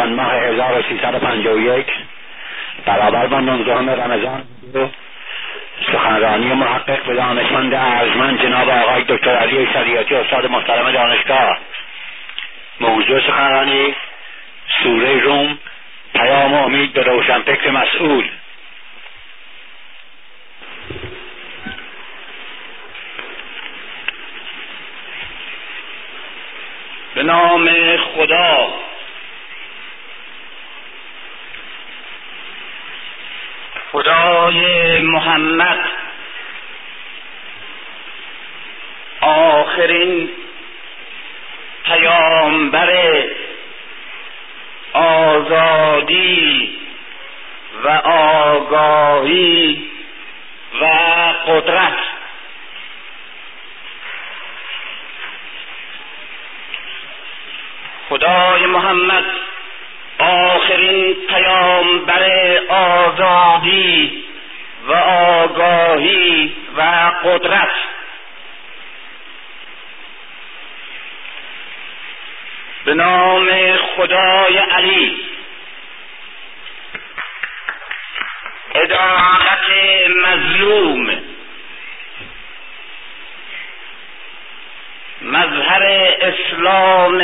شعبان ماه 1351 برابر با 19 رمضان سخنرانی محقق به دانشمند ارجمند جناب آقای دکتر علی شریعتی استاد محترم دانشگاه. موضوع سخنرانی سوره روم پیام امید به روشنفکر مسئول. به نام خدا خدای محمد. آخرین پیامبر آزادی و آگاهی و قدرت. خدای محمد. آخرین پیامبر آزادی و آگاهی و قدرت. به نام خدای علی. ادارت مظلوم. مظهر اسلام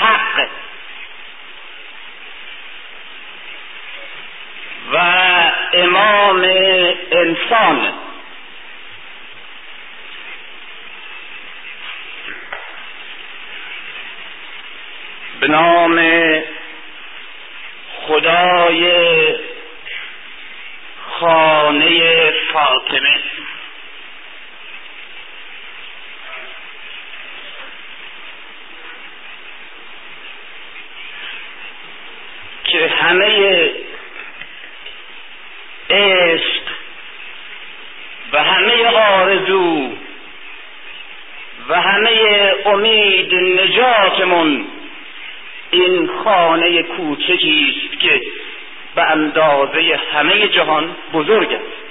حق. و امام انسان. به نام خدای خانه فاطمه. که همه عشق و همه آرزو و همه امید نجاتمون این خانه کوچکی است که به اندازه همه جهان بزرگ است.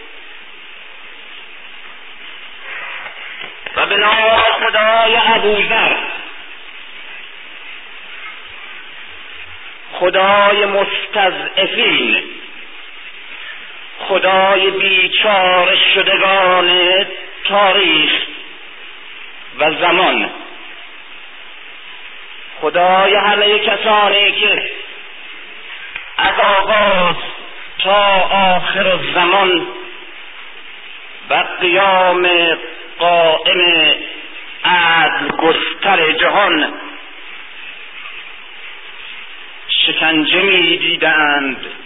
و به نام خدای ابوذر خدای مستضعفین خدای بیچاره شدگان تاریخ و زمان. خدای همه کسانی که از آغاز تا آخر زمان و قیام قائم عدل گستر جهان شکنجه می دیدند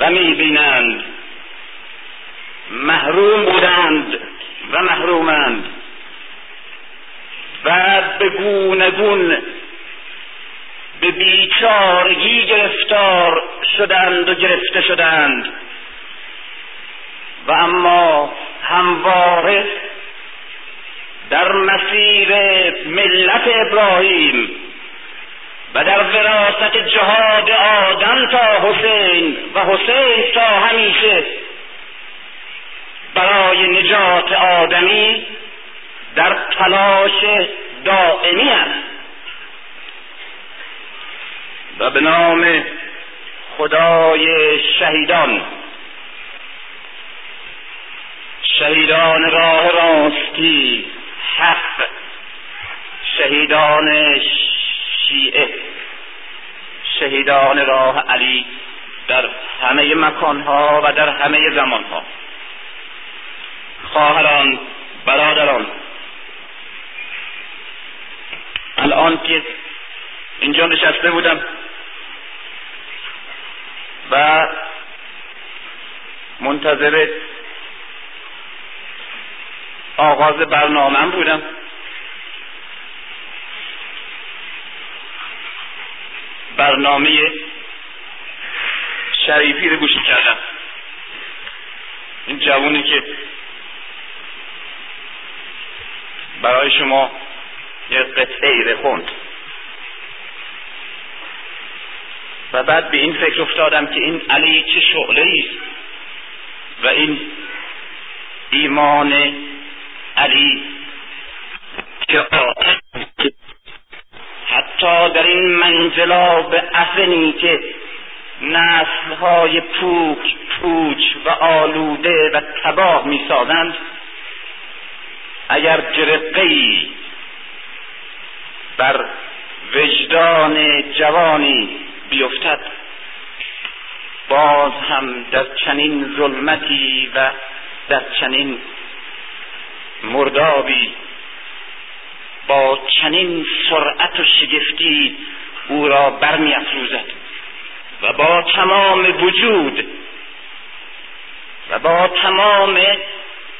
و می بینند محروم بودند و محرومند. و به گونه گون به بیچارگی گرفتار شدند و گرفته شدند. و اما همواره در مسیر ملت ابراهیم و در وراست جهاد آدم تا حسین و حسین تا همیشه. برای نجات آدمی در تلاش دائمی است. و به نام خدای شهیدان. شهیدان راه راستی حق. شهیدان شیعه. شهیدان راه علی در همه مکانها و در همه زمانها. خواهران برادران. الان که اینجا نشسته بودم و منتظر آغاز برنامه بودم. برنامه شریفی رو گوش کردم. این جوونی که برای شما یه قطعه ای خوند و بعد به این فکر افتادم که این علی چه شعله است و این ایمان علی که حتی در این منزلا به افنی که نسلهای پوک پوچ و آلوده و تباه می‌سازند اگر جرقهای بر وجدان جوانی بیفتد باز هم در چنین ظلمتی و در چنین مردابی با چنین سرعت و شگفتی او را برمیافروزد و با تمام وجود و با تمام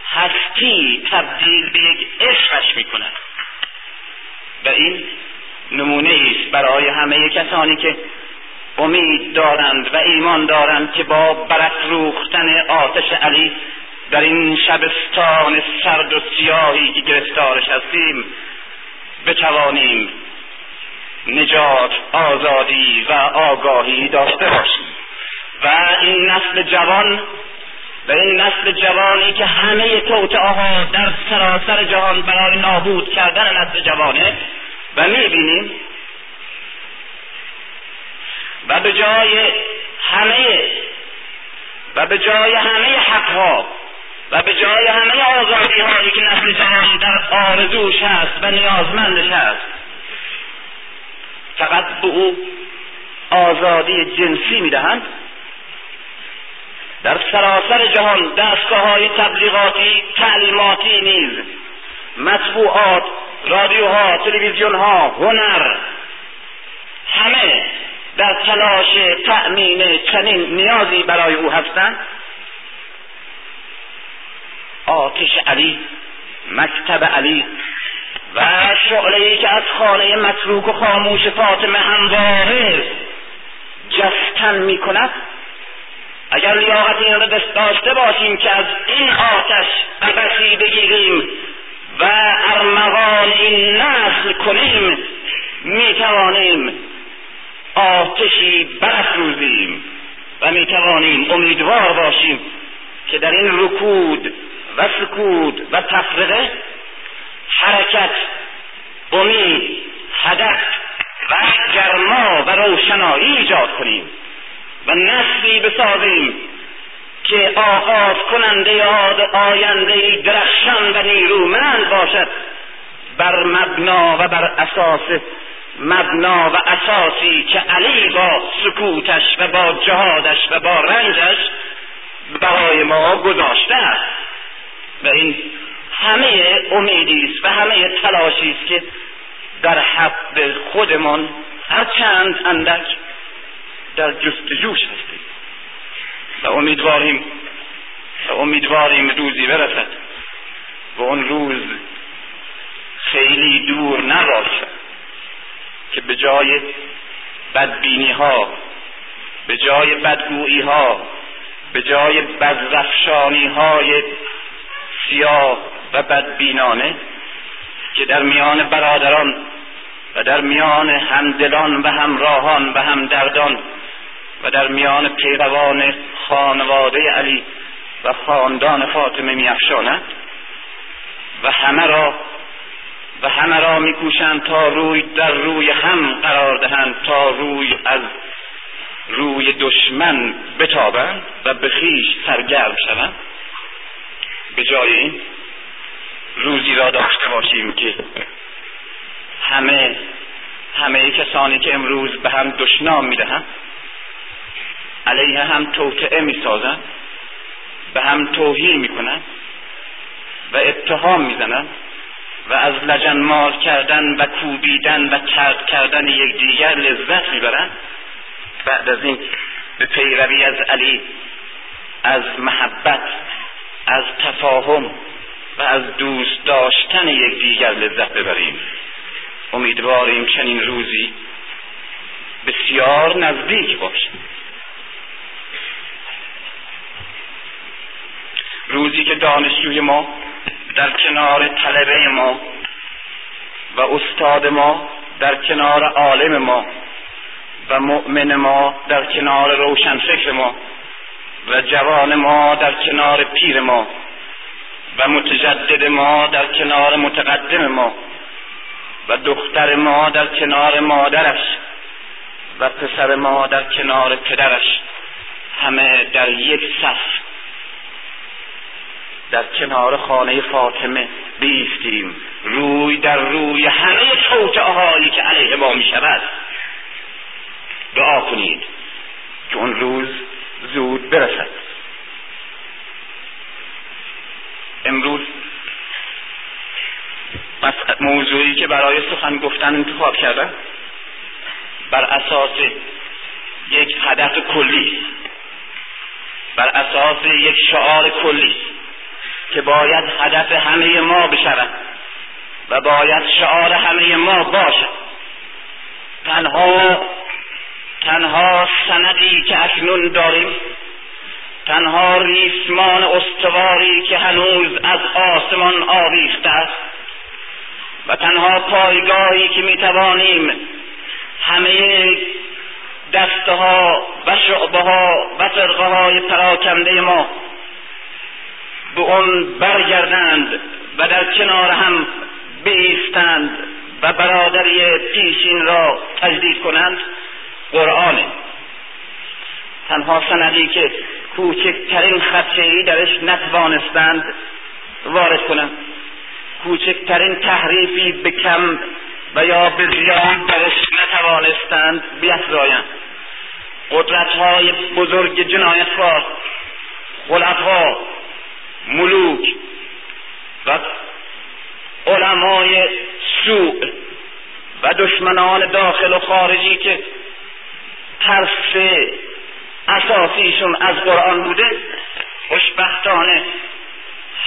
هستی تبدیل به یک عشقش می کند و این نمونه است برای همه کسانی که امید دارند و ایمان دارند که با برافروختن آتش علی در این شبستان سرد و سیاهی که گرفتارش هستیم بتوانیم نجات آزادی و آگاهی داشته باشیم. و این نسل جوان و این نسل جوانی که همه توطعه در سراسر جهان برای نابود کردن نسل جوانه و می‌بینیم و به جای همه و به جای همه حقها و به جای همه آزادی هایی که نسل جهان در آرزوش هست و نیازمندش هست فقط به او آزادی جنسی می‌دهند. در سراسر جهان دستگاه های تبلیغاتی تعلیماتی نیز مطبوعات رادیوها تلویزیونها هنر همه در تلاش تأمین چنین نیازی برای او هستند. آتش علی مکتب علی و شعله که از خانه متروک و خاموش فاطمه همواره جستن می کند اگر لیاقت این را داشته باشیم که از این آتش قبسی بگیریم و ارمغان این نسل کنیم می توانیم آتشی برافروزیم و می توانیم امیدوار باشیم که در این رکود و سکوت و تفرقه حرکت امید هدف و گرما و روشنایی ایجاد کنیم و نسلی بسازیم که آغاز کننده یاد آینده درخشان و نیرومند باشد. بر مبنا و بر اساس مبنا و اساسی که علی با سکوتش و با جهادش و با رنجش برای ما گذاشته است. و این همه امیدی است و همه تلاشی است که در حق خودمان هر چند اندک در جستجوش هستیم و امیدواریم و امیدواریم روزی برسد و اون روز خیلی دور نباشد که به جای بدبینی ها به جای بدگویی ها به جای بدرفشانی های سیاه و بدبینانه که در میان برادران و در میان همدلان و همراهان و همدردان و در میان پیروان خانواده علی و خاندان فاطمه میافشاند و همه را و همه را میکوشند تا روی در روی هم قرار دهند تا روی از روی دشمن بتابند و به خیش سرگرم شوند. به جای این روزی را داشته باشیم که همه همه کسانی که امروز به هم دشنام می‌دهند علیه هم توطعه می‌سازند به هم توهین می‌کنند و اتهام می‌زنند و از لجنمال کردن و کوبیدن و ترد کردن یکدیگر لذت می‌برند. بعد از این به پیروی از علی از محبت از تفاهم و از دوست داشتن یکدیگر لذت ببریم. امیدواریم چنین روزی بسیار نزدیک باشد روزی که دانشجوی ما در کنار طلبه ما و استاد ما در کنار عالم ما و مؤمن ما در کنار روشنفکر ما و جوان ما در کنار پیر ما و متجدد ما در کنار متقدم ما و دختر ما در کنار مادرش و پسر ما در کنار پدرش. همه در یک صف. در کنار خانه فاطمه بیستیم. روی در روی همه توطعه که علیه ما می شود دعا کنید. که اون روز زود برسد. امروز موضوعی که برای سخن گفتن انتخاب کردم بر اساس یک هدف کلی بر اساس یک شعار کلی که باید هدف همه ما بشود و باید شعار همه ما باشد. تنها تنها سندی که اکنون داریم تنها ریسمان استواری که هنوز از آسمان آویخته است و تنها پایگاهی که می‌توانیم همه دسته ها و شعبه ها و فرقه های پراکنده ما به اون برگردند و در کنار هم بیستند و برادری پیشین را تجدید کنند قرآنه. تنها سندی که کوچکترین خدشه ای درش نتوانستند وارد کنند. کوچکترین تحریفی به کم و یا به زیاد درش نتوانستند بیفزایند. قدرت های بزرگ جنایتکار خلفا ملوک و علمای سوء و دشمنان داخل و خارجی که ترس اساسیشون از قرآن بوده خوشبختانه.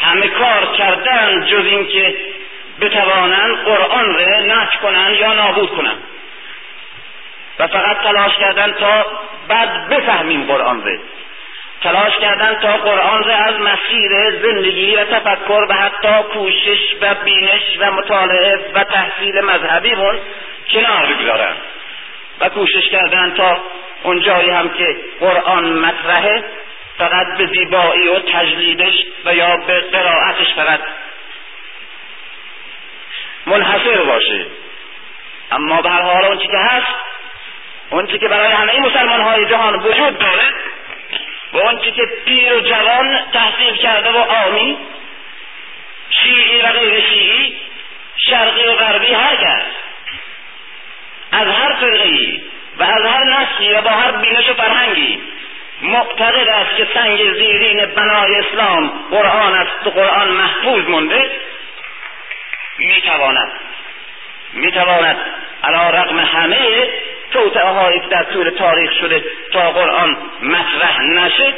همه کار کردن جز اینکه بتوانند قرآن را نفی کنند یا نابود کنند و فقط تلاش کردن تا بعد بفهمیم قرآن را تلاش کردن تا قرآن را از مسیر زندگی و تفکر و حتی کوشش و بینش و مطالعه و تحصیل مذهبیمون کنار بگذارند و کوشش کردن تا اون جایی هم که قرآن مطرحه فقط به زیبایی و تجلیدش و یا به قرائتش فقط منحصر باشه. اما به هر حال اون که هست اون که برای همه مسلمان های جهان وجود داره و اون که پیر و جوان تحصیل کرده و آمی شیعی و غیر شیعی شرقی و غربی هر کس. از هر فرقی و از هر نسلی و با هر بینش و فرهنگی معتقد است که سنگ زیرین بنای اسلام قرآن است و قرآن محفوظ مونده می‌تواند می‌تواند علا رقم همه توطعه هایی که در طول تاریخ شده تا قرآن مطرح نشه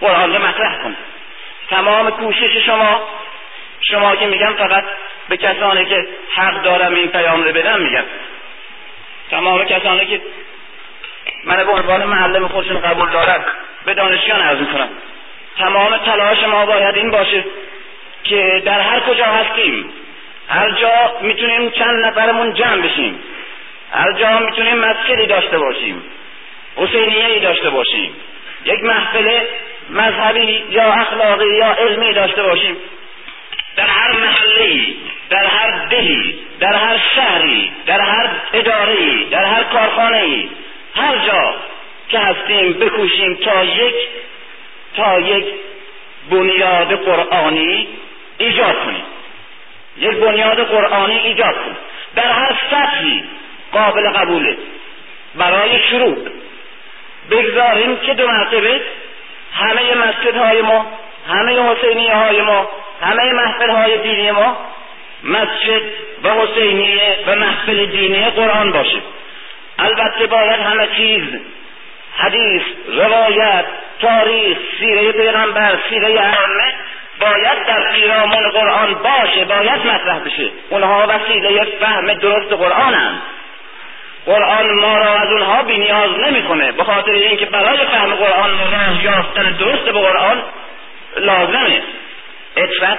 قرآن رو مطرح کن. تمام کوشش شما شما که میگم فقط به کسانی که حق دارم این پیام رو بدم میگم. تمام کسانی که من به عنوان معلم خودشون قبول دارم به دانشیان عرض می‌کنم. تمام تلاش ما باید این باشه که در هر کجا هستیم هر جا می‌تونیم چند نفرمون جمع بشیم هر جا می‌تونیم مسجدی داشته باشیم حسینیه داشته باشیم یک محفل مذهبی یا اخلاقی یا علمی داشته باشیم. در هر محله در هر دهی در هر شهری در هر اداره در هر کارخانه هر جا که هستیم بکوشیم تا یک تا یک بنیاد قرآنی ایجاد کنیم. یک بنیاد قرآنی ایجاد کنیم. در هر سطحی قابل قبوله. برای شروع بگذاریم که دو مرتبه همه مسجدهای ما همه حسینیه های ما همه محفل های دینی ما مسجد و حسینیه و محفل دینی قرآن باشه. البته باید همه چیز حدیث روایت تاریخ سیره پیغمبر سیره ائمه باید در پیرامون قرآن باشه باید مطرح بشه. اونها وسیله فهم درست قرآنند قرآن ما را از اونها بینیاز نمی‌کنه. به خاطر اینکه برای فهم قرآن و یافتن درست به قرآن لازمه. اطفت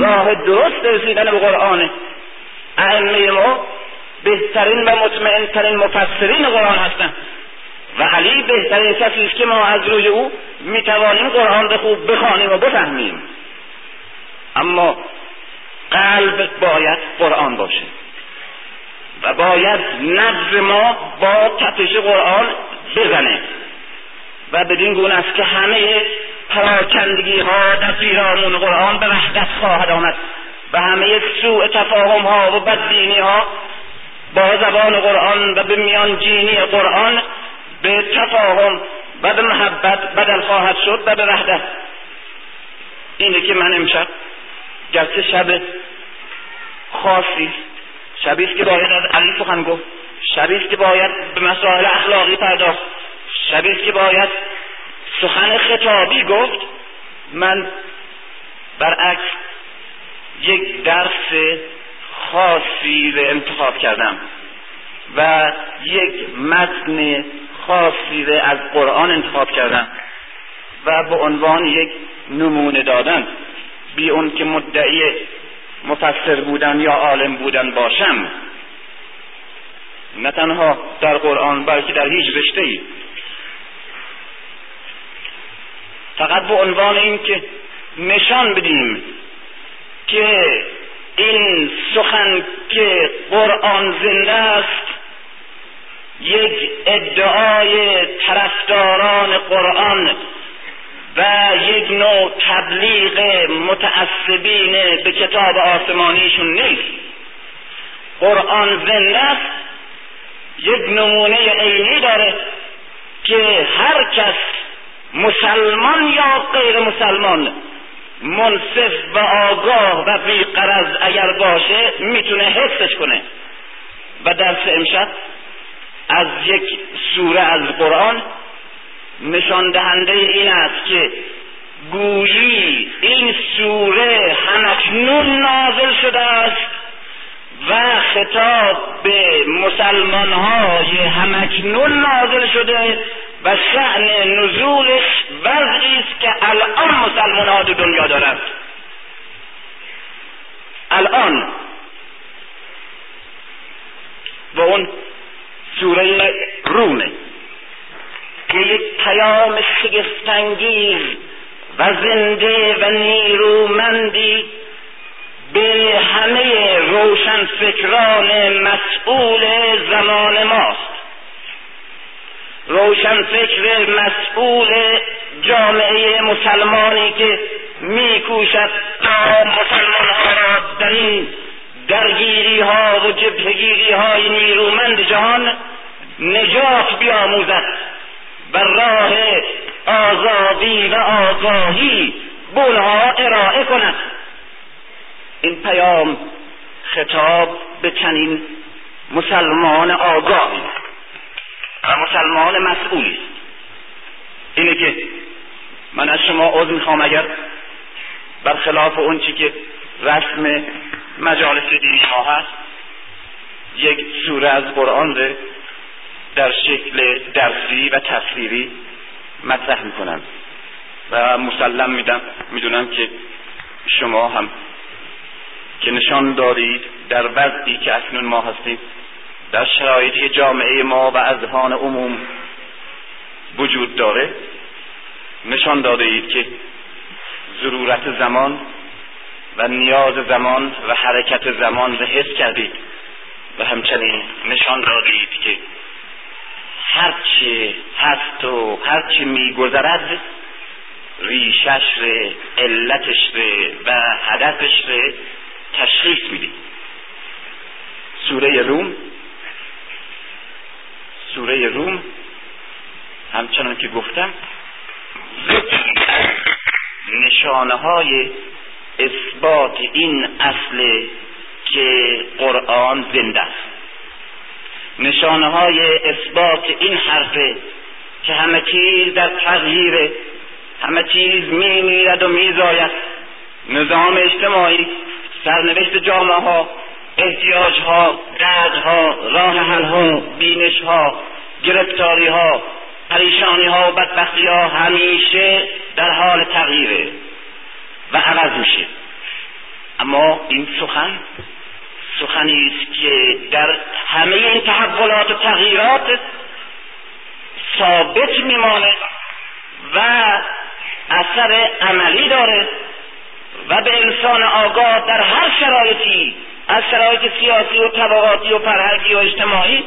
راه درست رسیدن به قرآن. ائمه ما بهترین و مطمئنترین مفسرین قرآن هستند و علی بهترین کسی است که ما از روی او می‌توانیم قرآن را خوب بخوانیم و بفهمیم. اما قلب باید قرآن باشه. و باید نبض ما با تپش قرآن بزنه. و بدین گونه است که همه پراکندگی ها در پیرامون قرآن به وحدت خواهد آمد و همه سوء تفاهم ها و بدبینی ها با زبان قرآن و به میان جینی قرآن به تفاهم و به محبت بدل خواهد شد و به وحدت. اینه که من امشب گرچه شب خاصی شبی است که باید از علی سخن گفت است که باید به مسائل اخلاقی پرداخت است که باید سخن خطابی گفت من برعکس یک درس خاصی رو انتخاب کردم و یک متن خاصی رو از قرآن انتخاب کردم و به عنوان یک نمونه دادن. بی اون که مدعی مفسر بودن یا عالم بودن باشم. نه تنها در قرآن بلکه در هیچ رشته ای فقط به عنوان اینکه نشان بدیم که این سخن که قرآن زنده است یک ادعای طرفداران قرآن و یک نوع تبلیغ متعصبین به کتاب آسمانیشون نیست. قرآن زنده است یک نمونه عینی داره که هر کس مسلمان یا غیر مسلمان؟ منصف و آگاه و بیقرض اگر باشه می‌تونه حسش کنه. و درس امشب از یک سوره از قرآن نشان دهنده این است که گویی این سوره همکنون نازل شده است و خطاب به مسلمان های همکنون نازل شده و شعن نزولش وضعی است که الان مسلمان ها دنیا دارند. الان. و اون سوره رومه که یک پیام شگفتانگیز و زنده و نیرومندی به همه روشن فکران مسئول زمان ماست. روشن فکر مسئول جامعه مسلمانی که میکوشد تا مسلمان ها را در این درگیری ها و جبهگیری های نیرومند جهان نجات بیاموزد و راه آزادی و آگاهی به ارائه کند. این پیام خطاب به چنین مسلمان آگاهی. و مسلمان مسئولی است. اینه که من از شما عذر می‌خوام اگر برخلاف اون چی که رسم مجالس دینی ما هست یک سوره از قرآن رو در شکل درسی و تصویری مطرح می‌کنم و مسلم میدم. می‌دونم که شما هم که نشان دارید در وضعی که اکنون ما هستیم. در شرایطی جامعه ما و اذهان عموم وجود داره. نشان داده اید که ضرورت زمان و نیاز زمان و حرکت زمان را حس کردید و همچنین نشان دادید که هرچه هست و هرچه میگذرد ریشش ره علتش ره و هدفش ره تشخیص می‌دید. سوره روم سوره روم همچنان که گفتم نشانه های اثبات این اصل که قرآن زنده است. نشانه های اثبات این حرفه که همه چیز در تغییره همه چیز می میرد و میزاید. نظام اجتماعی سرنوشت جامعه ها احتیاج ها درد ها راه حل ها بینش ها گرفتاری ها پریشانی ها و بدبختی ها همیشه در حال تغییره و عوض میشه. اما این سخن سخنی است که در همه این تحولات و تغییرات ثابت میمانه و اثر عملی داره و به انسان آگاه در هر شرایطی از شرایط سیاسی و طبقاتی و فرهنگی و اجتماعی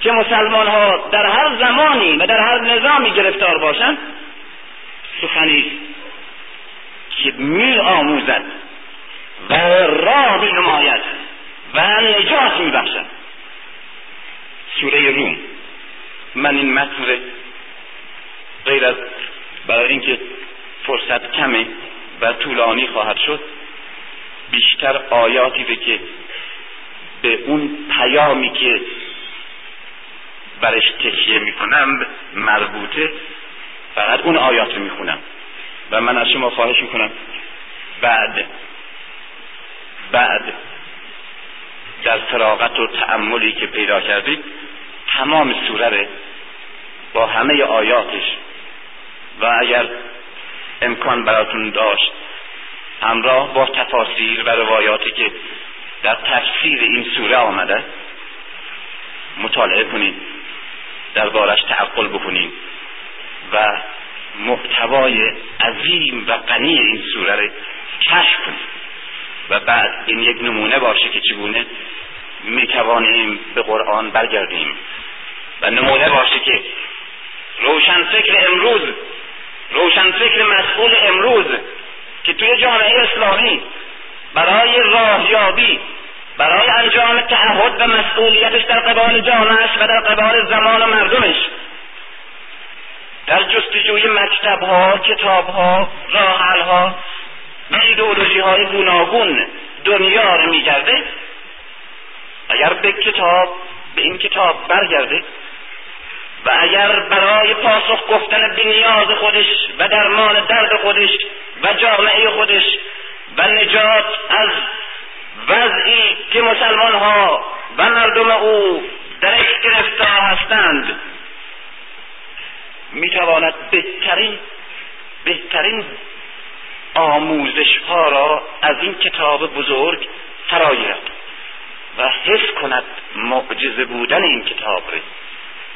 که مسلمان ها در هر زمانی و در هر نظامی گرفتار باشند سخنی که می آموزد و راه می نماید و نجات می بخشد سوره روم. من این متن غیر از برای اینکه فرصت کمه و طولانی خواهد شد بیشتر آیاتی که به اون پیامی که برش تکیه می‌کنم مربوطه فقط اون آیات رو می‌خونم. و من از شما خواهش می‌کنم بعد بعد در فراغت و تعملی که پیدا کردید تمام سوره با همه آیاتش و اگر امکان براتون داشت همراه با تفاسیر و روایاتی که در تفسیر این سوره آمده مطالعه کنید دربارش تعقل بکنید و محتوای عظیم و غنی این سوره رو کشف کنید. و بعد این یک نمونه باشه که چگونه می توانیم به قرآن برگردیم. و نمونه باشه که روشن فکر امروز روشن فکر مسئول امروز که توی جامعه اسلامی برای راهیابی برای انجام تعهد و مسئولیتش در قبال جامعهش و در قبال زمان و مردمش. در جستجوی مکتب ها کتاب ها راحل ها و ایدئولوژی های گوناگون دنیا رو میگرده. اگر به کتاب به این کتاب برگرده و اگر برای پاسخ گفتن به نیاز خودش و درمان درد خودش و جامعه خودش و نجات از وضعی که مسلمان ها و مردم او درش گرفتار هستند می‌تواند بهترین بهترین آموزش ها را از این کتاب بزرگ فراگیرد و حس کند معجزه بودن این کتاب را.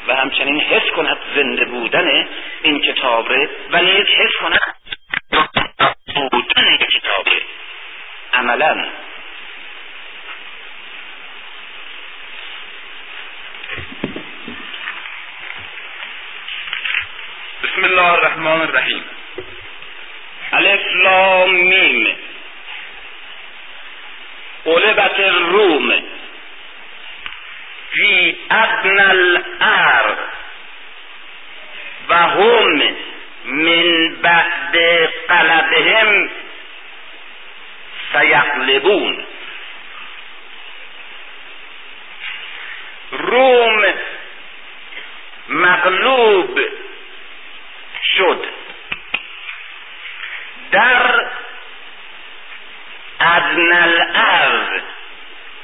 و همچنین حس کند زنده بودن این کتاب و نیز حس کند بودن این کتاب عملا. بسم الله الرحمن الرحیم. الف لام میم. قلبت الروم. فی ادنى الارض و هم من بعد قلبهم سیغلبون روم مغلوب شد. در ادنى الارض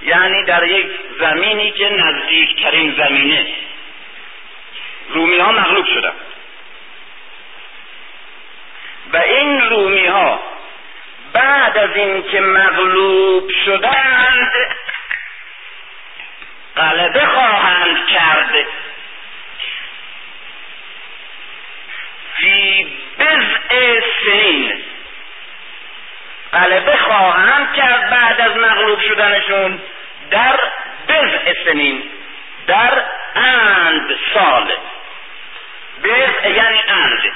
یعنی در یک زمینی که نزدیکترین زمینه. رومی ها مغلوب شدن. و این رومی ها بعد از اینکه مغلوب شدند غلبه خواهند کرد. فی بزع سنین. غلبه خواهند کرد بعد از مغلوب شدنشون در بزع سنین در اند سال. بزع یعنی اند.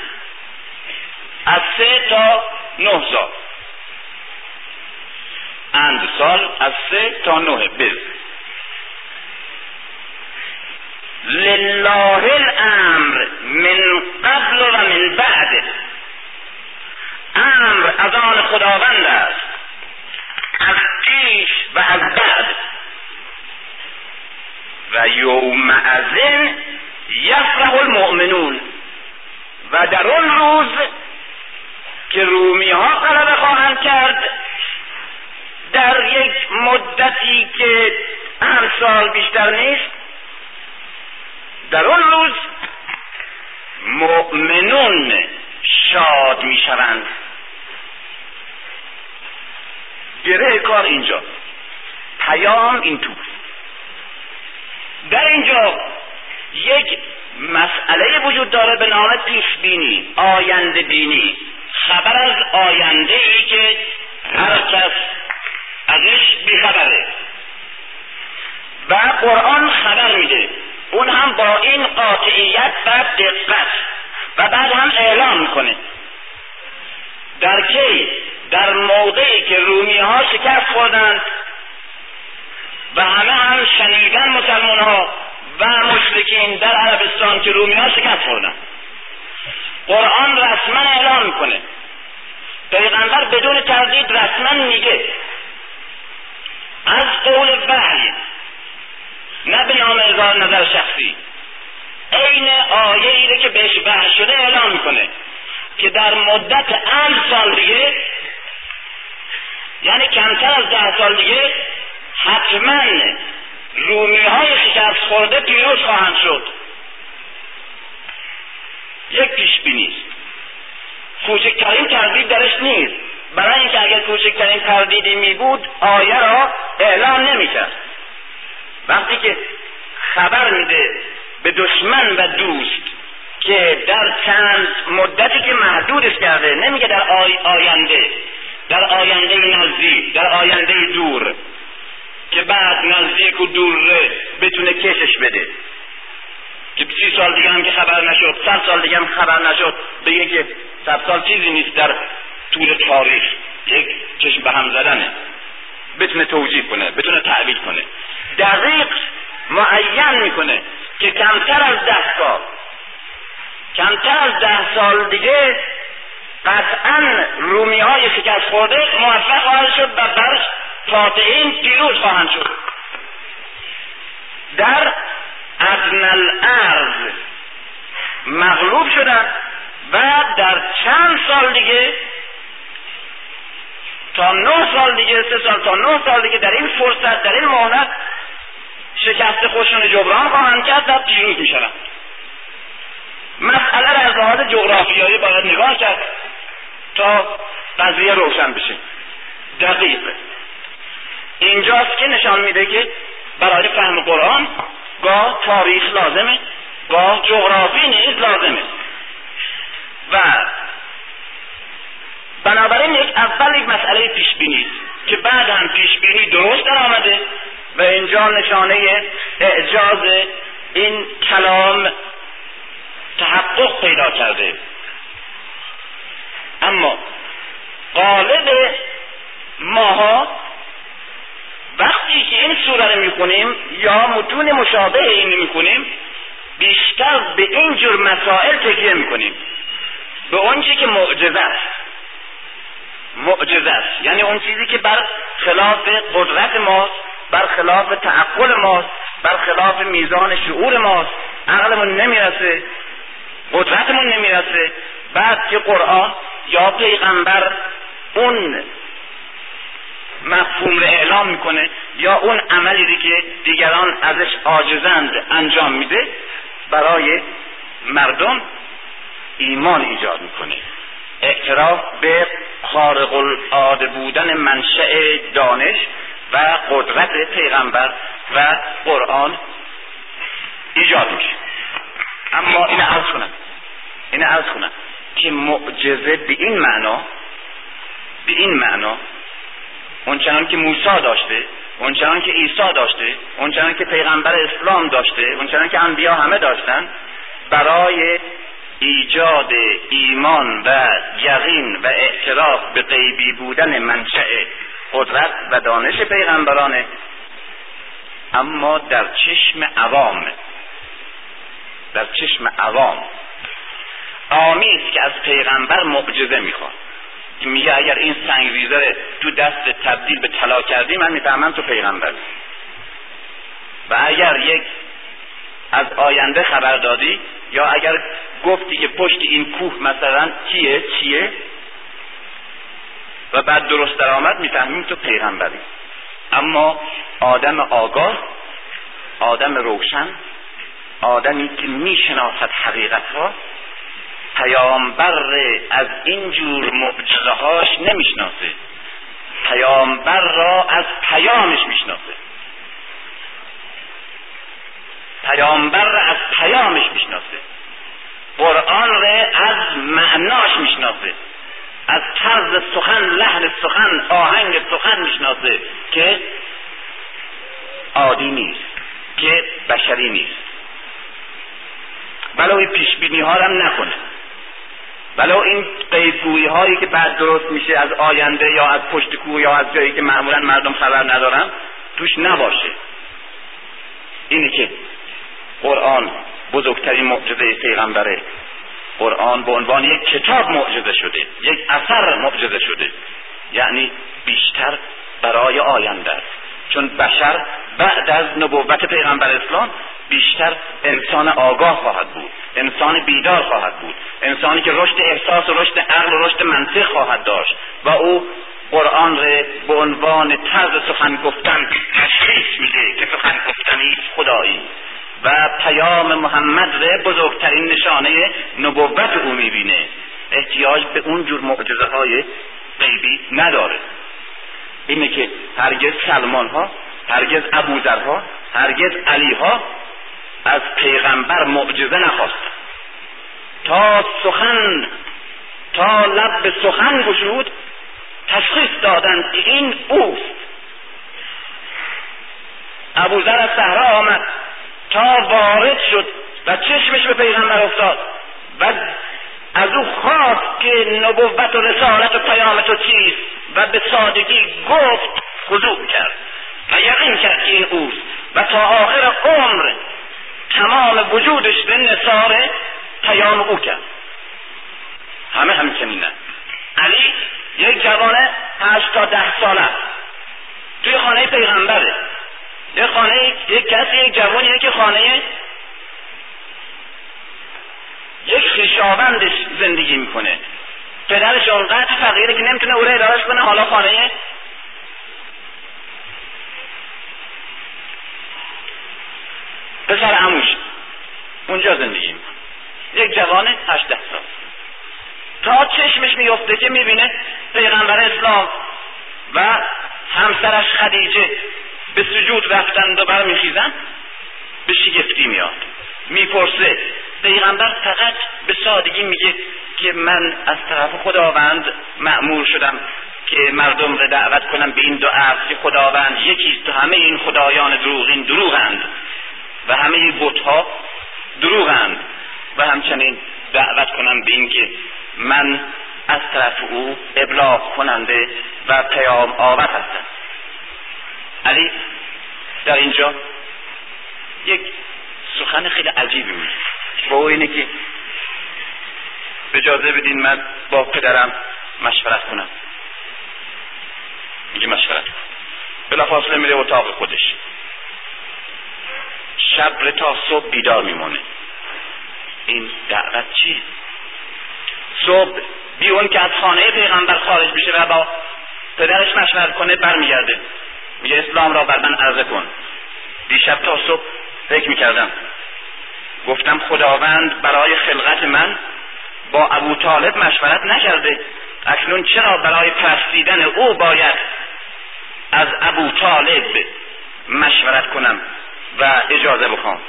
از سه تا نه سال. اند سال از سه تا نه بزع لله الامر من قبل و من بعد. امر از آن خداوند است. از پیش و از بعد. و یوم ازن یفرح المؤمنون. و در اون روز که رومی ها غلبه خواهند کرد در یک مدتی که سال بیشتر نیست در اون روز مؤمنون شاد می‌شوند. گره کار اینجا. پیام این تو. در اینجا یک مسئله وجود داره به نام پیش بینی آینده بینی. خبر از آینده ای که هر کس ازش بیخبره. و قرآن خبر میده. اون هم با این قاطعیت و دقت و بعد هم اعلام می‌کنه. در کی؟ در موقعی که رومی ها شکست خوردند و همه هم شنیدن مسلمان ها و مشرکین در عربستان که رومی ها شکست خوردند. قرآن رسما اعلام می‌کنه. پیغمبر بدون تردید رسما میگه از قول وحی نه به نام اظهار نظر شخصی عین آیه ای که بهش وحی شده اعلام می‌کنه که در مدت اند سال دیگه یعنی کمتر از ده سال دیگه حتما رومی های شکست خورده پیروز خواهند شد. یک پیش بینی کوچکترین تردید درش نیست. برای اینکه اگر کوچکترین تردیدی می بود آیه را اعلام نمی‌کرد. وقتی که خبر میده به دشمن و دوست که در چند مدتی که محدودش کرده نمیگه در آی آینده در آینده نزدیک در آینده دور. که بعد نزدیک و دور بتونه کشش بده. که سی سال دیگه هم که خبر نشد صد سال دیگه هم خبر نشد بگه که صد سال چیزی نیست در طول تاریخ. یک چشم به هم زدنه. بتونه توجیه کنه بتونه تعبیر کنه. دقیق معین می‌کنه که کمتر از ده سال کمتر از ده سال دیگه قطعا رومی های شکست خورده موفق خواهد شد و بر فاتحین پیروز خواهند شد. در ادن الارض مغلوب شدن و در چند سال دیگه تا نه سال دیگه سه سال تا نه سال دیگه در این فرصت در این مهلت شکست خودشون جبران خواهند کرد و پیروز می‌شوند. مسئله را از لحاظ جغرافیایی باید نگاه کرد. تا قضیه روشن بشه. دقیق اینجاست که نشان میده که برای فهم قرآن گاه تاریخ لازمه گاه جغرافی نیز لازمه. و بنابراین یک اول یک مسئله پیش بینی که بعد هم پیش بینی درست در آمده و اینجا نشانه اعجاز این کلام تحقق پیدا کرده. اما قالب ماها وقتی که این سوره رو می‌خونیم یا متون مشابه این می‌خونیم بیشتر به این جور مسائل تکیه می‌کنیم. به اون که معجزه است. معجزه است. یعنی اون چیزی که بر خلاف قدرت ماست بر خلاف تعقل ماست بر خلاف میزان شعور ماست. عقلمون نمی‌رسه قدرتمون نمی‌رسه. بعد که قرآن یا پیغمبر اون مفهوم رو اعلام می‌کنه یا اون عملی که دیگران ازش عاجزند انجام میده برای مردم ایمان ایجاد می‌کنه. اعتراف به خارق العاده بودن منشأ دانش و قدرت پیغمبر و قرآن ایجاد میشه. اما این عرض کنم. این عرض کنم. که معجزه به این معنا به این معنا اونچنان که موسی داشته اونچنان که عیسی داشته اونچنان که پیغمبر اسلام داشته اونچنان که انبیا همه داشتن برای ایجاد ایمان و یقین و اعتراف به غیبی بودن منشأ قدرت و دانش پیغمبرانه اما در چشم عوام در چشم عوام آمیز که از پیغمبر معجزه می‌خواد. میگه اگر این سنگریزه تو دست تبدیل به طلا کردی من می‌فهمم تو پیغمبر. و اگر یک از آینده خبر دادی یا اگر گفتی که پشت این کوه مثلا کیه چیه؟ و بعد درست درآمد می‌فهمیم تو پیغمبری. اما آدم آگاه آدم روشن آدمی که می‌شناسد حقیقت ها پیامبر از این جور معجزهاش نمی‌شناسه. پیامبر را از پیامش می‌شناسه. پیامبر را از پیامش می‌شناسه. قرآن را از معناش می‌شناسه. از طرز سخن لحن سخن آهنگ سخن می‌شناسه که عادی نیست که بشری نیست. ولو این پیش بینی ها هم نکنه. ولو این قیدگویی هایی که بعد درست میشه از آینده یا از پشت کوه یا از جایی که معمولا مردم خبر ندارن توش نباشه. اینه که قرآن بزرگترین معجزه پیغمبره. قرآن به عنوان یک کتاب معجزه شده یک اثر معجزه شده. یعنی بیشتر برای آینده است. چون بشر بعد از نبوت پیغمبر اسلام بیشتر انسان آگاه خواهد بود انسان بیدار خواهد بود انسانی که رشد احساس و رشد عقل و رشد منطق خواهد داشت و او قرآن را به عنوان طرز سخن گفتن تشخیص میده که سخن گفتنی خدایی و پیام محمد را بزرگترین نشانه نبوت او می‌بینه. احتیاج به اون جور معجزه های غیبی نداره. اینه که هرگز سلمان ها هرگز ابوذرها هرگز علی ها از پیغمبر معجزه نخواست. تا سخن تا لب به سخن گشود تشخیص دادند این اوست. ابوذر از صحرا آمد تا وارد شد و چشمش به پیغمبر افتاد و از او خواست که نبوت و رسالت و پیام تو چیست. و به سادگی گفت خضوع کرد و یقین کرد که این اوست و تا آخر عمر تمام وجودش به نصار پیام او کرد. همه همچنینه علی یک جوان هشت تا ده ساله توی خانه پیغمبره. یک خانه یک کسی یک جوانیه که خانه یک خیشاوندش زندگی می‌کنه. پدرش اونقدر فقیره که نمی‌تونه او رو ادارش کنه حالا خانه پسر عموش. اونجا زندگی می‌کنه. یک جوان هشته سال. تا چشمش میفته که می‌بینه پیغمبر اسلام و همسرش خدیجه به سجود رفتند و برمیخیزن به شگفتی میاد. می‌پرسه پیغمبر فقط به سادگی میگه که من از طرف خداوند معمور شدم که مردم را دعوت کنم به این دو عرض که خداوند یکیست و همه این خدایان دروغین دروغند و همه این بتها دروغند و همچنین دعوت کنم به این که من از طرف او ابلاغ کننده و پیام آور هستم. علی در اینجا یک سخن خیلی عجیبی میگه. با او اینه که اجازه بدین من با پدرم مشورت کنم. میگه مشورت کن. بلافاصله میره اتاق خودش. شب تا صبح بیدار میمونه. این دعوت چیه؟ صبح بیون که از خانه پیغمبر خارج بشه و با پدرش مشورت کنه برمیگرده. میگه اسلام را بر من عرضه کن. دیشب تا صبح فکر می‌کردم گفتم خداوند برای خلقت من با ابو طالب مشورت نکرده. اکنون چرا برای پرستیدن او باید از ابو طالب مشورت کنم و اجازه بخوام؟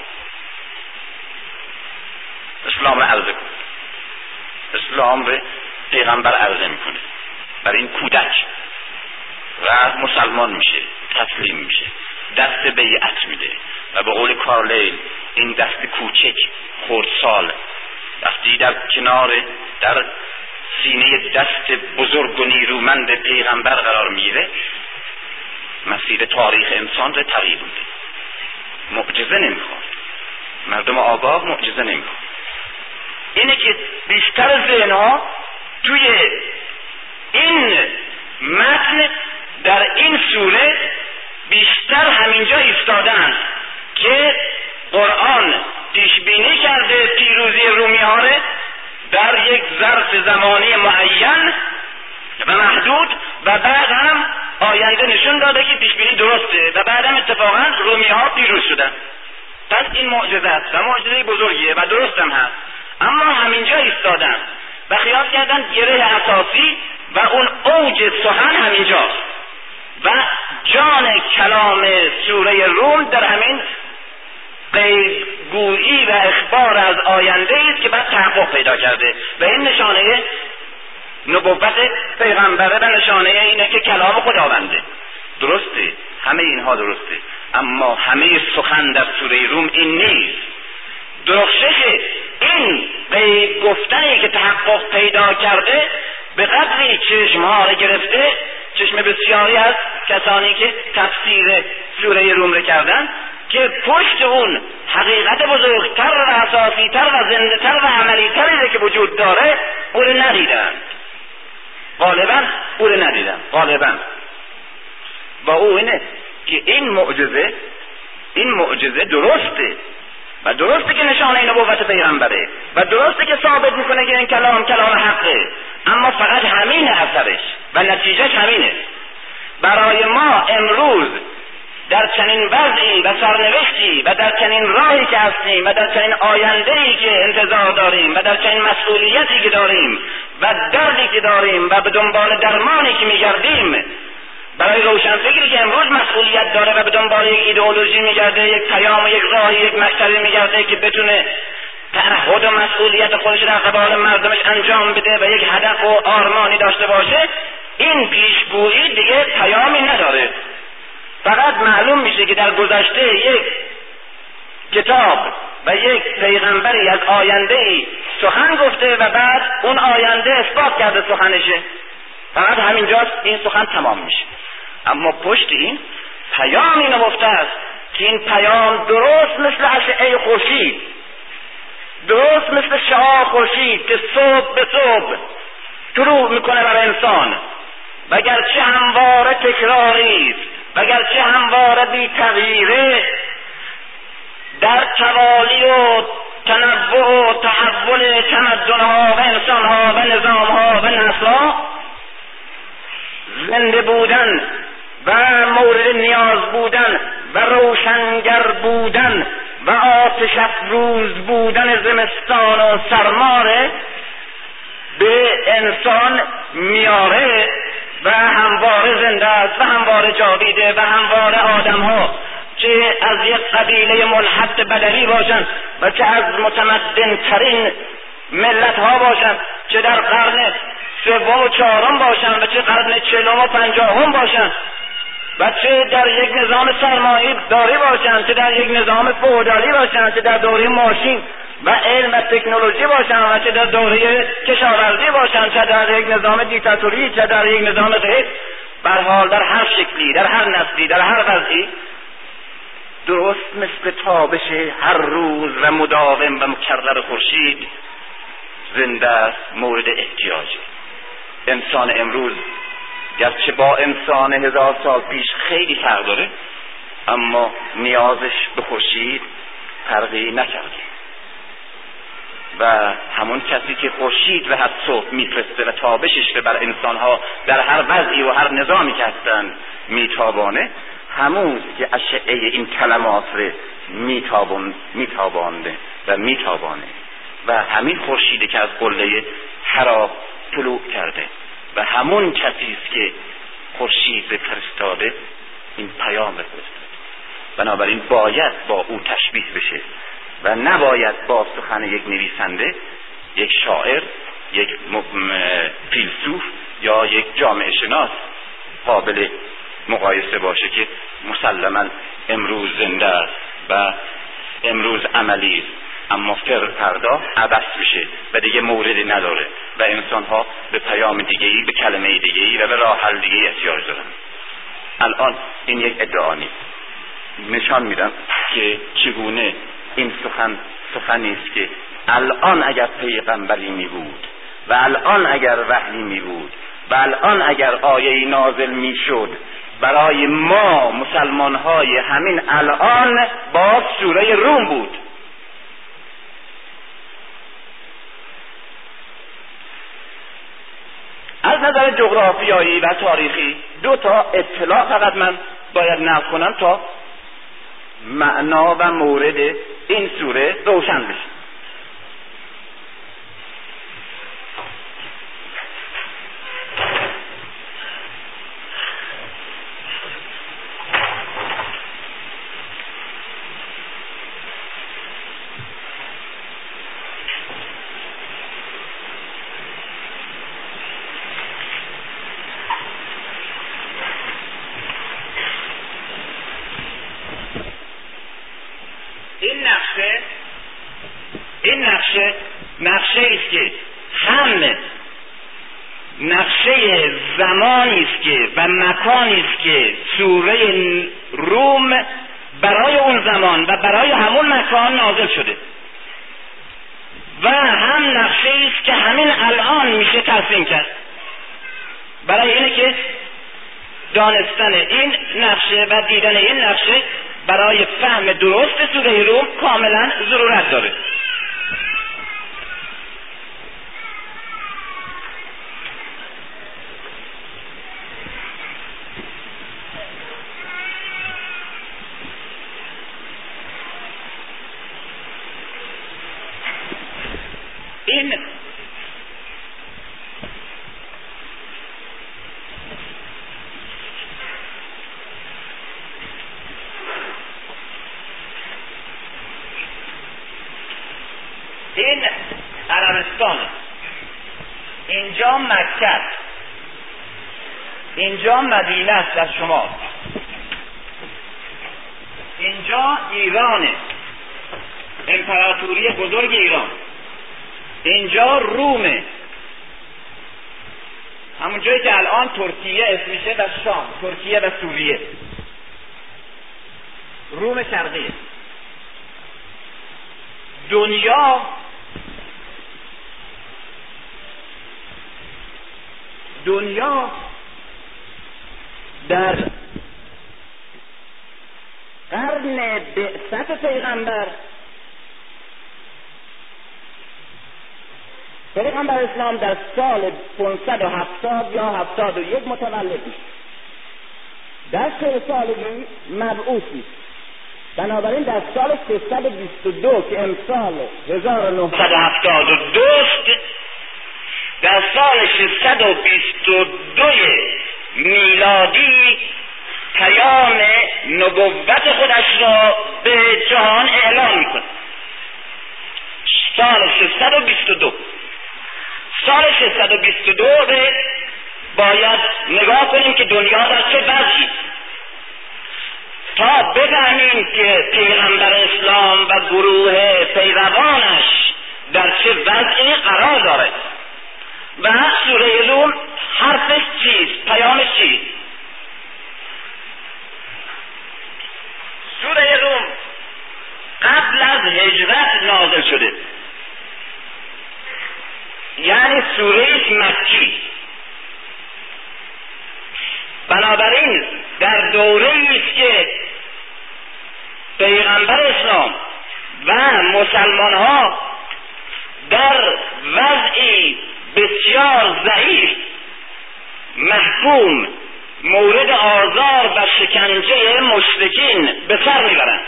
اسلام را عرضه کن. اسلام را پیغمبر عرضه می‌کنه. برای این کودک. و مسلمان میشه تسلیم میشه دست بیعت میده. و به قول کارلیل این دست کوچک خردسال. وقتی در کنار در سینه دست بزرگ و نیرومند پیغمبر قرار می‌گیره. مسیر تاریخ انسان رو تغییر میده. معجزه نمی‌خواد. مردم آگاه معجزه نمی‌خواد. اینه که بیشتر ذهنها توی این متن در این سوره بیشتر همینجا ایستادن که قرآن پیش بینی کرده پیروزی رومی ها در یک ظرف زمانی معین و محدود و بعد هم آینده نشون داده که پیش بینی درسته و بعد هم اتفاقا رومی ها پیروز شدن. پس این معجزه است و معجزه بزرگیه و درستم هست. اما همینجا ایستادن و خیال کردن گره اساسی و اون اوج سخن همینجاست. و جان کلام سوره روم در همین گویی و اخبار از آینده است که بعد تحقق پیدا کرده. و این نشانه نبوت پیغمبره به نشانه اینه که کلام خداونده. درسته همه اینها درسته. اما همه سخن در سوره روم این نیست. درخشش این به گفتنی که تحقق پیدا کرده به قدری چشمها را گرفته چشم بسیاری از کسانی که تفسیر سوره روم را کردن که پشت اون حقیقت بزرگتر و اساسیتر و زندهتر و عملیتری که وجود داره او رو ندیدن. غالبا او رو ندیدن غالبا. و او اینه که این معجزه این معجزه درسته. و درسته که نشانه نبوت پیغمبره. و درسته که ثابت می‌کنه که این کلام کلام حقه. اما فقط همین اثرش و نتیجهش همینه. برای ما امروز در چنین وضعی و سرنوشتی و در چنین راهی که هستیم و در چنین آینده ای که انتظار داریم و در چنین مسئولیتی که داریم و دردی که داریم و به دنبال درمانی که میگردیم برای روشنفکری که امروز مسئولیت داره و به دنبال یک ایدئولوژی میگرده یک پیام یک راهی یک مکتبی میگرده که بتونه تعهد و مسئولیت خودش در قبال مردمش انجام بده و یک هدف و آرمانی داشته باشه این پیشگویی دیگه پیامی نداره. فقط معلوم میشه که در گذشته یک کتاب و یک پیغمبری از آینده ای سخن گفته و بعد اون آینده اثبات کرده سخنشه. فقط همینجاست این سخن تمام میشه. اما پشت این پیامی نهفته است که این پیام درست مثل اشعه خورشید. درست مثل شعاع خورشید که صبح به صبح طلوع می‌کنه بر انسان. و گرچه همواره تکراری است و گرچه همواره بی تغییره در توالی و تنوع و تحول تمدنها و انسانها و نظامها و نسلها زنده بودن و مورد نیاز بودن و روشنگر بودن و آتش افروز بودن زمستان و سرماره به انسان میاره و همواره زنده است و همواره جاویده و همواره آدم ها چه از یک قبیله ملحد بدوی باشند و چه از متمدن ترین ملت ها باشند چه در قرن سوم و چهارم باشند و چه قرن چهلم و پنجاهم باشند. و چه در یک نظام سرمایه داری باشند چه در یک نظام فودالی باشند چه در دوره ماشین و علم و تکنولوژی باشند و چه در دوره کشاورزی باشند چه در یک نظام دیکتاتوری چه در یک نظام غیر بر حال در هر شکلی در هر نسلی در هر وضعی درست مثل تابش هر روز و مداوم و مکرر خورشید زنده است مورد احتیاجی انسان امروز گرچه با انسان هزار سال پیش خیلی فرق داره اما نیازش به خورشید فرقی نکرده. و همون کسی که خورشید و هر صبح میفرسته و تابشش بر انسانها در هر وضعی و هر نظامی که هستن میتابانه همون که اشعه این کلمات رو میتابان میتابانده و میتابانه. و همین خورشیده که از قله حرا طلوع کرده. و همون کسی است که خورشید به فرستاده این پیام بفرستد بنابراین باید با او تشبیه بشه و نباید با سخن یک نویسنده یک شاعر یک فیلسوف یا یک جامعه شناس قابل مقایسه باشه که مسلما امروز زنده است و امروز عملی است. اما فر فردا عبس بشه و دیگه موردی نداره و انسان ها به پیام دیگه ای به کلمه دیگه ای و به راه حل دیگه احتیاج دارن. الان این یک ادعا نیست. نشان میدم که چگونه این سخن سخنی است که الان اگر پیغمبری می بود و الان اگر وحی می بود و الان اگر آیه نازل می شد برای ما مسلمان های همین الان با سوره روم بود. از نظر جغرافیایی و تاریخی دو تا اطلاع فقط من باید نقل کنم تا معنا و مورد این سوره روشن بشه که هم نقشه زمانی است که و مکانی است که سوره روم برای اون زمان و برای همون مکان نازل شده. و هم نقشه است که همین الان میشه ترسیم کرد. برای اینه که دانستن این نقشه و دیدن این نقشه برای فهم درست سوره روم کاملا ضرورت داره این این عربستان اینجا مکه اینجا مدینه است در شما. اینجا ایرانه. امپراتوری بزرگ ایران. اینجا رومه. همون جایی که الان ترکیه اسمشه و شام ترکیه و سوریه. روم شرقیه دنیا دنیا در قرن بعثت پیغمبر پیغمبر اسلام در سال 570 یا 71 متولد میشه در سه سالگی مبعوث میشه بنابراین در سال 322 که امسال 1972 در سال 622 میلادی پیام نبوت خودش را به جهان اعلام می‌کنه سال 622 سال 622 باید نگاه کنیم که دنیا در چه وضعی. تا بفهمیم که پیغمبر اسلام و گروه پیروانش در چه وضعی قرار داره و سوره روم حرفش چیست پیامش چیست سوره روم قبل از هجرت نازل شده. یعنی سوره مکی بنابراین در دوره است که پیغمبر اسلام و مسلمان ها در وضعی بسیار ضعیف محکوم مورد آزار و شکنجه مشرکین به سر می‌برند.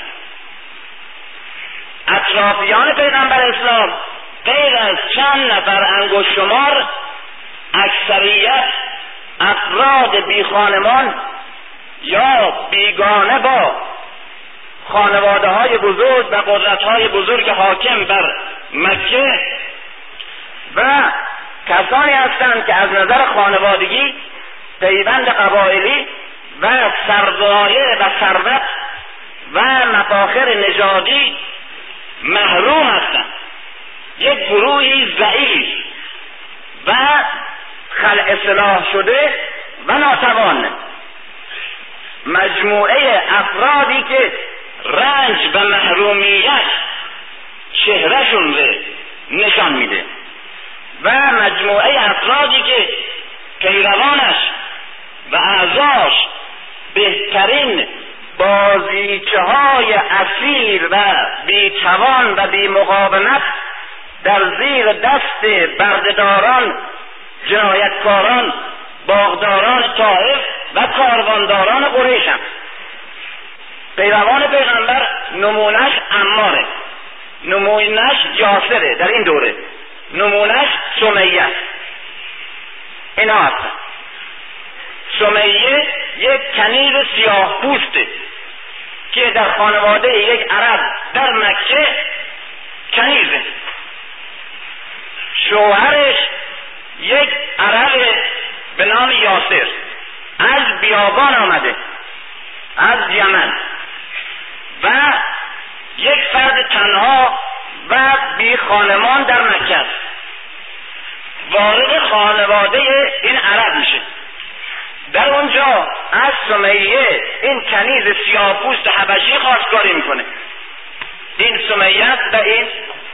اطرافیان پیغمبر اسلام غیر از چند نفر انگشت شمار اکثریت افراد بی خانمان یا بیگانه با خانواده های بزرگ و قدرت های بزرگ حاکم بر مکه و کسانی هستند که از نظر خانوادگی پیوند قبایلی و سرمایه و ثروت و مفاخر نژادی محروم هستند. یک گروهی ضعیف و خل اصلاح شده و ناتوان. مجموعه افرادی که رنج و محرومیت چهرهشون رو نشان میده. و مجموعه افرادی که پیروانش و اعضاش بهترین بازیچه های اصیل و بیتوان و بیمقاومت در زیر دست بردهداران جنایتکاران باغداران طائف و کاروانداران قریش هم. پیروان پیغمبر نمونش اماره نمونش یاسره در این دوره. نمونش سمیه اینا هستن. سمیه یک کنیز سیاه پوسته که در خانواده یک عرب در مکه کنیزه. شوهرش یک عرب به نام یاسر. از بیابان آمده. از یمن. و یک فرد تنها و بی خانمان در مکه است. وارد خانواده این عرب میشه. در اونجا از سمیه این کنیز سیاپوست حبشی خواستگاری می‌کنه. این سمیت و این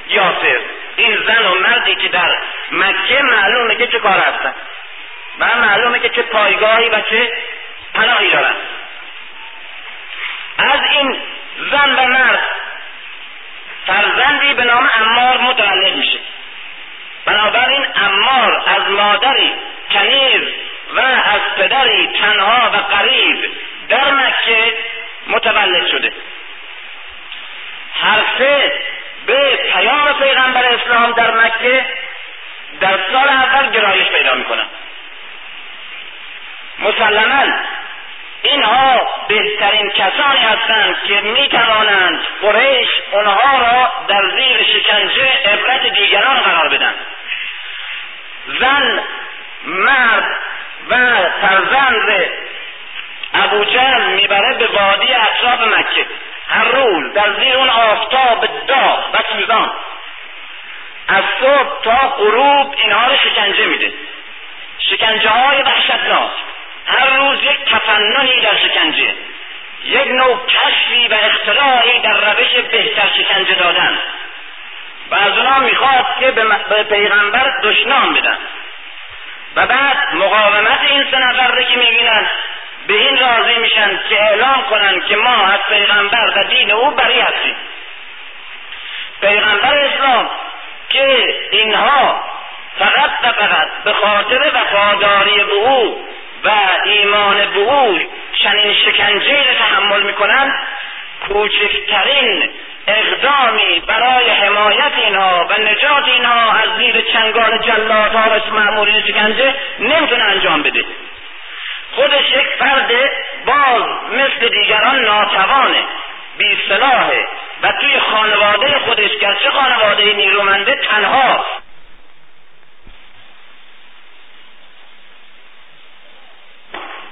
یاسر. این زن و مردی که در مکه معلومه که چه کار هستن و معلومه که چه پایگاهی و چه پناهی دارن. از این زن و مرد فرزندی به نام امار متولد میشه. بنابراین امار از مادری کنیز و از پدری تنها و قریب در مکه متولد شده. هر سه به پیام پیغمبر اسلام در مکه در سال اول گرایش پیدا می‌کنن مسلما اینها بهترین کسانی هستند که می توانند قریش اونها را در زیر شکنجه عبرت دیگران قرار بدن. زن مرد و فرزند ابو جهل می‌بره به وادی اطراف مکه هر روز در زیر اون آفتاب داغ و سوزان. از صبح تا غروب اینها رو شکنجه میده. شکنجه های وحشتناک. هر روز یک تفننی در شکنجه یک نوع کشفی و اختراعی در روش بهتر شکنجه دادن. و از اونا می‌خواد که به پیغمبر دشنام بدن. و بعد مقاومت این سه نفر که می‌بینن به این راضی میشن که اعلام کنن که ما از پیغمبر و دین او بری هستیم. پیغمبر اسلام که اینها فقط و فقط به خاطر وفاداری به او و ایمان به او چنین شکنجه را تحمل می‌کنن کوچکترین اقدامی برای حمایت اینها و نجات اینها از زیر چنگال جلادها و معمولین شکنجه نمی‌تونه انجام بده. خودش یک فرد باز مثل دیگران ناتوانه بی صلاحه و توی خانواده خودش گرچه خانواده نیرومنده تنها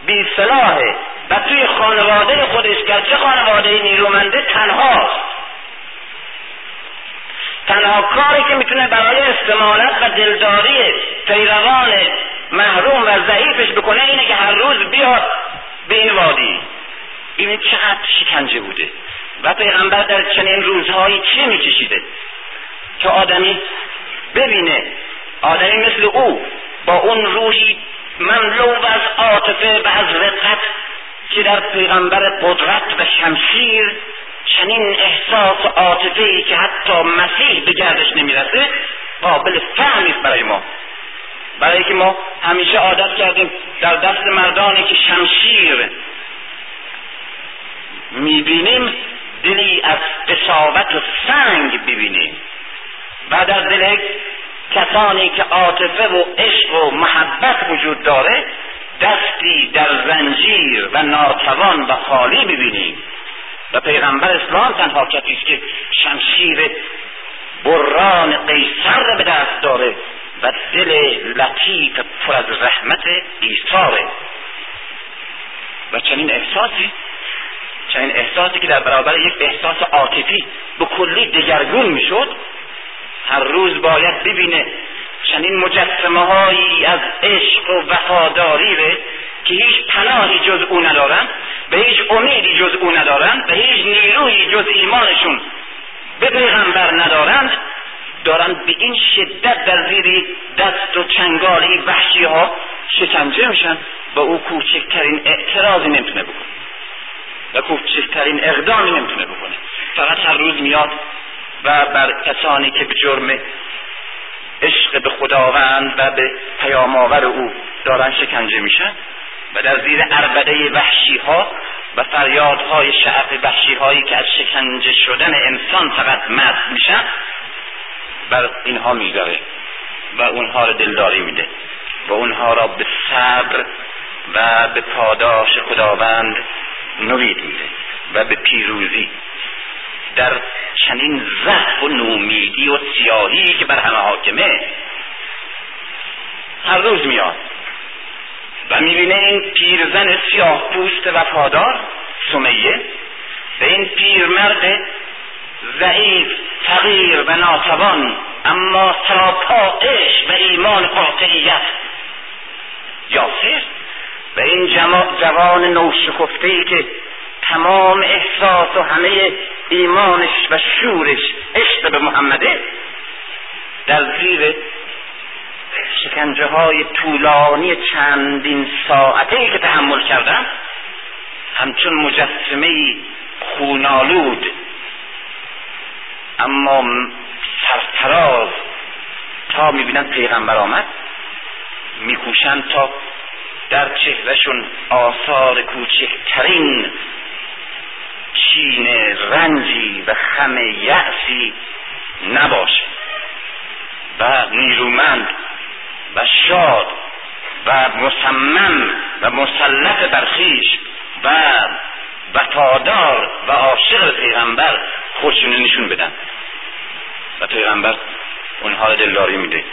بی صلاحه و توی خانواده خودش گرچه خانواده نیرومنده تنهاست. تنها کاری که می‌تونه برای استمالت و دلداری پیروان محروم و ضعیفش بکنه اینه که هر روز بیاد به این وادی این چقدر شکنجه بوده. و پیغمبر در چنین روزهایی چه میکشیده که آدمی ببینه. آدمی مثل او با اون روحی مملو از عاطفه و از رقت که در پیغمبر قدرت و شمشیر چنین احساس عاطفه ای که حتی مسیح به گردش نمی‌رسه قابل فهمی برای ما. برای که ما همیشه عادت کردیم در دست مردانی که شمشیر می‌بینیم دلی از قصاوت و سنگ ببینیم. و در دل کسانی که عاطفه و عشق و محبت وجود داره دستی در زنجیر و ناتوان و خالی ببینیم و پیغمبر اسلام تنها کسی است که شمشیر بران قیصر به دست داره و دل لطیف پر از رحمت ایثاره. و چنین احساسی چنین احساسی که در برابر یک احساس عاطفی به کلی دگرگون می‌شد هر روز باید ببینه چنین مجسمه هایی از عشق و وفاداری ره که هیچ پناهی جز او ندارن و هیچ امیدی جز او ندارن و هیچ نیرویی جز ایمانشون به پیغمبر ندارند دارن به این شدت در زیر دست و چنگال وحشی ها شکنجه میشن و او کوچکترین اعتراضی نمی‌تونه بکنه و کوچکترین اقدامی نمی‌تونه بکنه. فقط هر روز میاد و بر کسانی که به جرم عشق به خداوند و به پیام آور او دارن شکنجه میشن و در زیر عربده وحشی ها و فریادهای شعف وحشی هایی که از شکنجه شدن انسان فقط مرد میشن بر اینها می‌گذاره و اونها را دلداری میده و اونها را به صبر و به پاداش خداوند نوید میده و به پیروزی در چنین ضعف و نومیدی و سیاهی که بر همه حاکمه هر روز میاد و می‌بینه این پیرزن سیاه پوست وفادار سمیه و این پیرمرد ضعیف فقیر و ناتوان اما سراپا عشق و ایمان قاطعیت. یاسر و این جوان نوشکفته ای که تمام احساس و همه ایمانش و شورش عشق به محمده. در زیر شکنجه های طولانی چندین ساعته ای که تحمل کردم همچون مجسمه خونالود اما سرفراز تا می‌بینن پیغمبر آمد میکوشند تا در چهرهشون آثار کوچکترین چین رنجی و خم یأسی نباشه و نیرومند و شاد و مصمم و مسلط بر خویش و وفادار و عاشق پیغمبر خودشون نشون بدن. و پیغمبر اونها دلداری میده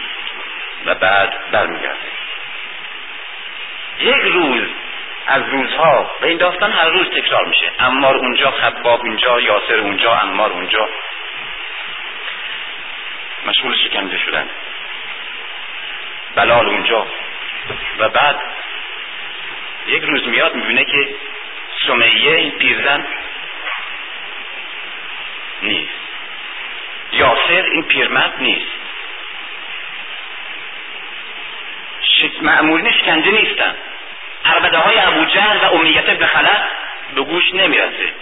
و بعد برمیگرده. یک روز از روزها. و این داستان هر روز تکرار میشه. امار اونجا خباب اونجا یاسر اونجا امار اونجا. مشغول شکنجه شدن. بلال اونجا. و بعد یک روز میاد می‌بینه که سمیه این پیرزن نیست. یاسر این پیرمرد نیست. معمولین شکنجه نیستن. عربده های ابو جهل و امیت ابن خلط به گوش نمی‌رسه.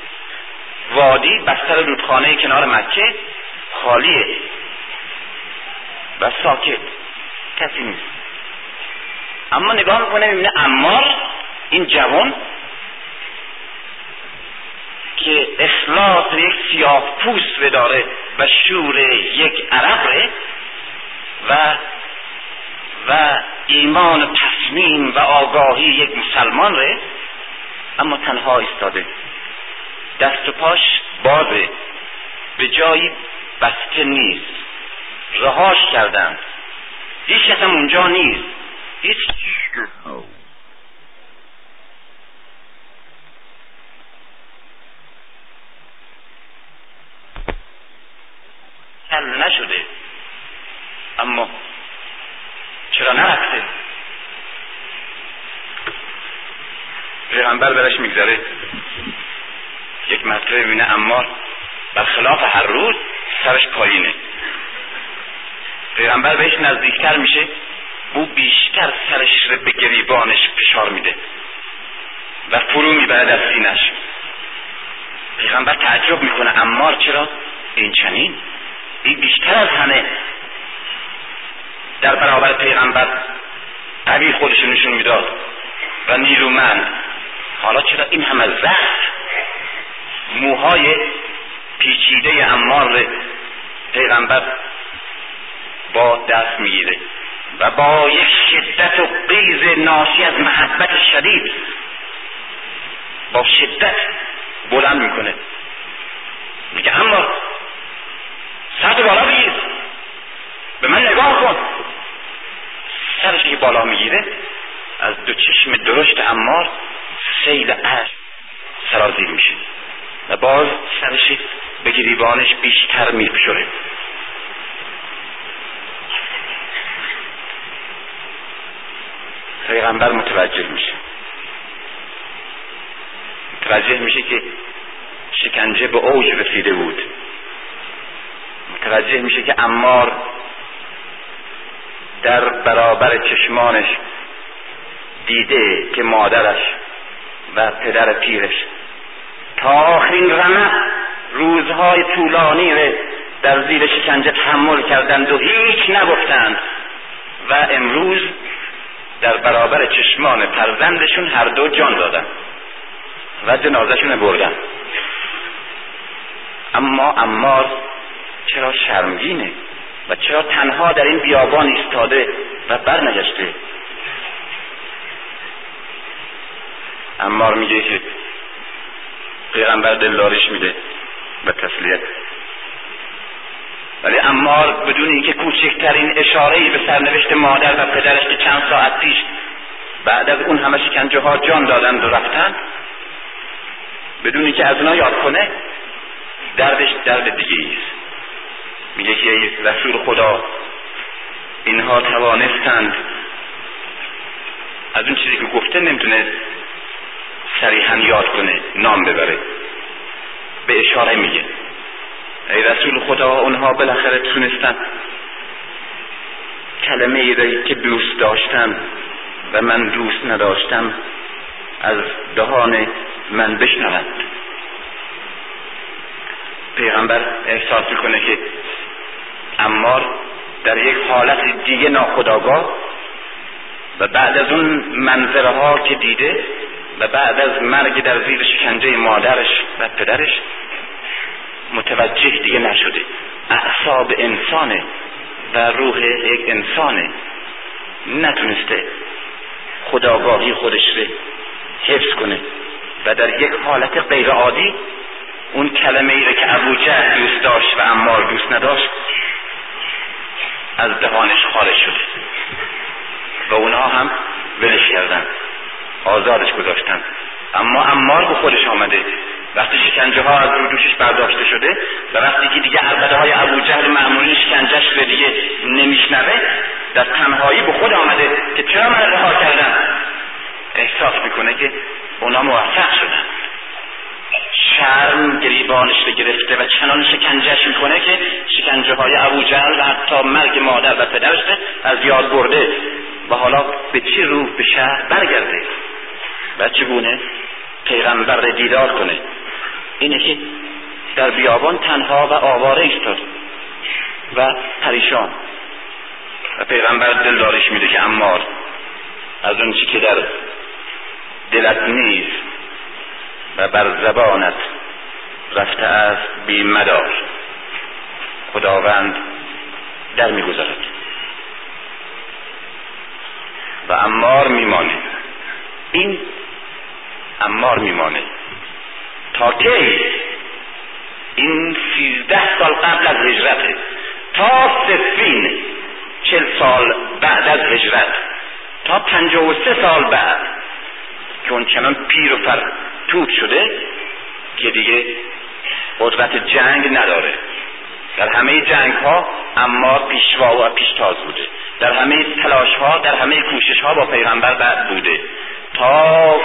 وادی بستر رودخانه کنار مکه خالیه و ساکت. کسی نیست. اما نگاه می‌کنه می‌بینه امار این جوان که اخلاص یک سیاه پوست داره و شور یک عربه و و ایمان و تصمیم و آگاهی یک مسلمان ره اما تنها ایستاده. دست و پاش بازه. به جایی بسته نیست. رهاش کردن. هیچ کس اونجا نیست. هیچ نشده. اما چرا نرفته؟ پیغمبر برش میگذره. یک مرتبه ببینه امار برخلاف هر روز سرش پایینه. پیغمبر بهش نزدیکتر میشه. او بیشتر سرش رو به گریبانش فشار میده و فرو می‌بره در سینش پیغمبر تعجب می‌کنه امار چرا؟ این چنین. این بیشتر از همه در برابر پیغمبر قوی خودش نشون می‌داد و نیرومند حالا چرا این همه زخم موهای پیچیده امار پیغمبر با دست می‌گیره و با یک شدت و قیز ناشی از محبت شدید با شدت بلند می‌کنه. میگه اما سطح بالا بگیر. به من نگاه کن. سرش که بالا می‌گیره. از دو چشم درشت امار سیل عشق سرازیر میشه. و باز سرش به گریبانش بیشتر میپشوره پیغمبر متوجه میشه. متوجه میشه که شکنجه به اوج رسیده بود. متوجه میشه که امار در برابر چشمانش دیده که مادرش و پدر پیرش. تا آخرین رمق روزهای طولانی در زیر شکنجه تحمل کردند و هیچ نگفتند. و امروز در برابر چشمان فرزندشون هر دو جان دادن و جنازشون بردن. اما امار چرا شرمگینه؟ و چرا تنها در این بیابان ایستاده و برنگشته؟ امار میگه که پیغمبر دلداریش میده و تسلیت. ولی امار بدون اینکه کوچکترین اشاره ای به سرنوشت مادر و پدرش که چند ساعت پیش بعد از اون همه شکنجه ها جان دادند و رفتن بدون اینکه از اونا یاد کنه دردش درد دیگه ایست میگه که رسول خدا اینها توانستند. از اون چیزی که گفته نمی‌تونه صریحا یاد کنه نام ببره. به اشاره میگه. ای رسول خدا اونها بالاخره تونستن کلمه ای که دوست داشتم و من دوست نداشتم از دهان من بشنوند پیغمبر احساس می‌کنه که امار در یک حالت دیگه ناخداگاه و بعد از اون منظره ها که دیده و بعد از مرگ در زیر شکنجه مادرش و پدرش متوجه دیگه نشده. اعصاب انسانه و روح یک انسانه. نتونسته خداگاهی خودش رو حفظ کنه. و در یک حالت غیر عادی اون کلمه ای که ابو جهل دوست داشت و امار دوست نداشت از دهانش خارج شده و اونها هم ولش کردن آزادش گذاشتن اما امار به خودش آمده. وقتی شکنجه ها از رو دوشش برداشته شده و وقتی که دیگه عربده های ابو جهل معمولی شکنجهش به دیگه نمیشنوه در تنهایی به خود آمده که چرا من رها کردم؟ احساس می‌کنه که اونا موفق شدن. شرم گریبانش رو گرفته و چنان شکنجهش می‌کنه که شکنجه های ابو جهل و حتی مرگ مادر و پدرش از یاد برده و حالا به چی روح به شهر برگرده و چگونه پیغمبر دیدار کنه؟ اینه که در بیابان تنها و آواره ایستاد و پریشان و پیغمبر دلدارش میده که امار از اون چی که در دلت نیست و بر زبانت رفته است بی مدار. خداوند در می‌گذارد. و امار میمانه این امار میمانه تا کی؟ این سیزده سال قبل از هجرته تا سفین چل سال بعد از هجرت. تا پنجه و سه سال بعد. که اون چنان پیر و فرتوت شده که دیگه قدرت جنگ نداره. در همه جنگ ها اما پیشوا و پیشتاز بوده. در همه تلاش ها در همه کوشش ها با پیغمبر بعد بوده. تا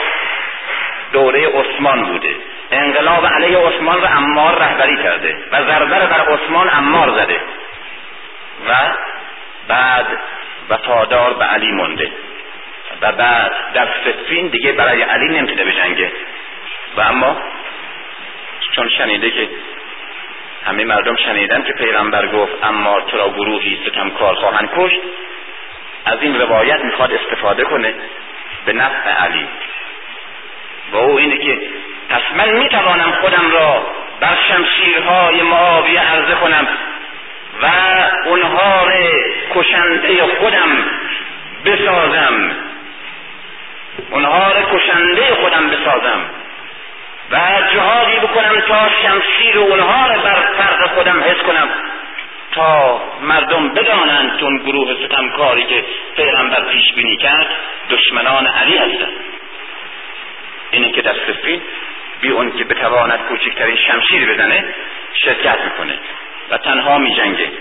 دوره عثمان بوده. انقلاب علیه عثمان و امار رهبری کرده و ضربه بر عثمان امار زده. و بعد وفادار به علی مونده. و بعد در سفین دیگه برای علی نمی‌تونه بجنگه. و اما چون شنیده که همه مردم شنیدن که پیغمبر گفت اما تو گروهی ستمکار خواهند کشت از این روایت می‌خواد استفاده کنه به نفع علی. و او اینه که پس من می‌توانم خودم را بر شمشیرهای معاویه عرضه کنم و اونها را کشنده خودم بسازم. اونها را کشنده خودم بسازم. و جهادی بکنم تا شمشیر اونها را بر فرق خودم حس کنم. تا مردم بدانند اون گروه ستمکاری که پیغمبر پیش بینی کرد دشمنان علی هستند. اینه که در سفین بی اون که بتواند کوچکترین شمشیر بزنه شرکت می‌کنه و تنها میجنگه.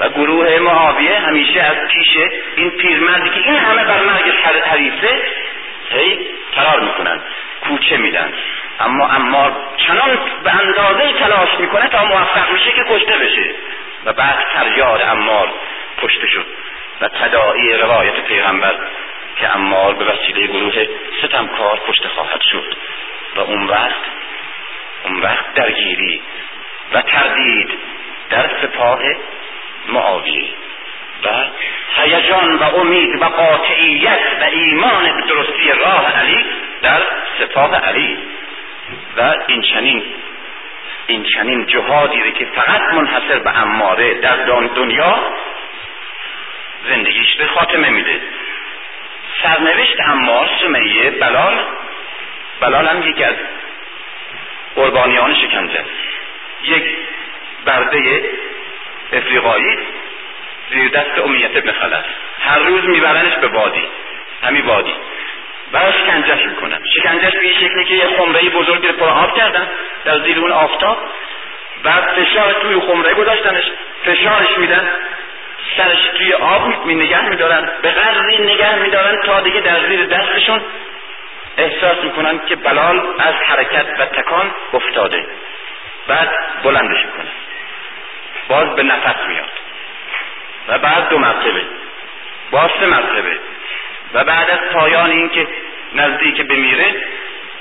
و گروه معاویه همیشه از پیش این پیرمردی که این همه بر مرگ حریفه هی قرار می‌کنن کوچه میدن. اما اما چنان به اندازه تلاش می‌کنه تا موفق میشه که کشته بشه. و بعد فریاد امار کشته شد و تداعی روایت پیغمبر که امار به وسیله گروه ستمکار کشته خواهد شد. و اون وقت اون وقت درگیری و تردید در سپاه معاویه. و هیجان و امید و قاطعیت و ایمان به درستی راه علی در سپاه علی. و این چنین این چنین جهادی که فقط منحصر به اماره در دنیا زندگیش به خاتمه میده. سرنوشت امار سمیه بلال بلال هم یکی از قربانیان شکنجه. یک برده افریقایی زیر دست امیت ابن خلف هر روز میبرنش به وادی. همین وادی. برای شکنجهش می‌کنن. شکنجهش به این شکلی که یه خمره بزرگ پر آب کردن در زیر اون آفتاب. بعد فشار توی خمره گذاشتنش. فشارش میدن. سرش توی آب می نگه میدارن. به قدری نگه میدارن تا دیگه در زیر دستشون احساس می‌کنن که بلال از حرکت و تکان افتاده. بعد بلندش می‌کنن باز به نفس میاد. و بعد دو مرتبه. باز سه مرتبه. و بعد از پایان اینکه نزدیک بمیره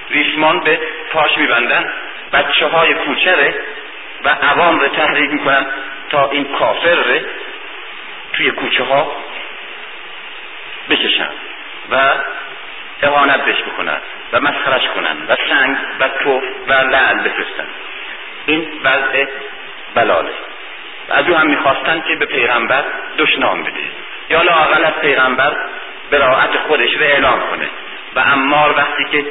ریسمان به پاش میبندن. بچه های کوچره و عوام رو تحریک می‌کنن تا این کافر رو توی کوچه ها بکشن و اهانت بهش بکنن و مسخرش کنن و سنگ و توف و لعن بفرستن. این وضع بلاله. و از او هم می‌خواستن که به پیغمبر دشنام بده. یا لاقل از پیغمبر براعت خودش رو اعلام کنه. و امار وقتی که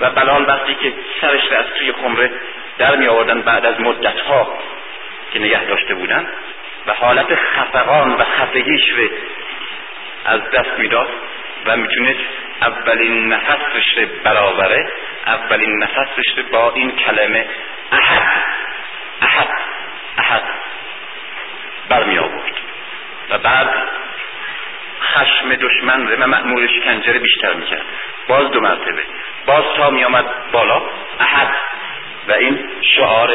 و بلال وقتی که سرش رو از توی خمره در می آوردن بعد از مدت ها که نگه داشته بودن و حالت خفقان و خفگیش رو از دست می‌داد و می‌تونست اولین نفسش رو برآوره اولین نفسش رو با این کلمه احد احد احد. برمی آورد و بعد خشم دشمن رو و مأمور شکنجه بیشتر می‌کرد. باز دو مرتبه. باز تا میآمد بالا. احد. و این شعار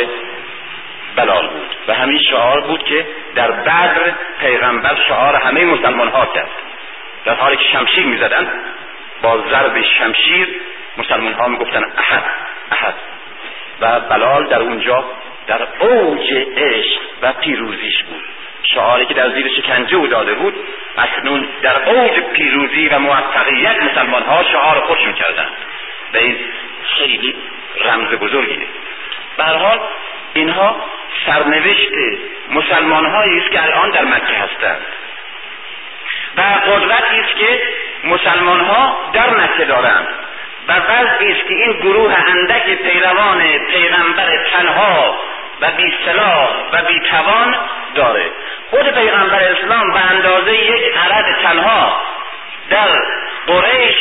بلال بود. و همین شعار بود که در بدر پیغمبر شعار همه مسلمان ها کرد. در حالی که شمشیر می‌زدن با ضرب شمشیر مسلمان ها می‌گفتن احد احد. و بلال در اونجا در اوج عشق و پیروزیش بود. شعاری که در زیر شکنجه او داده بود اکنون در اوج پیروزی و موفقیت مسلمان ها شعار خودشون کردن و این خیلی رمز بزرگیه. به حال اینها سرنوشت مسلمان است که الان در مکه هستند. و قدرتی است که مسلمان ها در مکه دارند. و وضعی است که این گروه اندک پیروان پیغمبر تنها و بی سلاح و بی توان داره. خود پیغمبر اسلام به اندازه یک عرد تنها در قریش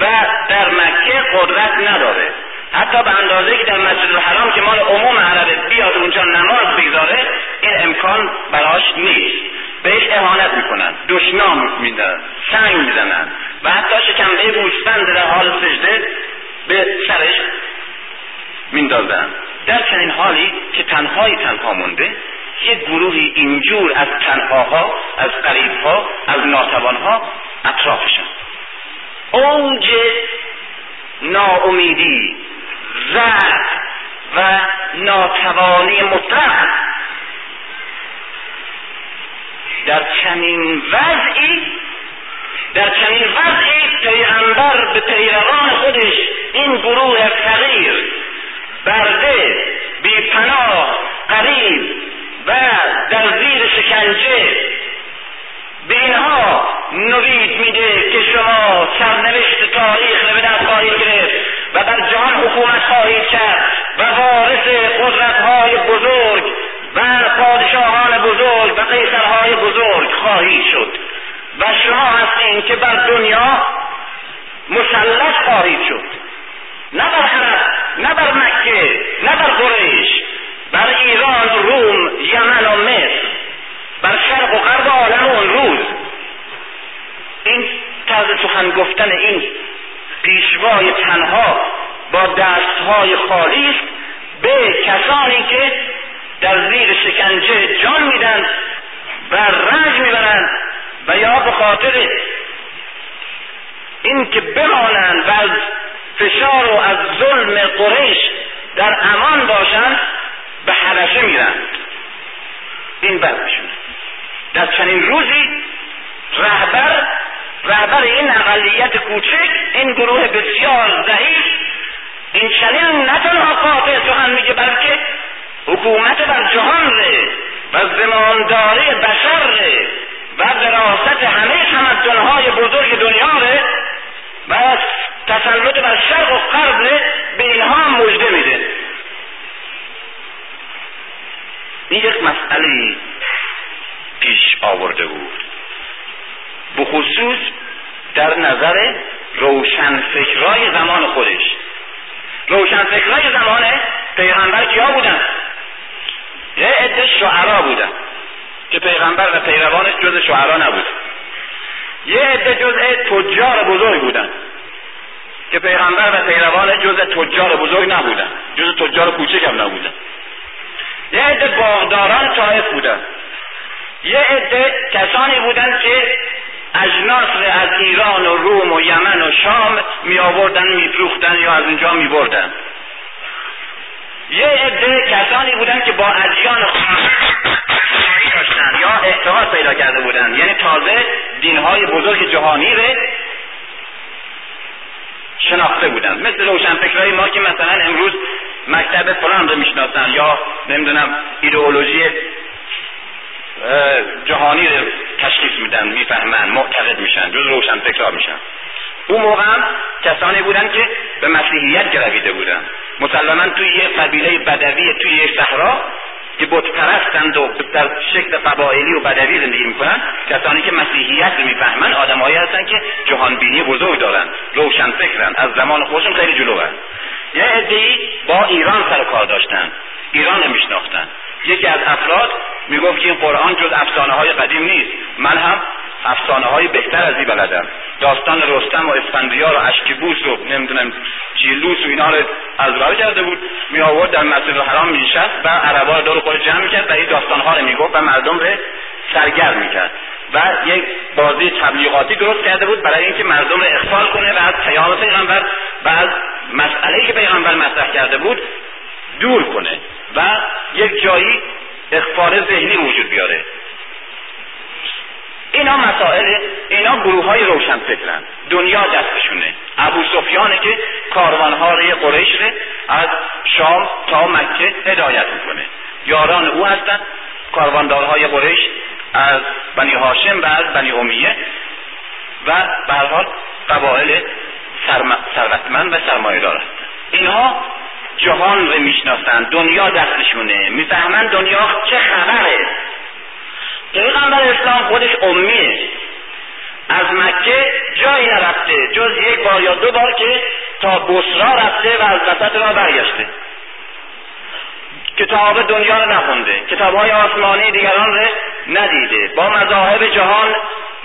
و در مکه قدرت نداره. حتی به اندازه که در مسجد الحرام که مال عموم عربه بیاد اونجا نماز بگذاره این امکان براش نیست. بهش اهانت می‌کنن دشنام میدن سنگ می‌زنن و حتی شکمبه گوسفند در حال سجده به سرش میندازن. در چنین حالی که تنهای تنها مونده یک گروهی اینجور از تنهاها از قریبها از ناتوانها اطرافشن. اوج ناامیدی ضعف و ناتوانی مطلق در چنین وضعی در چنین وضعی پیغمبر به پیروان خودش این گروه فقیر برده بیپناه قریب و در زیر شکنجه. به اینها نوید میده که شما سرنوشت تاریخ به دست خواهید گرفت و بر جهان حکومت خواهید کرد و وارث قدرتهای بزرگ و پادشاهان بزرگ و قیصرهای بزرگ خواهید شد. و شما هستین که بر دنیا مسلط خواهید شد. نه بر عرب نه بر مکه نه بر قریش بر ایران و روم یمن و مصر بر شرق و غرب عالم اون روز. این طرز سخن گفتن این پیشوای تنها با دستهای خالی است به کسانی که در زیر شکنجه جان میدن و رنج می‌برند و یا به خاطر اینکه بمانند و از فشار و از ظلم قریش در امان باشند به حبشه میرند این وضعشونه در چنین روزی رهبر رهبر این اقلیت کوچک این گروه بسیار ضعیف این چنین نه تنها قاطع سخن میگه بلکه حکومت بر جهان ره و زمانداری بشر ره و دراست همه تمدنهای بزرگ دنیا ره و تسلط بر شرق و غرب به اینها مژده میده. این یک مسئله پیش آورده بود. بخصوص در نظر روشنفکرای زمان خودش. روشنفکرای زمان پیغمبر کیا بودن؟ یه عده شعرا بودن که پیغمبر و پیروانش جز شعرا نبود. یه عده جزء تجار بزرگ بودن. که پیغمبر و پیروان جز تجار بزرگ نبودن. جز تجار کوچک هم نبودن. یه عده باغداران طایف بودن. یه عده کسانی بودن که اجناس از ایران و روم و یمن و شام می آوردن می یا از اونجا می بردن یه عده کسانی بودن که با ادیان داشتن یا اعتقاد پیدا کرده بودن. یعنی تازه دینهای بزرگ جهانی رو شناخته بودن مثل روشنفکرهای ما که مثلا امروز مکتب فلان رو می‌شناسن یا نمی‌دونم ایدئولوژی جهانی رو تشخیص میدن می‌فهمن معتقد میشن جز روشنفکرها میشن. اون موقع هم کسانی بودن که به مسیحیت گرویده بودن. مسلما توی یه قبیله بدوی توی یه صحرا که بت پرستند و در شکل قبایلی و بدوی زندگی می‌کنن کسانی که مسیحیت رو می‌فهمن آدمهایی هستن که جهانبینی بزرگ دارن روشن فکرن از زمان خودشون خیلی جلو هست یه عدهای با ایران سر کار داشتن ایران رو میشناختن. یکی از افراد می‌گفت که این قرآن جز افسانه های قدیم نیست. من هم افسانه های بهتر از این بلدم داستان رستم و اسفندیار و اشکبوس و نمی‌دونم جیلوس و اینا رو از راه کرده بود. می آورد در مسجد الحرام می نشست و عربا رو دور خود جمع می‌کرد و این داستان ها رو می‌گفت و مردم رو سرگرم می‌کرد و یک بازی تبلیغاتی درست کرده بود برای اینکه مردم رو اخفال کنه و از پیام پیغمبر و از مسئله که پیغمبر مطرح کرده بود دور کنه و یک جایی اخفار ذهنی وجود بیاره. اینا مسائل اینا گروه های روشن فکرن. دنیا دستشونه. ابو سفیانه که کاروانهای قریش از شام تا مکه هدایت می‌کنه. یاران او هستن کارواندارهای قریش از بنی هاشم و از بنی امیه و به حال قبایل ثروتمند و سرمایه دار هستن. اینها جهان رو می‌شناسن دنیا دستشونه. می‌فهمن دنیا چه خبره. پیغمبر اسلام خودش امیه از مکه جایی نرفته. جز یک بار یا دو بار که تا بسرا رفته و از وسط را برگشته. کتاب دنیا رو نخونده. کتاب های آسمانی دیگران رو ندیده. با مذاهب جهان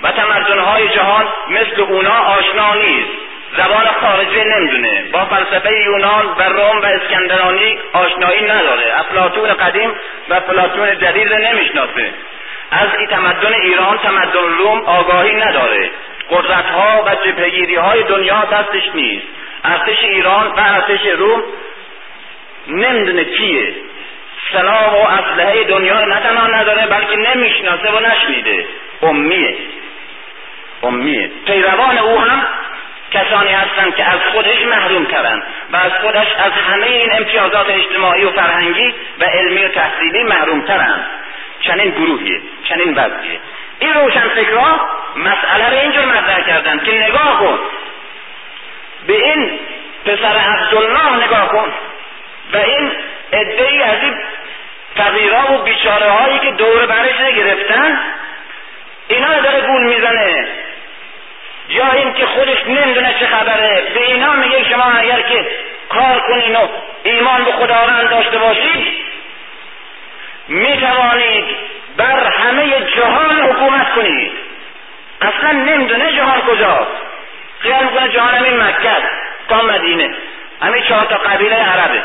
و تمدنهای جهان مثل اونا آشنا نیست. زبان خارجی نمی‌دونه. با فلسفه یونان و روم و اسکندرانی آشنایی نداره. افلاتون قدیم و افلاتون جدید نمی‌شناسه. از این تمدن ایران تمدن روم آگاهی نداره. قدرت ها و جبهگیری های دنیا دستش نیست. ارتش ایران و ارتش روم نمی‌دونه کیه. سلاح و اسلحه دنیا رو نه تنها نداره بلکه نمی‌شناسه و نشنیده. امیه. امیه. پیروان او هم کسانی هستند که از خودش محروم ترن و از خودش از همه این امتیازات اجتماعی و فرهنگی و علمی و تحصیلی محروم ترن. چنین گروهیه چنین وضعیه. این روشن فکرها مسئله رو اینجور مطرح کردن که نگاه کن. به این پسر عبدالله نگاه کن. و این ای از این فقیرها و بیچاره هایی که دور برش نگرفتن اینا داره گول می‌زنه. یا این که خودش نمی‌دونه چه خبره به اینا میگه شما اگر که کار کنین و ایمان به خداوند داشته باشید می توانید بر همه جهان حکومت کنید. اصلا نمی‌دونه جهان کجاست. خیال می‌کنه جهان همین مکه تا مدینه. همین چهار تا قبیله عربه.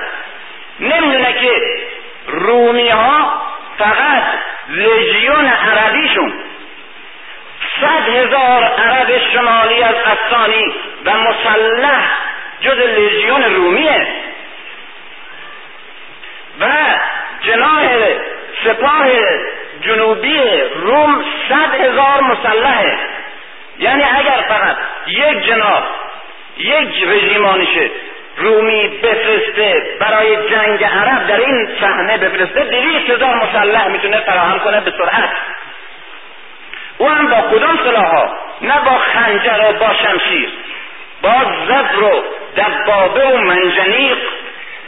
نمی‌دونه که رومی ها فقط لژیون عربیشون. صد هزار عرب شمالی از افغانی و مسلح جز لژیون رومیه. و جناه سپاه جنوبی روم صد هزار مسلحه یعنی اگر فقط یک جناح یک رژیمانشه رومی بفرسته برای جنگ عرب در این صحنه بفرسته دویست هزار مسلح می‌تونه فراهم کنه به سرعت. او هم با کدام سلاحها؟ نه با خنجر و با شمشیر. با زبر و دبابه و منجنیق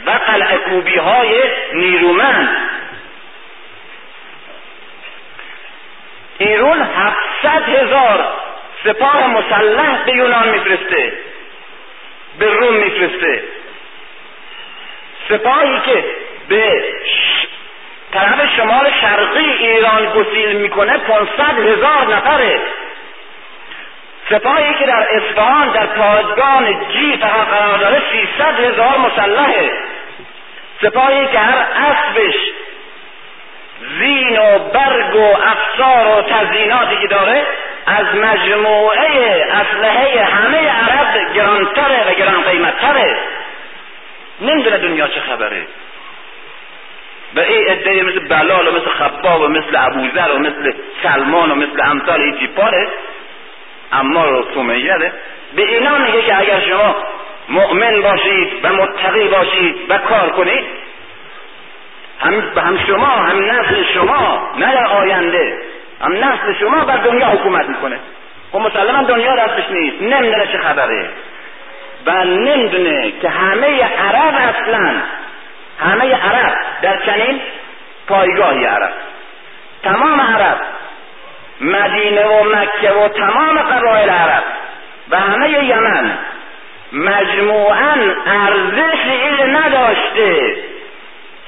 و قلعکوبی های نیرومند. ایرون هفتصد هزار سپاه مسلح به یونان میفرسته. به روم میفرسته. سپاهی که به طرف شمال شرقی ایران گسیل می‌کنه 500 هزار نفره. سپاهی که در اصفهان در پادگان جی فقط قرار داره 300 هزار مسلحه. سپاهی که هر اسبش زین و برگ و افسار و تزییناتی که داره از مجموعه اسلحه همه عرب گرانتره و گران قیمتتره نمی‌دونه دنیا چه خبره. و این عده مثل بلال و مثل خباب و مثل ابوذر و مثل سلمان و مثل امثال این جیپاره اما رو سمیه به اینا میگه که اگر شما مؤمن باشید و متقی باشید و کار کنید هم, هم شما هم نسل شما نه در آینده هم نسل شما بر دنیا حکومت می‌کنه. خب مسلما دنیا دستش نیست نمی‌دونه چه خبره. و نمی‌دونه که همه عرب اصلا همه عرب در چنین پایگاهی عرب. تمام عرب مدینه و مکه و تمام قبایل عرب و همه یمن مجموعا ارزش این نداشته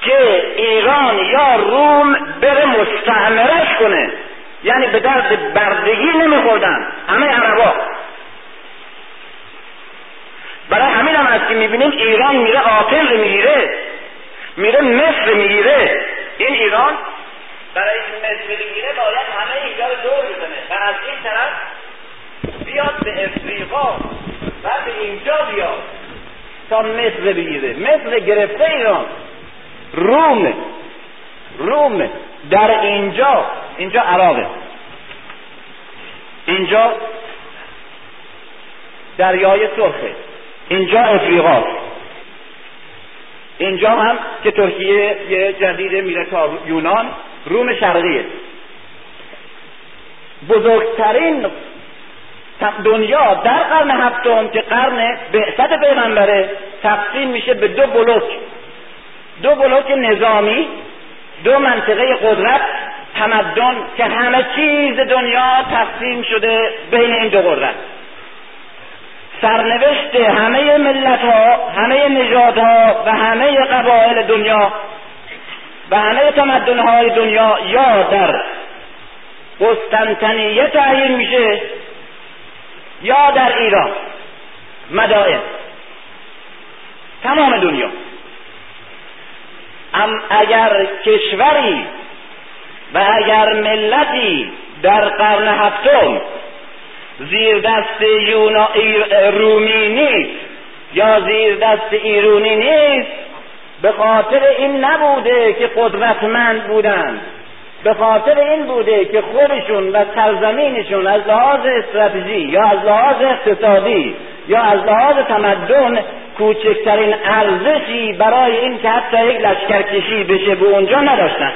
که ایران یا روم بره مستعمرش کنه. یعنی به درد بردگی نمیخوردن همه عربا. برای همین هم از که می‌بینیم ایران میره رو می‌گیره میره مصر می‌گیره. این ایران برای این مصر بگیره باید همه اینجا رو دور بزنه و از این طرف بیاد به افریقا و به اینجا بیاد تا مصر بگیره. مصر گرفته ایران. روم. روم. در اینجا. اینجا عراقه. اینجا دریای سرخه اینجا افریقا. اینجا هم که ترکیه یه جدیده میره تا یونان. روم شرقیه بزرگترین دنیا در قرن هفتم که قرن بعثت پیغمبره تقسیم میشه به دو بلوک. دو بلوک نظامی دو منطقه قدرت تمدن که همه چیز دنیا تقسیم شده بین این دو قدرت. سرنوشت همه ملت ها همه نژاد ها و همه قبایل دنیا و همه تمدن های دنیا یا در قسطنطنیه تعیین میشه یا در ایران. مدائن. تمام دنیا. ام اگر کشوری و اگر ملتی در قرن هفتم زیر دست یونا رومی نیست یا زیر دست ایرونی نیست به خاطر این نبوده که قدرتمند بودند. به خاطر این بوده که خودشون و سرزمینشون از لحاظ استراتژی یا از لحاظ اقتصادی یا از لحاظ تمدن کوچکترین ارزشی برای این که حتی یک لشکرکشی بشه به اونجا نداشتن.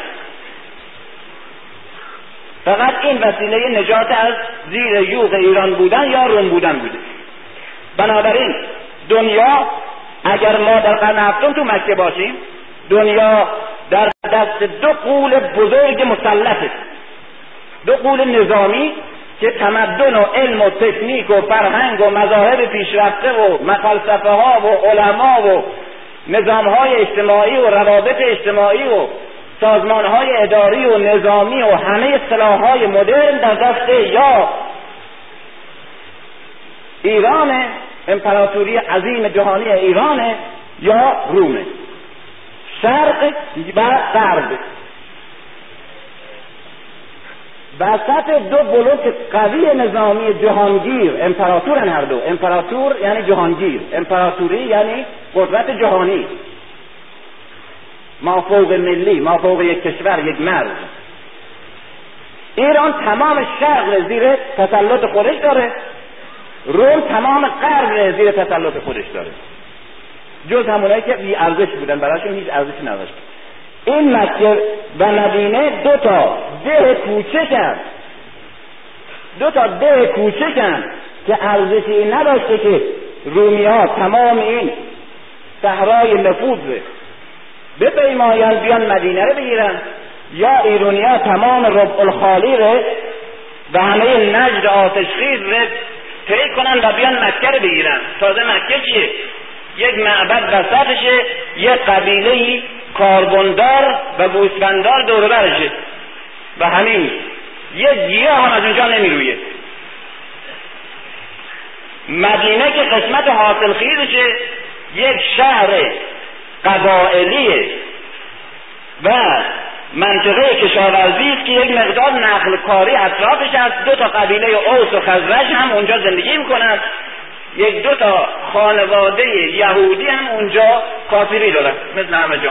فقط این وسیله نجات از زیر یوغ ایران بودن یا روم بودن بوده. بنابراین دنیا اگر ما در قرن هفتم تو مکه باشیم دنیا در دست دو قول بزرگ مسلطه دو قول نظامی که تمدن و علم و تکنیک و فرهنگ و مذاهب پیشرفته و فلسفه ها و علما و نظام های اجتماعی و روابط اجتماعی و سازمان های اداری و نظامی و همه سلاح های مدرن در دست یا ایران امپراتوری عظیم جهانی ایران یا رومه شرق و غرب. وسط دو بلوک قوی نظامی جهانگیر امپراتور هر دو. امپراتور یعنی جهانگیر. امپراتوری یعنی قدرت جهانی. ما فوق ملی ما فوق یک کشور یک مرز ایران تمام شرق زیر تسلط خودش داره. روم تمام غرب زیر تسلط خودش داره. جز همونایی که بی ارزش بودن براشون هیچ ارزشی نداشت. این مکه و مدینه دو تا ده کوچکن دو تا ده کوچکن که ارزشی نداشته که رومی ها تمام این صحرای نفوذ بپیمایند بیان مدینه رو بگیرن یا ایرونی ها تمام ربع الخالی و همه نجد آتشخیز رو طی کنن و بیان مکه رو بگیرن. تازه مکه چیه؟ یک معبد وسطشه یک قبیله کاربندار و گوسفندار دور برشه و همین یه گیاه هم از اونجا نمیرویه. مدینه که قسمت حاصل خیزشه یک شهر قبائلیه. و منطقه کشاورزی است که یک مقدار نقل کاری اطرافش است. دو تا قبیله اوس و خزرج هم اونجا زندگی می‌کنند. یک دو تا خانواده یهودی هم اونجا کافری دارن. مثل همه جا.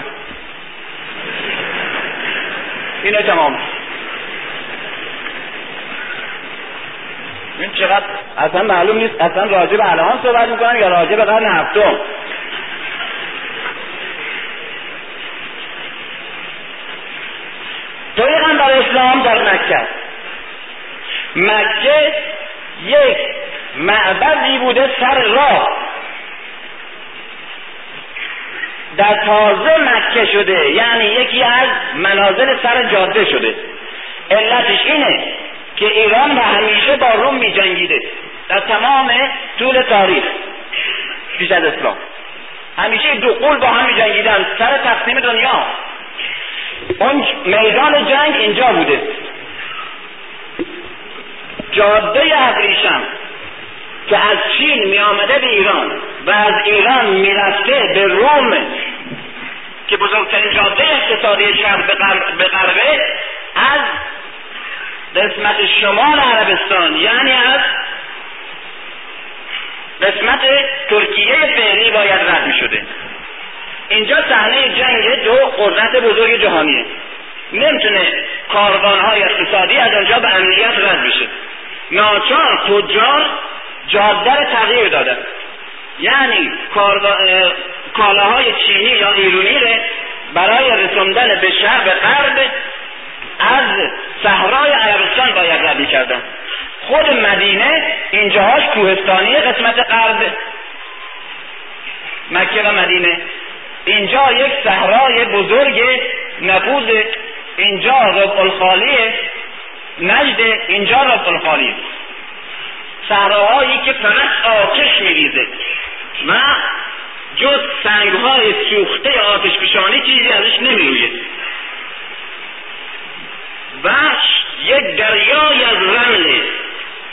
اینه تمام. این چقدر اصلا معلوم نیست اصلا راجع به الان صحبت می‌کنن یا راجع به قرن هفتم. در اسلام در مکه. مکه یک معبدی بوده سر راه. در تازه مکه شده یعنی یکی از منازل سر جاده شده. علتش اینه که ایران و همیشه با روم می جنگیده در تمام طول تاریخ پیش از اسلام. همیشه دو قول با هم می جنگیدن سر تقسیم دنیا. اون میدان جنگ اینجا بوده. جاده ابریشم که از چین می آمده به ایران و از ایران می‌رفته به روم که بزرگترین جاده اقتصادی شهر به غربه از قسمت شمال عربستان یعنی از قسمت ترکیه فعلی باید رد می شده اینجا صحنه جنگ دو قدرت بزرگ جهانیه. نمی‌تونه کاروانهای اقتصادی از آنجا به امنیت رد بشه. ناچار تجار جاده رو تغییر دادن. یعنی کالاهای چینی یا ایرونی رو برای رسوندن به شهر به غرب از صحرای عربستان باید رد کردن خود مدینه اینجاهاش کوهستانی قسمت غرب. مکه و مدینه. اینجا یک صحرای بزرگ نفوذ اینجا ربع الخالیه نجد اینجا ربع الخالی صحراهایی که فقط آتش میریزه. و جز سنگهای سوخته آتش پیشانی چیزی ازش نمی‌روید. و یک دریای از رمله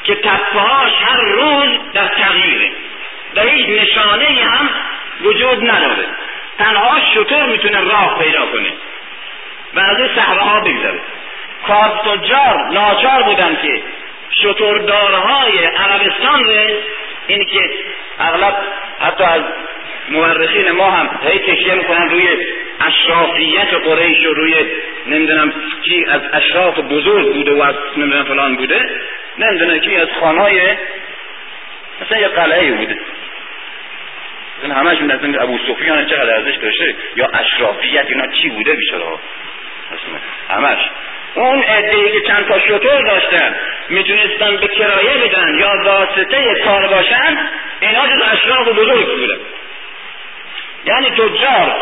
که تپهاش هر روز در تغییره. و هیچ نشانه هم وجود نداره. تنها شطور می‌تونه راه پیدا کنه. و از این صحراها بگذره. کار تجار ناچار بودن که شطوردارهای عربستان رو این که اغلب حتی از مورخین ما هم هی تکیه می‌کنن روی اشرافیت قریش و روی نمی‌دونم کی از اشراف بزرگ بوده و از نمی‌دونم فلان بوده. نمی‌دونم کی از خانهای مثلا یه قلعه بوده. این همشون از ابو سفیان چقدر ارزش داشته؟ یا اشرافیت اینا چی بوده بیچاره؟ همش. اون عده که چند تا شطور داشتن می‌تونستن به کرایه بدن یا واسطه کار باشن اینا جز اشراف بزرگ بودن یعنی تجار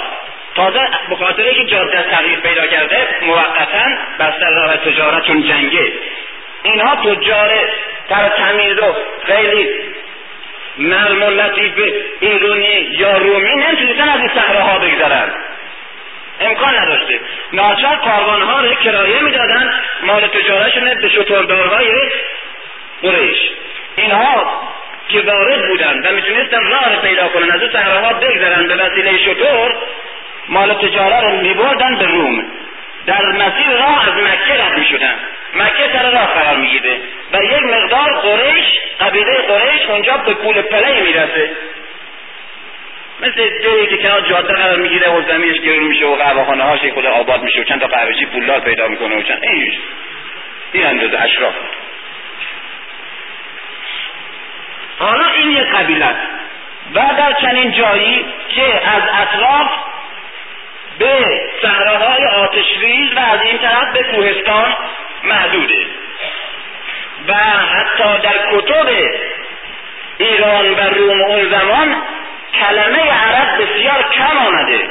تازه به خاطر که جاده تغییر پیدا کرده موقتا بستر راه تجارتون جنگه. اینها تجار تر تمیز و خیلی نرم و لطیف ایرونی یا رومی نمی‌تونستن از این صحراها بگذرن. امکان نداشته. ناچار کاروانها رو کرایه می‌دادن مال تجارتشون به شطوردارهای قریش. اینها که وارد بودن و می‌تونستن راه پیدا کنن از اون صحراها بگذرن به وسیله شطور مال تجاره رو میبردن به روم. در مسیر راه از مکه رد می‌شدن. مکه سر راه قرار می‌گیره. و یک مقدار قریش قبیله قریش اونجا به پول پله می‌رسه. مثل جایی که کنار جاده قرار می‌گیره و زمینش گرون میشه و قهوهخانه هاش خود آباد میشه و چند تا قهوهچی پولدار پیدا می‌کنه و چند این این اندازه اشراف. حالا این یک قبیله و در چنین جایی که از اطراف به صحراهای آتشریز و از این طرف به کوهستان محدوده. و حتی در کتب ایران و روم اون زمان کلمه عرب بسیار کم آمده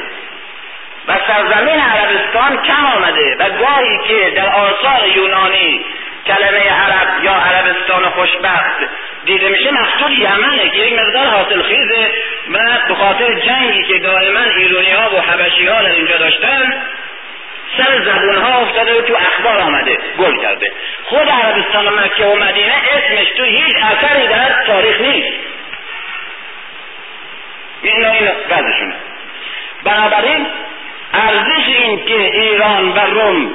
و سرزمین عربستان کم آمده و گاهی که در آثار یونانی کلمه عرب یا عربستان خوشبخت دیده میشه مقصود یمنه. که یک مقدار حاصل خیزه. و به خاطر جنگی که دائما ایرونی ها و حبشی ها در اینجا داشتن سر زبون ها افتاده و تو اخبار آمده گل کرده. خود عربستان و مکه و مدینه اسمش تو هیچ اثری در تاریخ نیست. این این وضعشونه. بنابراین ارزش این که ایران و روم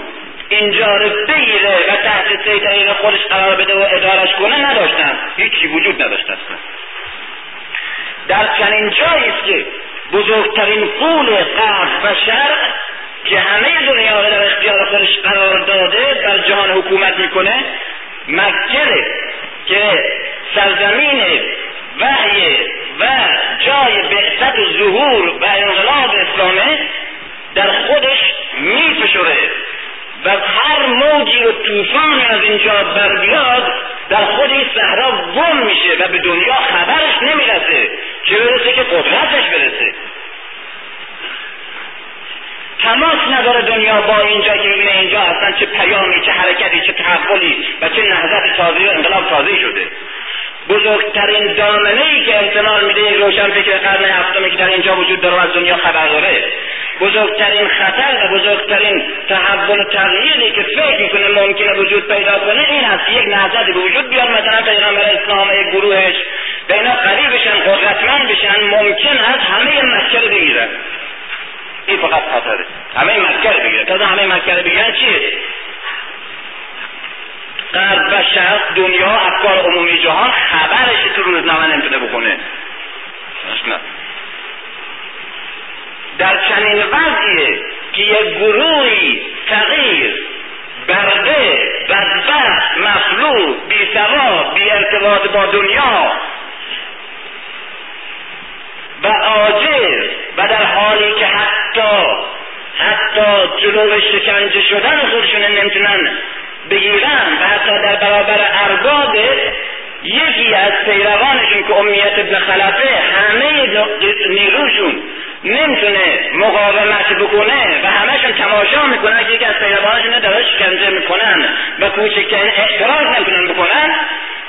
اینجا رو بگیره و تحت سیطره خودش قرار بده و ادارش کنه نداشتن. هیچی وجود نداشت در چنین جایی است که بزرگترین قول غرب و شرق که همه دنیا رو در اختیار خودش قرار داده در جهان حکومت می‌کنه مکه که سرزمین وحی و جای بعثت و ظهور و انقلاب اسلامه در خودش میفشره و هر موجی و طوفانی از اینجا بر بیاد در خود این صحرا گم میشه و به دنیا خبرش نمی‌رسه چه برسه که قدرتش برسه. تماس نداره دنیا با اینجا که می‌بینه اینجا اصلا چه پیامی چه حرکتی چه تحولی و چه نهضت تازه و انقلاب تازه شده. بزرگترین دامنه ای که احتمال میده یک روشن فکر قرن هفتمی که در اینجا وجود داره و از دنیا خبر داره. بزرگترین خطر و بزرگترین تحول و تغییری که فکر می‌کنه ممکنه وجود پیدا کنه این است یک نهضتی به وجود بیاد. مثلا پیغمبر اسلام یک گروهش به اینا قریب بشن قدرتمند بشن ممکن است همه رو بگیرن. این فقط خطره. همه رو بگیرن. تازه همه رو بگیرن چیه؟ غرب و شرق دنیا افکار عمومی جهان خبرش تو روزنامه نمی‌تونه بکنه در چنین وضعیه که یک گروهی تغییر برده بدبخت بی بی ارتباط با دنیا و عاجز و در حالی که حتی حتی جلو شکنجه شدن خودشون نمی‌تونن بگیرن و حتی در برابر ارباب یکی از پیروانشون که امیت ابن خلفه همه نیروشون نمی‌تونه مقاومت بکنه و همشون تماشا می‌کنن که یکی از پیروانشون داره شکنجه می‌کنن و کوچکترین اعتراض نمی‌تونن بکنن.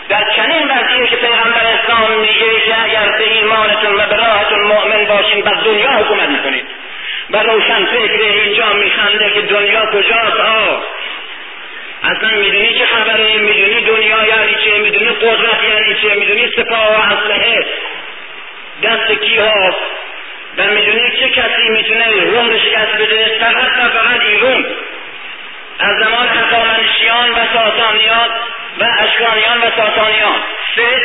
در چنین وضعیه که پیغمبر اسلام میگه که اگر به ایمانتون و به راهتون مؤمن باشین بر دنیا حکومت می‌کنید. و روشن فکر اینجا میخنده که دنیا کجاست؟ آه اصلا می‌دونی چه خبره؟ می‌دونی دنیا یعنی چه؟ می‌دونی قدرت یعنی چه؟ می‌دونی سپاه و اسلحه؟ دست کی هاست و می‌دونی چه کسی می‌تونه روم رو شکست بده؟ فقط و فقط ایرون از زمان هخامنشیان و ساسانیان و اشکانیان و ساسانیان. سه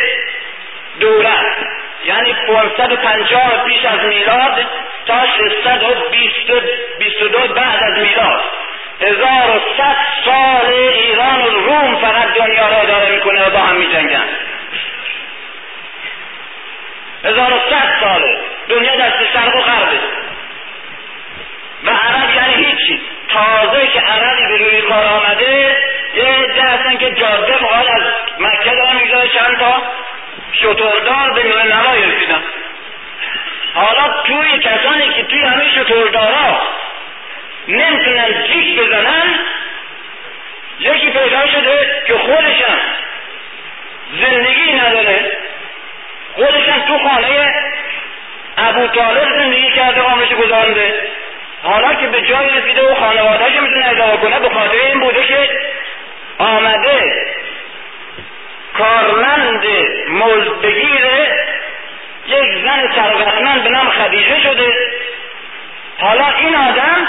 دولت. یعنی 550 پیش از میلاد تا 622 بعد از میلاد. هزار و ست سال ایران و روم فقط دنیا را اداره می‌کنه و با هم میجنگن. هزار و ست ساله. دنیا دست شرق و غربه. و عرب یعنی هیچی. تازه که عربی به روی کار آمده یه عده هستن که جاده فقط از مکه دارن می‌گذاره چند تا؟ شطوردار به میون نمایی رسیدن. حالا توی کسانی که توی همه شطوردارا نمی‌تونن جیک بزنن. یکی پیدا شده که خودشم زندگی نداره. خودشم تو خانه ابو طالب زندگی کرده عمرش گذارنده. حالا که به جای رسیده و خانوادهش می‌تونه اداره کنه به خاطر این بوده که آمده کارمند مزد بگیره یک زن ثروتمند به نام خدیجه شده. حالا این آدم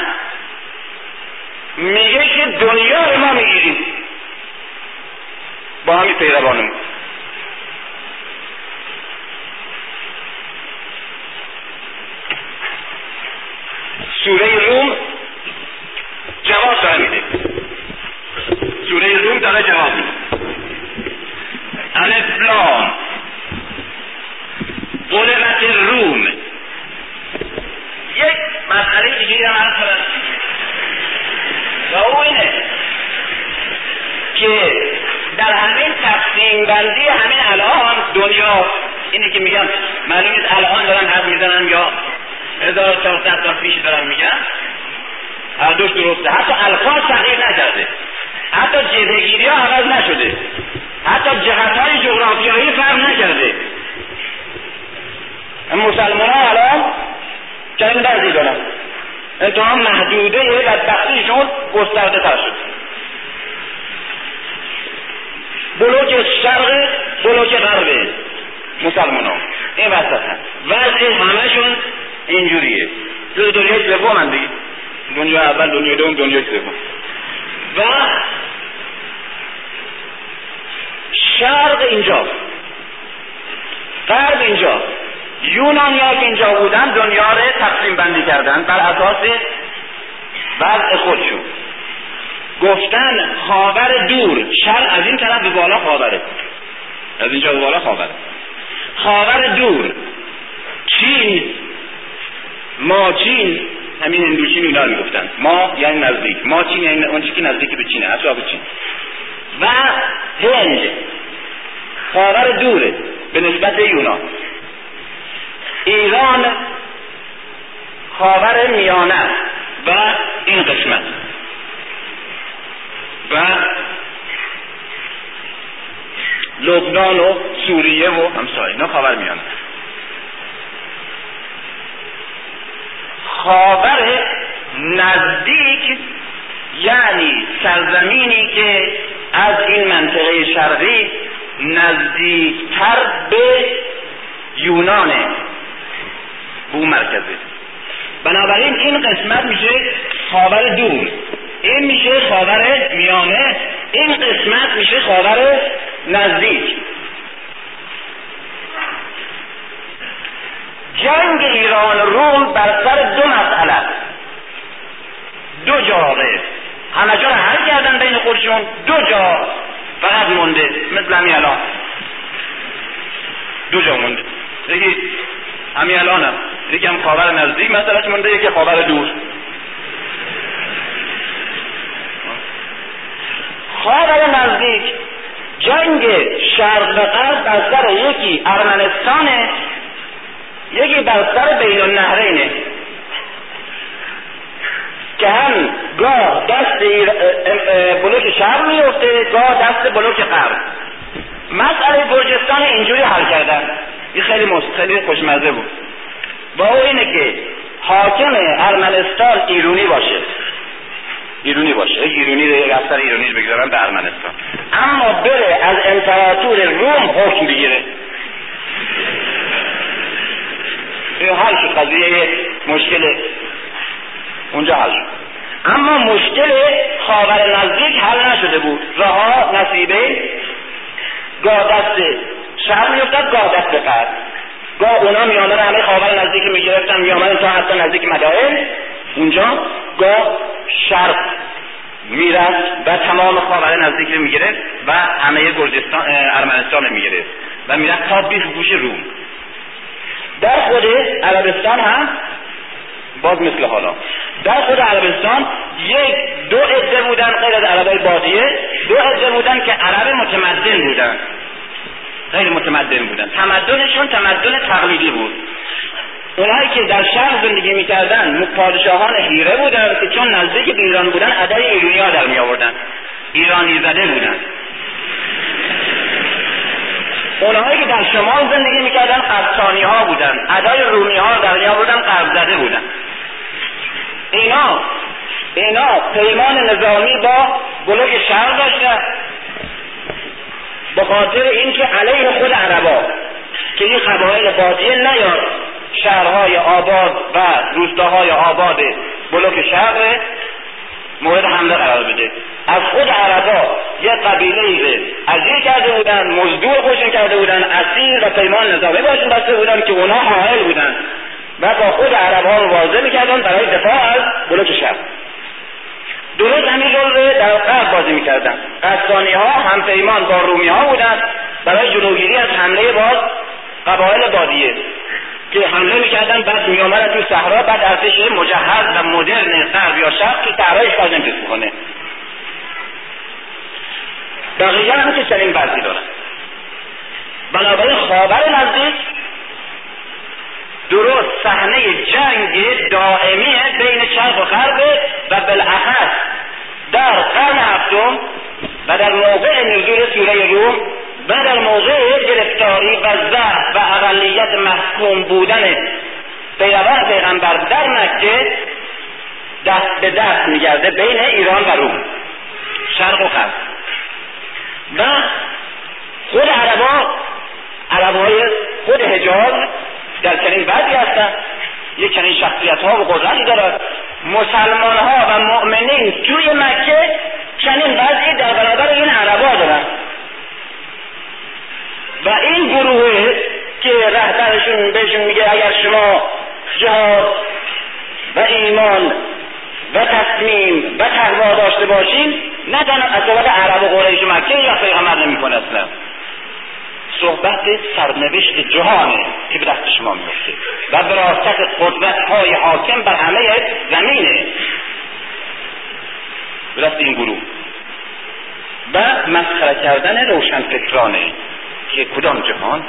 میگه که دنیا رو ما می‌گیریم. با همین پیروانمون سوره روم جواب داره میده. سوره روم داره جواب میده. الف قلبت روم یک دیگه هم هست و اینه که در همین تقسیم بندی همین الان دنیا اینه که میگم معلوم نیست الان دارن حد می‌زنن یا 1400 سال پیش دارن میگن. هر دوش درسته. حتی الفاظ تغییر نکرده. حتی جبهگیری ها عوض نشده. حتی جهت های جغرافیایی فرق نکرده. مسلمان ها الان جنگ در دارن. انتها محدوده بدبختیشون گسترده تر شد. بلوک شرق بلوک غرب مسلمان ها این وسط هست. وضع همشون اینجوریه. جز دنیای سوم هم دیگه. دنیا اول دنیا دوم دنیا سوم. و شرق اینجا. غرب اینجا. یونانیا که اینجا بودن دنیا رو تقسیم بندی کردن بر اساس وضع خودشون. گفتن خاور دور شرق از این طرف به بالا خاوره. از اینجا به بالا خاوره. خاور دور چین ما چین همین هندوچین اینا می‌گفتن. ما یعنی نزدیک. ما چین یعنی اون که نزدیک به چینه اطراف چین. و هند خاور دوره به نسبت یونان. ایران خاور میانه و این قسمت. و لبنان و سوریه و همسایه اینا خاور میانه. خاور نزدیک یعنی سرزمینی که از این منطقه شرقی نزدیکتر به یونانه. بو مرکزه. بنابراین این قسمت میشه خاور دور این میشه خاور میانه. این قسمت میشه خاور نزدیک. جنگ ایران روم بر سر دو مسئله. دو جاره همه جا حل کردن بین خودشون. دو جا فقط مونده. مثل همین الان. دو جا مونده. همین یکی هم خاور نزدیک مثلا مونده یکی خاور دور. خاور نزدیک. جنگ شرق و غرب بر سر یکی ارمنستانه یکی بر سر بین النهرینه. که هم گاه دست بلوک شرق میفته گاه دست بلوک غرب. مسئله گرجستان اینجوری حل کردن. این خیلی خیلی خوشمزه بود. با او اینه که حاکم ارمنستان ایرونی باشه. ایرونی باشه. ایرونی افسر ایرونی رو بگذارن به ارمنستان. اما بره از امپراتور روم حکم بگیره. حل شد قضیه مشکل اونجا حل شد. اما مشکل خاور نزدیک حل نشده بود. رها نصیبه گاه دست شهر میفتد گاه دست قرد اونا میامدن همه خاور نزدیک می‌گرفتن میامدن تا حتی نزدیک مدائن. اونجا گاه شرق می‌رفت و تمام خاور نزدیک رو می‌گرفت و همه گرجستان ارمنستان رو می‌گرفت و می‌رفت تا بیخ روم. در خود عربستان هم باز مثل حالا. در خود عربستان یک دو عده بودن غیر از عربای بادیه دو عده بودن که عرب متمدن بودن. غیر متمدن بودن. تمدنشون تمدن تقلیدی بود. اونایی که در شهر زندگی می‌کردن پادشاهان هیره بودن که چون نزدیک ایران بودن ادای ایرونی ها در می آوردن ایرانی زده بودن. اونهایی که در شمال زندگی می‌کردن قبطانی ها بودن. ادای رومی ها در می آوردن قبض زده بودن. اینا اینا پیمان نظامی با بلوک شهر داشتن. به خاطر اینکه علیه خود عربا که این قبایل بادیه نیاد شهرهای آباد و روستاهای آباد بلوک شهر مورد حمله قرار بده. از خود عربا یه قبیله ای ازیر کرده بودن مزدور خوشن کرده بودن اسیر و پیمان نظامی باشون بسته بودن که اونا حائل بودن. و با خود عرب ها مبارزه می‌کردن برای دفاع از بلوک شهر درست همین رول در غرب بازی می‌کردن. قسطانی ها هم پیمان با رومی ها بودن. برای جلوگیری از حمله باز قبایل بادیه. که حمله می‌کردن بعد میامدن تو صحرا بعد ارتش مجهز و مدرن غرب یا شرق تو صحرای کار نمی‌تونست می‌کنه. بقیه هم که چنین وضعی دارن. بنابراین خاور نزدیک درست صحنه جنگ دائمی بین شرق و غرب و بالاخص در قرن هفتم و در موقع نزول سوره روم و در موقع گرفتاری و ضعف و اقلیت محکوم بودن پیروان پیغمبر در مکه دست به دست میگرده بین ایران و روم. شرق و غرب. و خود عربا عربای خود حجاز در چنین وضعی هستند. یک چنین شخصیت ها و قدرتی دارد مسلمان ها و مؤمنین توی مکه چنین وضعی در برابر این عربا دارن و این گروه که رهبرشون بهشون میگه اگر شما جهاد و ایمان و تصمیم و تقوا داشته باشین نه تنها از عرب و قریش مکه یا پیغمبر نمی‌کنه اصلا. صحبت سرنوشت جهانه که به دست شما میفته و براست قدرت های حاکم بر همه زمینه. به دست این گروه. و مسخره کردن روشنفکرانه. که کدام جهان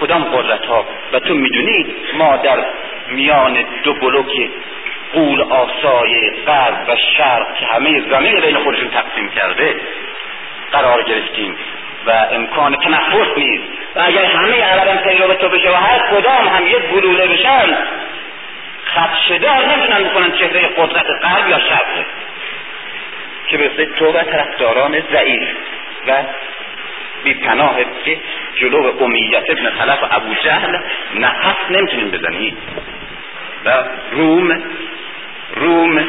کدام قدرت ها و تو می‌دونی ما در میان دو بلوک قول آسای غرب و شرق که همه زمین بین خودشون تقسیم کرده قرار گرفتیم و امکان تنفس نیست. و اگر همه عربم پیرو تو بشه و هر کدام هم یک گلوله بشن خدشدار نمی‌تونن بکنن چهره قدرت غرب یا شرق. که برسه تو و طرفداران ضعیف و بی پناه که جلو امیت ابن خلف و ابو جهل نفس نمی‌تونیم بزنیم. و روم روم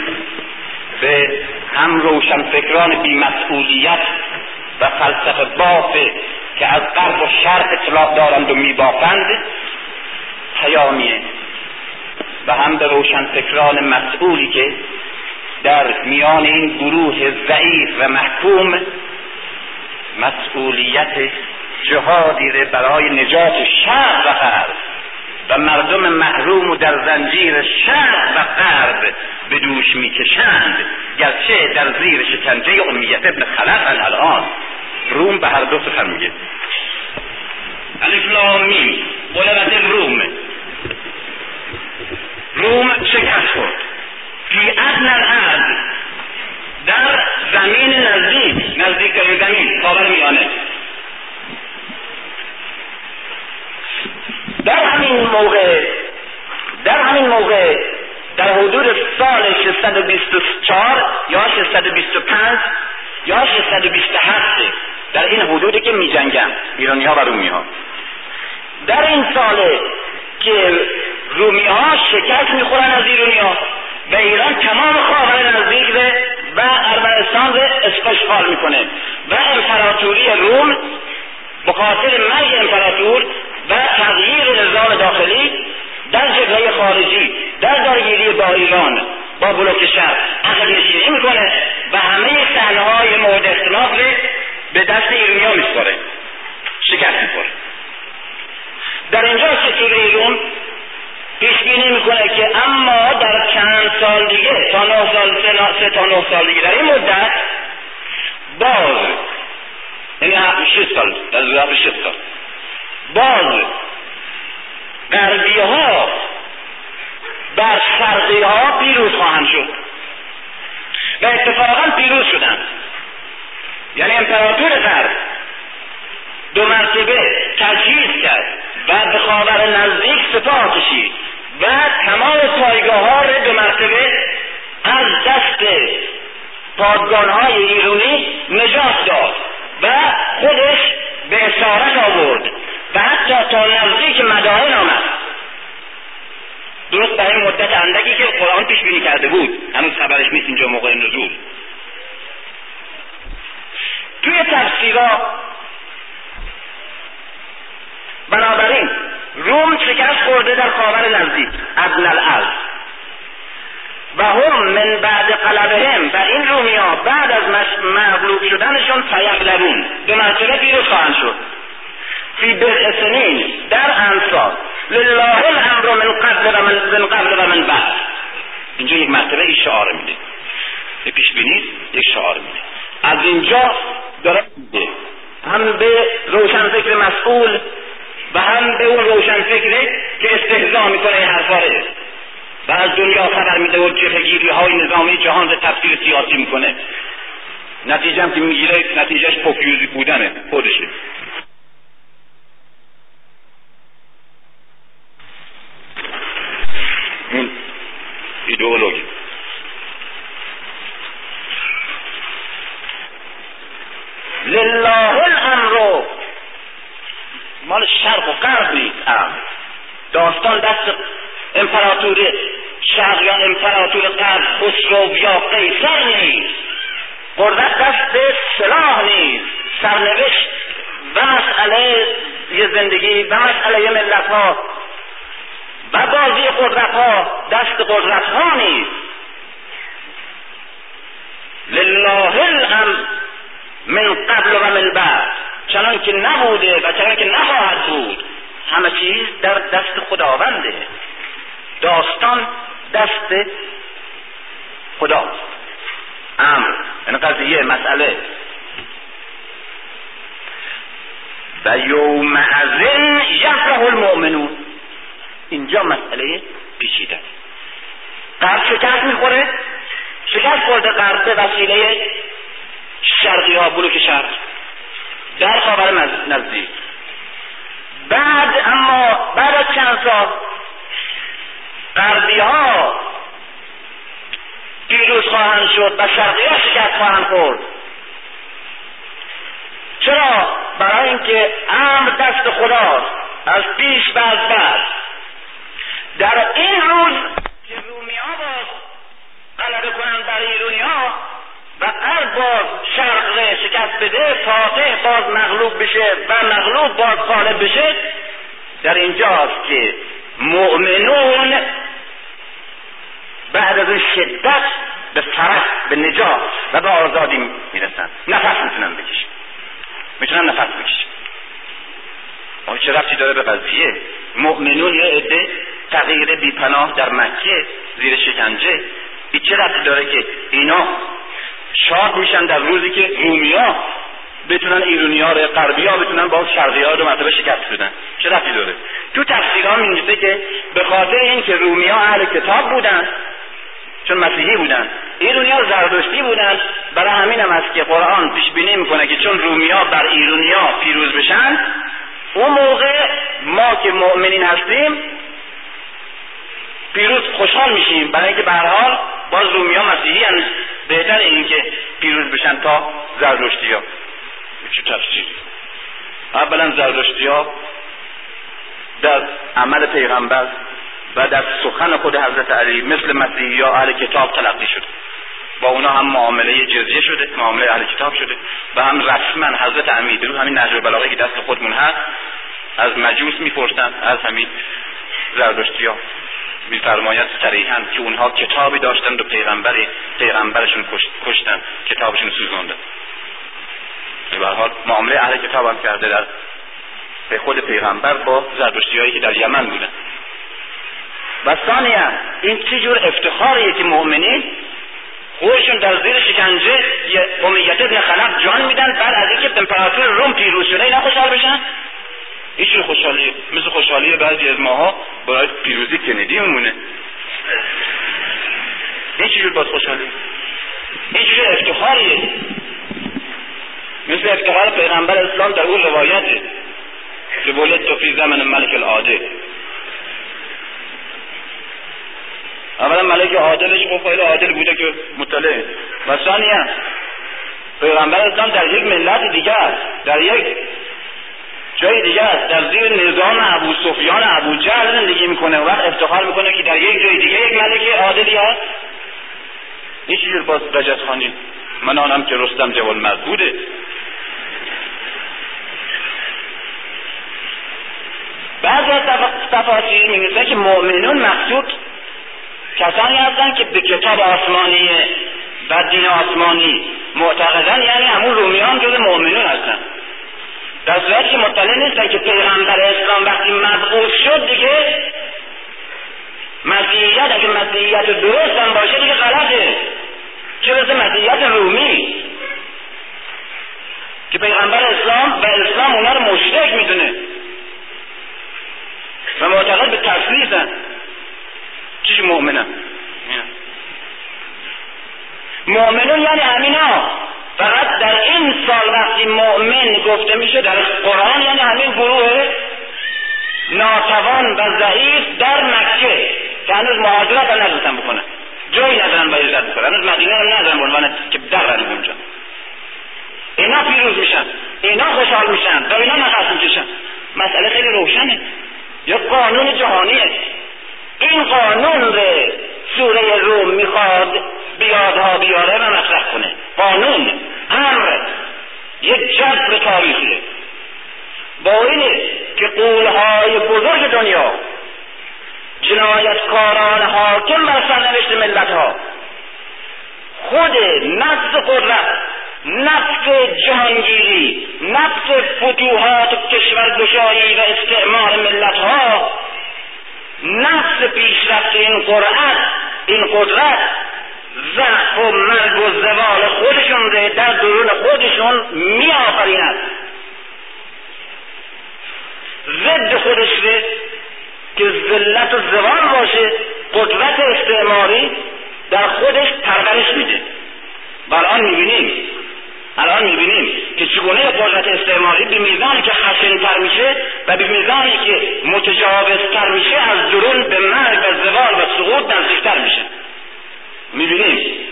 به هم روشن فکران بیمسئولیت و فلسفه بافه که از غرب و شرق اطلاع دارند و میبافند پیامیه و هم به روشن فکران مسئولی که در میان این گروه ضعیف و محکوم مسئولیت جهادی برای نجات شرق و غرب و مردم محروم و در زنجیر شرق و غرب به دوش می‌کشند. گرچه در زیر شکنجه امیت ابن خلف الان روم به هر دو سخن میگه. الف لام روم. روم شکست خورد. فی ادن الارض در زمین نزدیک نزدیک زمین خاور میانه. در همین موقع در همین موقع در حدود سال 624 یا 625 یا 627 در این حدودی که می جنگن ایرانی ها و رومی ها در این ساله که رومی ها شکست می‌خورن از ایرانی ها و ایران تمام خاور نزدیک و ارمنستان رو استشغال می‌کنه. و امپراتوری روم به خاطر مرگ امپراتور و تغییر نظام داخلی در جبهه خارجی در درگیری با ایران با بلوک شرق عقب نشینی می‌کنه و همه صحنههای مورد اختلاف به دست ایرانیا میسپاره. شکست می‌خوره. در اینجا ستور ایران پیش بینی می‌کنه که اما در چند سال دیگه تا نه سال سه تا نه سال دیگه در این مدت باز یعنی شش سال در ظرف شش سال باز غربی ها بر شرقی ها پیروز خواهند شد و اتفاقا پیروز شدن یعنی امپراتور غرب دو مرتبه تجهیز کرد و به خاور نزدیک سپاه کشید. و تمام پایگاه ها رو دو مرتبه از دست پادگان های ایرونی نجات داد و خودش به اسارت آورد و حتی تا نزدیک مدائن آمد. درست برای مدت اندکی که قرآن پیش بینی کرده بود. هنوز خبرش نیست اینجا موقع نزول. توی تفسیرها بنابراین روم شکست خورده در خاور نزدیک ادن الارض و هم من بعد قلبهم و این رومی ها بعد از مغلوب شدنشون سیغلبون به مرتبه پیروز خواهند شد. فی بضع سنین در انصار. لله الامر من قبل و من, من قبل و من بعد. اینجا یک مرتبه این شعار میده. به پیش بینید یک شعار میده. از اینجا داره میده هم به روشن فکر مسئول و هم به اون روشن فکره که استهزا می‌کنه این حرفا و از دنیا خبر میده و جبهگیری های نظامی جهان رو تفسیر سیاسی می‌کنه. نتیجه هم که می‌گیره نتیجهش پوکیوزی بودنه خودشه. این ایدئولوژی. لله الامر. مال شرق و غرب نیست. داستان دست امپراتوری شرق یا امپراتور غرب خسرو یا قیصر نیست. قدرت دست سلاح نیست. سرنوشت و مسئله یه زندگی و مسئله ملت ها و بازی قدرت ها دست قدرت ها نیست. لله الامر من قبل و من بعد. چنان که نبوده و چنان که نخواهد بود. همه چیز در دست خداونده. داستان دست خداست. امر یعنی قضیه مسئله. و یوم ازن یفرح المؤمنون. اینجا مسئله پیچیده. قرب شکست می‌خوره. شکست خورده قرب به وسیله شرقی ها بلوک شرق. در خاور نزدیک. بعد اما بعد از چند سال غربی ها پیروز خواهند شد و شرقی ها شکست خواهند خورد. چرا؟ برای اینکه امر دست خداست. از پیش و از بعد. در این روز که رومی ها باز غلبه کنند بر ایرونی ها و قلب باز شرق شکست بده فاتح باز مغلوب بشه و مغلوب باز غالب بشه در اینجاست که مؤمنون بعد از این شدت به فرح به نجات و به آزادی می‌رسن نفس می‌تونن بکشن. می‌تونن نفس بکشن. آیا چه رفتی داره به قضیه؟ مؤمنون یه عده تغییر بیپناه در مکه زیر شکنجه. این چه رفتی داره که اینا شاد میشن در روزی که رومیا بتونن ایرونی ها رو غربی بتونن با شرقی ها رو مرتبه شکست بدن. چه رفتی داره؟ تو تفسیر ها میگه که به خاطر اینکه رومی ها اهل کتاب بودن چون مسیحی بودن ایرونی ها زردشتی بودن برای همین هم است که قرآن پیش بینی می‌کنه که چون رومی ها بر ایرونی ها پیروز بشن اون موقع ما که مؤمنین هستیم پیروز خوشحال میشیم. برای اینکه به حال باز رومی ها مسیحی هم بهتر این که پیروز بشن تا زردشتی ها چه تفسیری؟ اولا زردشتی ها در عمل پیغمبر و در سخن خود حضرت علی مثل مسیحی یا اهل کتاب تلقی شده. با اونا هم معامله جزیه شده معامله اهل کتاب شده و هم رسما حضرت امیر رو همین نجر بلاغه که دست خودمون هست از مجوس می‌پرسن از همین زردشتی ها میفرماید صریحا که اونها کتابی داشتن و پیغمبر پیغمبرشون کشتن کتابشون سوزوندن. به حال معامله اهل کتاب هم کرده در به خود پیغمبر با زردشتی هایی که در یمن بودن و ثانیا این چه جور افتخاریه که مؤمنین خودشون در زیر شکنجه امیت ابن خلق جان میدن بعد از اینکه امپراتور روم پیروز شده اینا خوشحال بشن؟ این خوشحالیه مثل خوشحالی بعضی از ماها برای پیروزی کندی میمونه. این چجور باز خوشحالی؟ این چجور افتخاریه؟ مثل افتخار پیغمبر اسلام در اون روایته که بولد تو فی زمن ملک العادل اولا ملک عادلش خب خیلی عادل بوده که مطلع. و ثانیا پیغمبر اسلام در یک ملت دیگه است در یک جای دیگه است در زیر نظام ابو سفیان ابو جهل زندگی می‌کنه. و وقت افتخار می‌کنه که در یک جای دیگه یک ملک عادلی هست. این چجور باز رجت خانی من آنم که رستم جوال مرد بوده. بعضی از تفاسیر می که مؤمنون مقصود کسانی هستند که به کتاب آسمانی و دین آسمانی معتقدن. یعنی همون رومیان جز مؤمنون هستند در صورتی که مطلع نیستن که پیغمبر اسلام وقتی مبعوث شد دیگه مسیحیت اگه مسیحیت درست هم باشه دیگه غلطه. چه مثل مسیحیت رومی؟ که پیغمبر اسلام و اسلام اونا رو مشرک می‌دونه. و معتقد به تسلیسن چی مؤمنن؟ مؤمنون یعنی همینا فقط در این سال وقتی مؤمن گفته میشه در قرآن یعنی همین گروه ناتوان و ضعیف در مکه که هنوز مهاجرت هم نتونستن بکنن. جایی ندارن باید عزت بکنن از مدینه هم ندارن عنوان که در اونجا. اینا پیروز میشن. اینا خوشحال میشن. و اینا نفس می‌کشن. مسئله خیلی روشنه. یا قانون جهانیه. این قانون رو سوره روم می‌خواد بیادها بیاره و مطرح کنه. قانون امر یک جبر تاریخیه با اینه که قولهای بزرگ دنیا جنایتکاران حاکم بر سرنوشت ملت ها خود نفس قدرت نفس جهانگیری نفس فتوحات و کشورگشایی و استعمار ملت ها نفس پیشرفت این قرآن این قدرت و مرگ و زوال خودشون رو در درون خودشون می آفریند ضد خودش رو که ذلت و زوال باشه قدرت استعماری در خودش پرورش میده. و الان می‌بینیم الان می‌بینیم که چگونه قدرت استعماری به میزانی که خشنتر میشه و به میزانی که متجاوزتر میشه از درون به مرگ و زوال و سقوط نزدیکتر میشه. می‌بینیم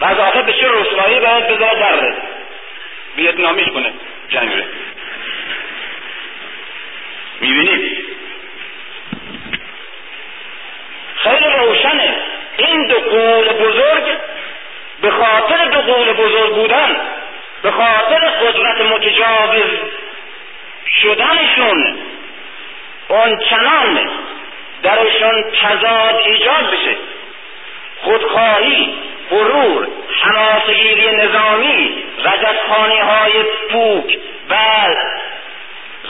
از آخر به چه رسوایی باید بذاره در ویتنامیش کنه جنگ می‌بینیم خیلی روشنه. این دو قول بزرگ به خاطر دو قول بزرگ بودن به خاطر قدرت متجاوز شدنشون اون چنان درشون تضاد ایجاد بشه. خودخواهی غرور حماسگیری نظامی رجتخانی های پوک و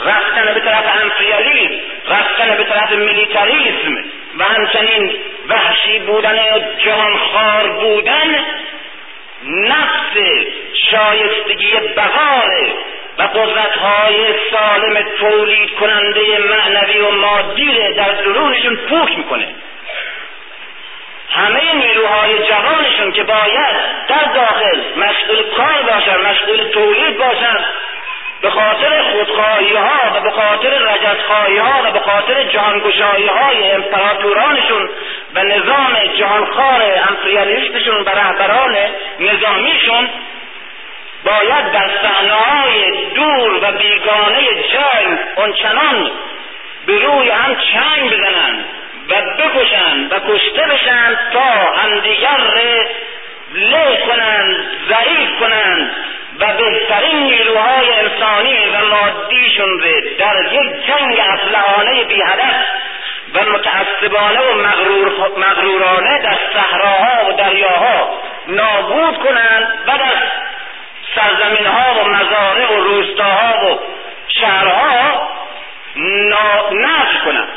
رفتن به طرف امپریالیسم رفتن به طرف میلیتاریسم و همچنین وحشی بودن و جهانخوار بودن نفس شایستگی بقار و قدرت های سالم تولید کننده معنوی و مادی در درونشون پوک می‌کنه. همه نیروهای جوانشون که باید در داخل مشغول کار باشن مشغول تولید باشن به خاطر خودخواهی ها و به خاطر رجتخواهی ها و به خاطر جهانگشایی های امپراتورانشون و نظام جهانخوار امپریالیستشون و رهبران نظامیشون باید در صحنههای دور و بیگانه جنگ اونچنان به روی هم چنگ بزنند و بکشند و کشته بشند تا همدیگر له کنند ضعیف کنند و بهترین نیروهای انسانی و مادیشون رو در یک جنگ اسلحانه بی هدف و متعصبانه و مغرور مغرورانه در صحراها و دریاها نابود کنند و در سرزمین ها و مزارع و روستاها و شهرها نفت کنند.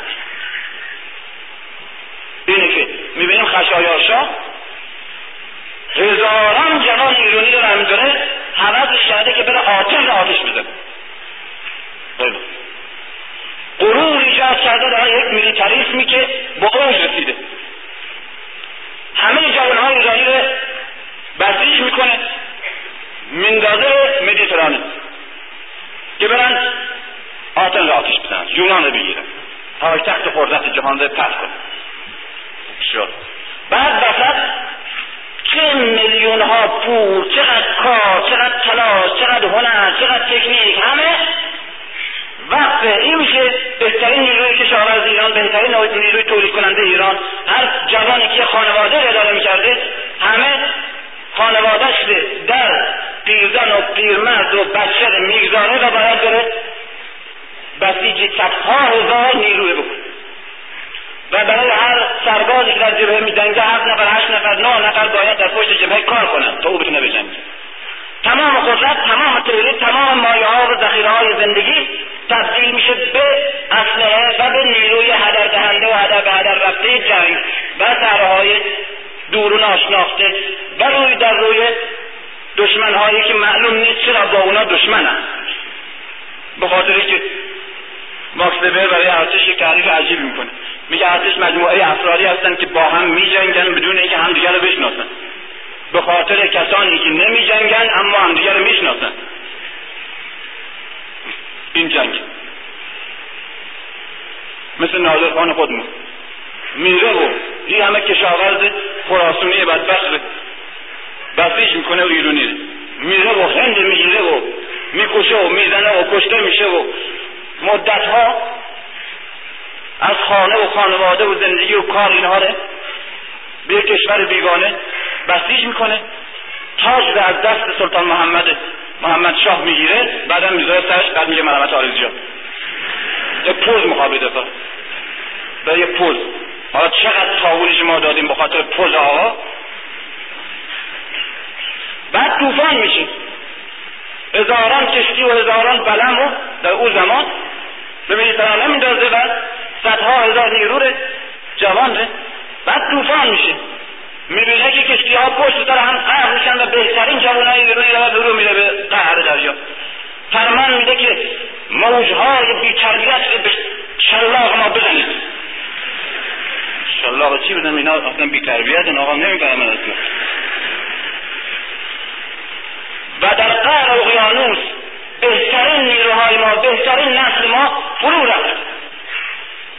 اینه که می‌بینیم خشایارشا هزاران جوان ایرانی رو همینطوره حوضش کرده که بره آتش آتش بزنه غرور ایجاد کرده در یک میلیتاریسمی که با اوج رسیده. همه جوانهای ایرانی رو بسیج می‌کنه مندازه مدیترانه که برن آتن آتش بزنن یونان رو بگیرن. پایتخت قدرت جهان رو پس کنن. شد. بعد وسط چه میلیون ها پول چقدر کار چقدر تلاش چقدر هنر چقدر تکنیک همه وقت این میشه بهترین نیروی کشاورز ایران بهترین نیروی تولید کننده ایران. هر جوانی که خانواده اداره می‌کرده همه خانوادهش در پیرزن و پیرمرد و بچه می‌گذاره و باید بره بسیجی صدها هزار نیروی بکنه. و برای هر سربازی که در جبهه میجنگه هفت نفر هشت نفر نه نفر باید در پشت جبهه کار کنن تا او بتونه بجنگه. تمام قدرت تمام تولید تمام مایه ها و ذخیره های زندگی تبدیل میشه به اسلحه و به نیروی هدر دهنده و هدر به هدر رفته جنگ و سرهای دور ناشناخته و روی در روی دشمن هایی که معلوم نیست چرا با اونا دشمنن. به خاطر که ماکس برای ارتش تعریف عجیب می‌کنه. میگه ارتش مجموعه افرادی هستن که با هم میجنگن بدون اینکه همدیگه رو بشناسن. به خاطر کسانی که نمیجنگن اما همدیگه رو می‌شناسن. این جنگ. مثل نادر خان خودمون. میره و این همه کشاورز خراسونی بدبخت بسیج می‌کنه و ایرونی میره و هند می‌گیره و می‌کشه و می‌زنه و کشته میشه و مدت ها از خانه و خانواده و زندگی و کار اینها ره به کشور بیگانه بسیج می‌کنه. تاج از دست سلطان محمد محمد شاه می‌گیره. بعدم می‌ذاره سرش بعد میگه مرحمت آرزی یه پوز مقابل دفاع به یه پوز. حالا چقدر تاویلش ما دادیم بخاطر پوز آقا؟ بعد طوفان میشه. هزاران کشتی و هزاران بلم رو در او زمان به مدیترانه میندازه و صدها هزار نیرو جوان ره بعد طوفان میشه. می‌بینه که کشتی ها پشت سر هم قهر میشن و بهترین جوانای روی رو رو میره به قهر دریا. فرمان میده که موجهای بیتربیت به شلاق ما بزنید. شلاق چی بزنم اینا اصلا بیتربیت این آقا نمی‌فهمن اصلا و در قهر اقیانوس بهترین نیروهای ما بهترین نسل ما فرو رفت.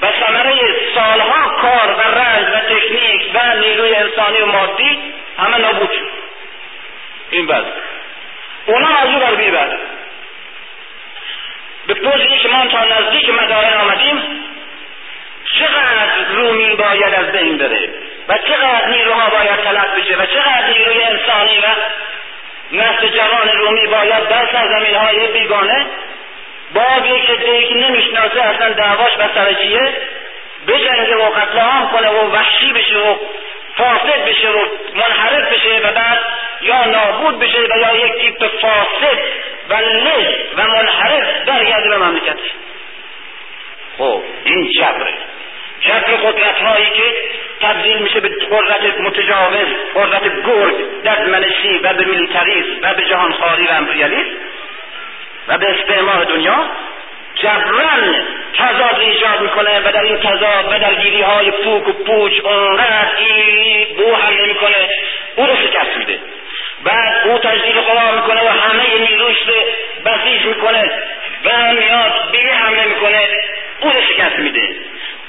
و ثمره سالها کار و رنج و تکنیک و نیروی انسانی و مادی همه نابود شد. این بعد اونا از او بر به پوزی که ما تا نزدیک مدائن آمدیم چقدر رومی باید از بین بره؟ و چقدر نیروها باید تلف بشه؟ و چقدر نیروی انسانی و نسل جوان رومی باید در سرزمین های بیگانه با یک عده که نمی‌شناسه اصلا دعواش به سر چیه بجنگه و قتل عام کنه و وحشی بشه و فاسد بشه و منحرف بشه و بعد یا نابود بشه و یا یک تیپ فاسد و لج و منحرف برگرده به مملکت خب این جبره. جبر قدرت هایی که تبدیل میشه به قدرت متجاوز قدرت گرگ ددمنشی و به میلیتاریسم و به جهانخواری و امپریالیسم و به استعمار دنیا جبران تضاد ایجاد می‌کنه و در این تضاد و درگیری های پوک و پوچ اونقدر بو حمله می‌کنه او رو شکست میده. بعد او تجدید قوا می‌کنه و همه نیروش رو بسیج می‌کنه و میاد به حمله می‌کنه او رو شکست میده.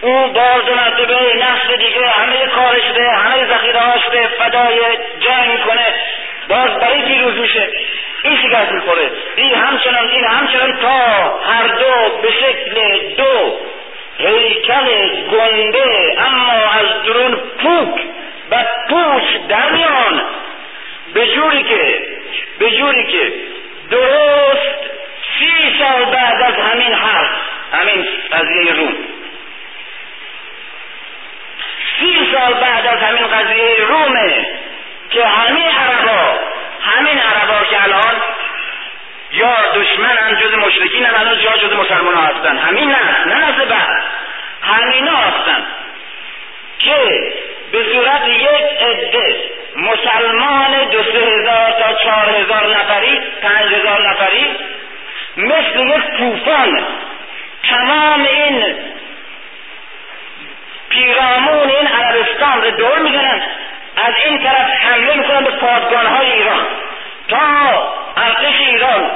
او باز دو مرتبه نسل دیگه همه کارش ده همه ذخیره هاش ده فدای جنگ می‌کنه باز برای پیروز میشه این شکست می‌خوره. این همچنان این همچنان تا هر دو به شکل دو هیکل گنده اما از درون پوک و پوچ در میان. به جوری که به جوری که درست سی سال بعد از همین حرف همین قضیه روم سی سال بعد از همین قضیه رومه که همین عربا همین عربا که الان یا دشمن جز مشرکین هم الان جا جز مسلمان ها هستن. همین نه نه نسل بعد. همین هستن که به صورت یک عده مسلمان دو سه هزار تا چهار هزار نفری پنج هزار نفری مثل یک طوفان تمام این پیرامون این عربستان رو دور می‌زنن از این طرف حمله می‌کنن به پادگانهای ایران. تا ارتش ایران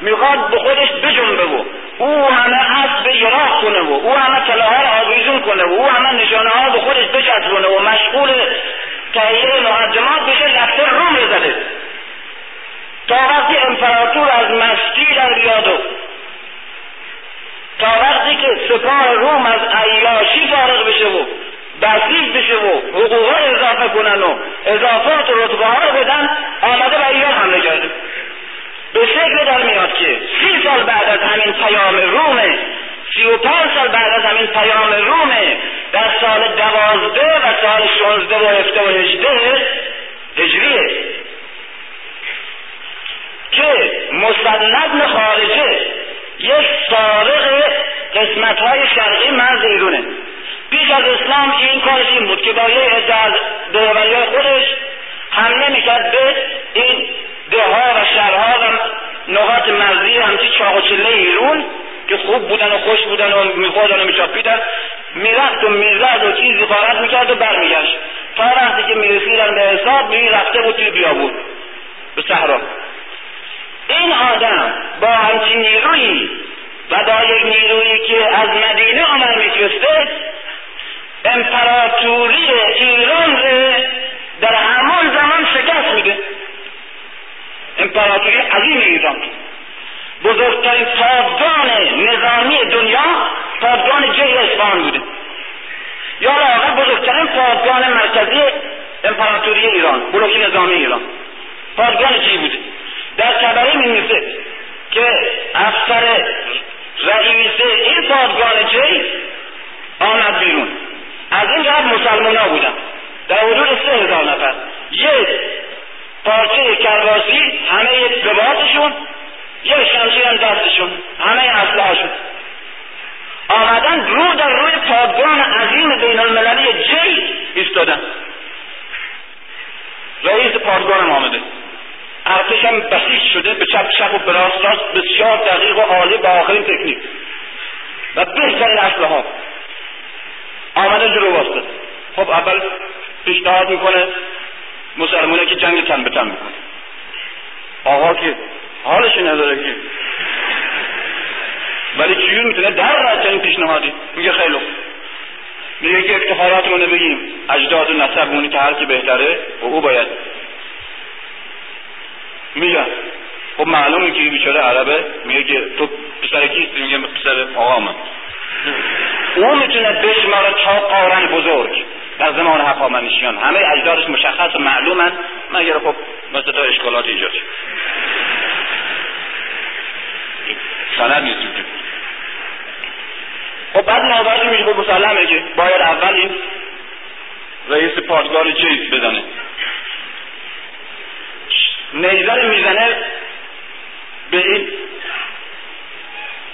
می‌خواد به خودش بجنبه و او همه اسب عراق کنه و او همه طلاها رو آویزون کنه و او همه نشانه ها به خودش بچسبونه و مشغول تهیه مقدمات بشه لفته روم رو تا وقتی امپراتور از مستی در بیاد و تا وقتی که سپاه روم از عیاشی فارغ بشه و بسیج بشه و حقوقا اضافه کنن و اضافات و رتبه ها رو بدن آمده و ایران حمله کرده. به شکل در میاد که سی سال بعد از همین پیام رومه سی و پنج سال بعد از همین پیام رومه در سال دوازده و سال شانزده و هفته و هجده هجریه که مسند خارجه یک سارق قسمت های شرقی مرز ایرونه. پیش از اسلام این کارش این بود که با یه از خودش حمله می‌کرد به این دهها و شهرها و نقاط مرزی همچی چاق و چله ایرون که خوب بودن و خوش بودن و میخوردن و میچاپیدن می‌رفت و می‌زد و چیزی غارت می‌کرد و برمیگشت. تا وقتی که می‌رسیدن به حساب می رفته بود توی بیابون به صحرا. این آدم با همچین نیرویی و با یک نیرویی که از مدینه عمر میفرسته امپراتوری ایران ره در همان زمان شکست میده. امپراتوری عظیم ایران. بزرگترین پادگان نظامی دنیا پادگان جی اصفهان بوده. یا واقع بزرگترین پادگان مرکزی امپراتوری ایران بلوک نظامی ایران. پادگان جی بوده. در کبری می که افسر رئیس این پادگان جی آمد بیرون. از این جهت مسلمان ها بودن. در حدود سه هزار نفر. یک پارچه کرباسی همه لباسشون یه شمشیر هم دستشون همه اسلحهشون. آمدن رو در روی پادگان عظیم بین المللی جی ایستادن. رئیس پادگان آمده. ارتش هم بسیج شده به چپ چپ و به راست بسیار دقیق و عالی با آخرین تکنیک. و بهترین اسلحه ها آمده جلو واسطه. خب اول پیشنهاد می‌کنه مسلمونه که جنگ تن به تن می‌کنه آقا که حالش نداره که. ولی چجور می‌تونه در رد این پیشنهادی؟ میگه خیلی میگه که افتخارات رو بگیم. اجداد و نسب که هر که بهتره. و او باید میگه. خب معلومه که بیچاره عربه. میگه که تو پسر کیستی میگه پسر آقا من. او می‌تونه بشماره تا قارن بزرگ. در زمان هخامنشیان همه اجدادش مشخص و معلومن. مگر خب مثل تا اشکالات شد سند نیست خب بعد نوبتی میشه خب مسلمه که باید اول این رئیس پادگار چیز بزنه. نیزه می‌زنه به این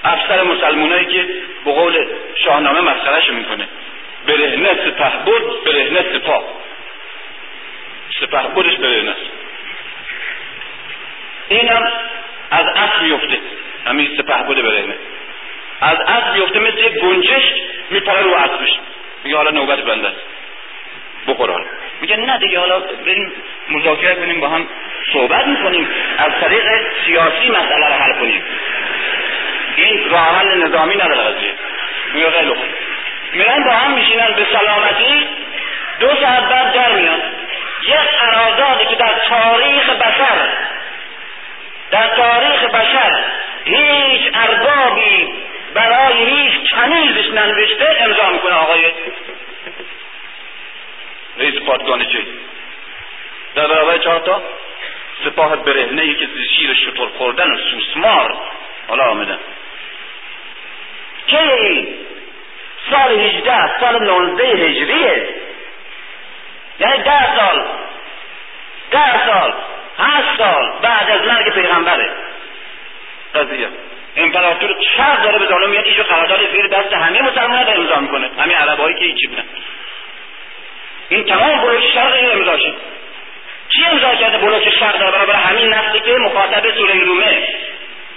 افسر مسلمانایی که به قول شاهنامه مسخرهش می‌کنه. برهنه سپه بود برهنه سپاه. سپه بودش برهنه اینم از اصل میفته همین سپه بوده برهنه. از اصل میفته مثل گنجش میپره رو اصلش. میگه حالا نوبت بنده است. بخور میگه نه دیگه حالا بریم مذاکره کنیم با هم صحبت می‌کنیم از طریق سیاسی مسئله رو حل کنیم. این راه حل نظامی نداره قضیه. خیلی خوب میرن با هم میشینن به سلامتی دو ساعت بعد در میان. یک قراردادی که در تاریخ بشر در تاریخ بشر هیچ اربابی برای هیچ کنیزش ننوشته امضا می‌کنه آقای رئیس پادگان چه در برابر چهار تا سپاه برهنه ای که شیر شطور خوردن و سوسمار حالا آمدن. که سال 18 سال 19 هجریه. یعنی ده سال. ده سال. هشت سال بعد از مرگ پیغمبره. قضیه. امپراتور شرق داره به دانو میاد ایشو قرارداد زیر دست همه مسلمان امضا می‌کنه. همه عربایی که هیچی بودن. این تمام بلوک شرق این امضا شد کی امضا کرده بلوک شرق در برابر همین نسلی که مخاطب سوره رومه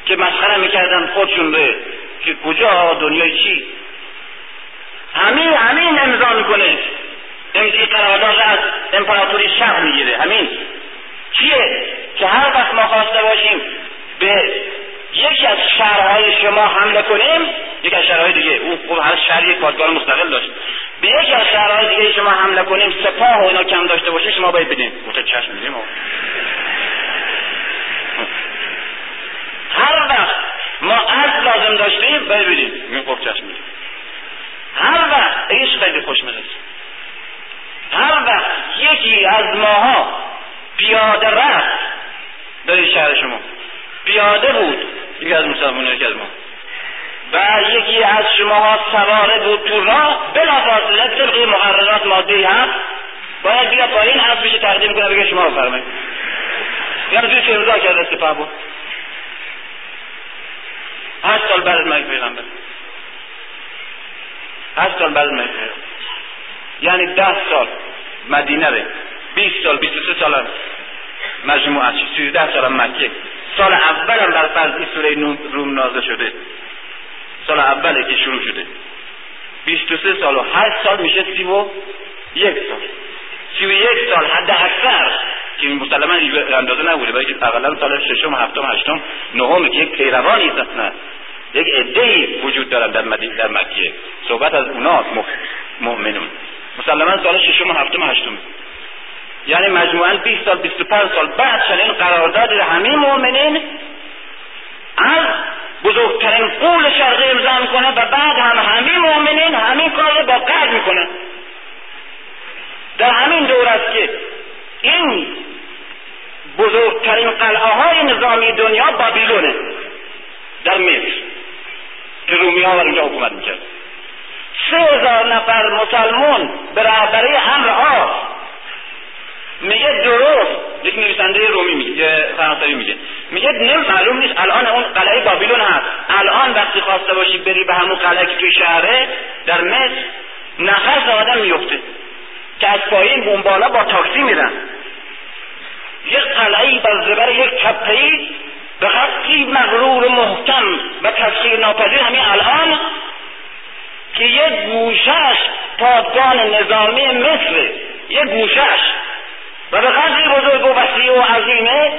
که مسخره می‌کردن خودشون به که کجا دنیای چی؟ همین همین امضا می‌کنه. امضی قرارداد از امپراتوری شرق می‌گیره. همین. چیه؟ که هر وقت ما خواسته باشیم به یکی از شهرهای شما حمله کنیم. یکی از شهرهای دیگه. اون خب هر شهر یک پادگان مستقل داشت. به یکی از شهرهای دیگه شما حمله کنیم. سپاه و اینا کم داشته باشه شما باید بدین. گفته چشم میدیم. هر وقت ما از لازم داشتیم باید بدیم میگم خب چشم میدیم. هر وقت ایش خیلی خوشمزه هر وقت یکی از ماها پیاده رفت در شهر شما. پیاده بود یکی از مسلمان یکی از ما و یکی از شماها سواره بود تو راه بلافاصله طبق مقررات ماده هست باید بیا پایین از بشه تقدیم کنه بگه شما بفرمایید. یعنی توی چه روزا کرده سپاه بود. هشت سال بعد مرگ پیغمبر. هشت سال بعد مرگ یعنی ده سال مدینه ره بیست سال بیست سه سال مجموعه سیزده سال مکه. سال اول هم بر فرض سوره روم نازل شده. سال اوله که شروع شده. بیست و سه سال و هشت سال میشه سی و یک سال. سی و یک سال حد اکثر. که مسلما اندازه نبوده باید اقلا سال ششم هفتم هشتم نهم که یک پیروانی نه یک عده وجود دارن در مدینه در مکه. صحبت از اوناست مؤمنون. مسلما سال ششم هفتم هشتم. یعنی مجموعا 20 سال 25 سال بعد چنین قرارداد همین مؤمنین از بزرگترین قول شرقی امضا می‌کنه و بعد هم همین مؤمنین همین کار با قرد می‌کنه. در همین دور است که این بزرگترین قلعه های نظامی دنیا بابیلونه در مصر. که رومی ها بر اینجا حکومت می‌کرد. سه هزار نفر مسلمون به رهبری امر آف میگه درست. یک نویسنده رومی میگه فرانسوی میگه. میگه نه معلوم نیست الان اون قلعه بابیلون هست. الان وقتی خواسته باشی بری به همون قلعه که توی شهره در مصر نفس آدم میفته. که از پایین اون بالا با تاکسی میرن. یک قلعه بر زبر یک تپهی به خطی مغرور محکم و تسخیر ناپذیر همین الان که یک گوشش پادگان نظامی مصر یک گوشش و به قدری بزرگ و وسیع و عظیمه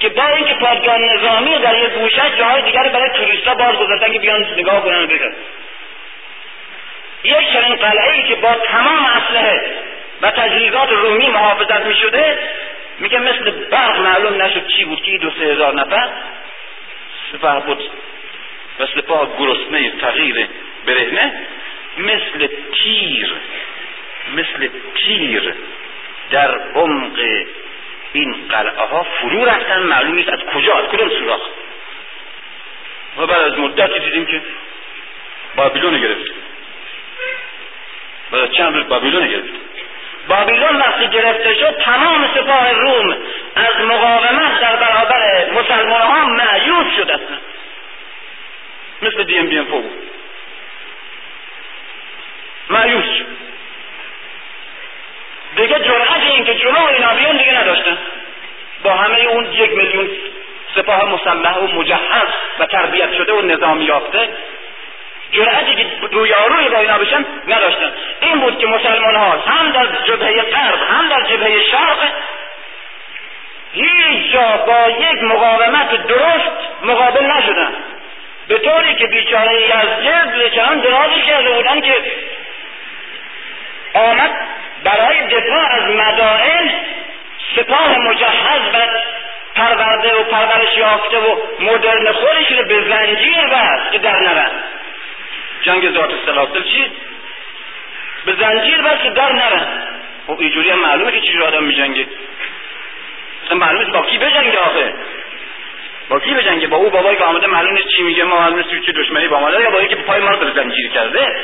که با اینکه پادگان نظامی در یک گوشه جاهای دیگر برای توریستا باز گذاشتن که بیان نگاه کنن بگن. یک چنین قلعه ای که با تمام اسلحه و تجهیزات رومی محافظت می شده میگه مثل برق معلوم نشد چی بود که دو سه هزار نفر سپه بود و سپاه گرسنه تغییر برهنه مثل تیر مثل تیر در عمق این قلعه ها فرو رفتن. معلوم نیست از کجا از کدوم سوراخ. و بعد از مدتی دیدیم که بابیلون گرفت بعد چند روز بابیلون گرفت بابیلون وقتی گرفته شد تمام سپاه روم از مقاومت در برابر مسلمان ها معیوب شد اصلا. مثل دی ام بی ام فو معیوب شد. دیگه جرأت این که جلو اینا بیان دیگه نداشتن. با همه اون یک میلیون سپاه مسلح و مجهز و تربیت شده و نظام یافته جرأتی که رویاروی با اینا بشن نداشتن. این بود که مسلمان ها هم در جبهه غرب هم در جبهه شرق هیچ جا با یک مقاومت درست مقابل نشدن. به طوری که بیچاره یزدجد چنان درازی کرده بودن که آمد برای دفاع از مدائن سپاه مجهز و پرورده و پرورش یافته و مدرن خودش رو به زنجیر بست که در نرن جنگ ذات سلاسل چی؟ به زنجیر بست که در نرن خب اینجوری هم معلومه که چیزی آدم میجنگه. اصلا معلومه با کی بجنگه آخه. با کی بجنگه؟ با او بابایی که آمده معلوم چی میگه ما معلوم نیست دشمنی با ما یا با اینکه پای ما رو زنجیر کرده.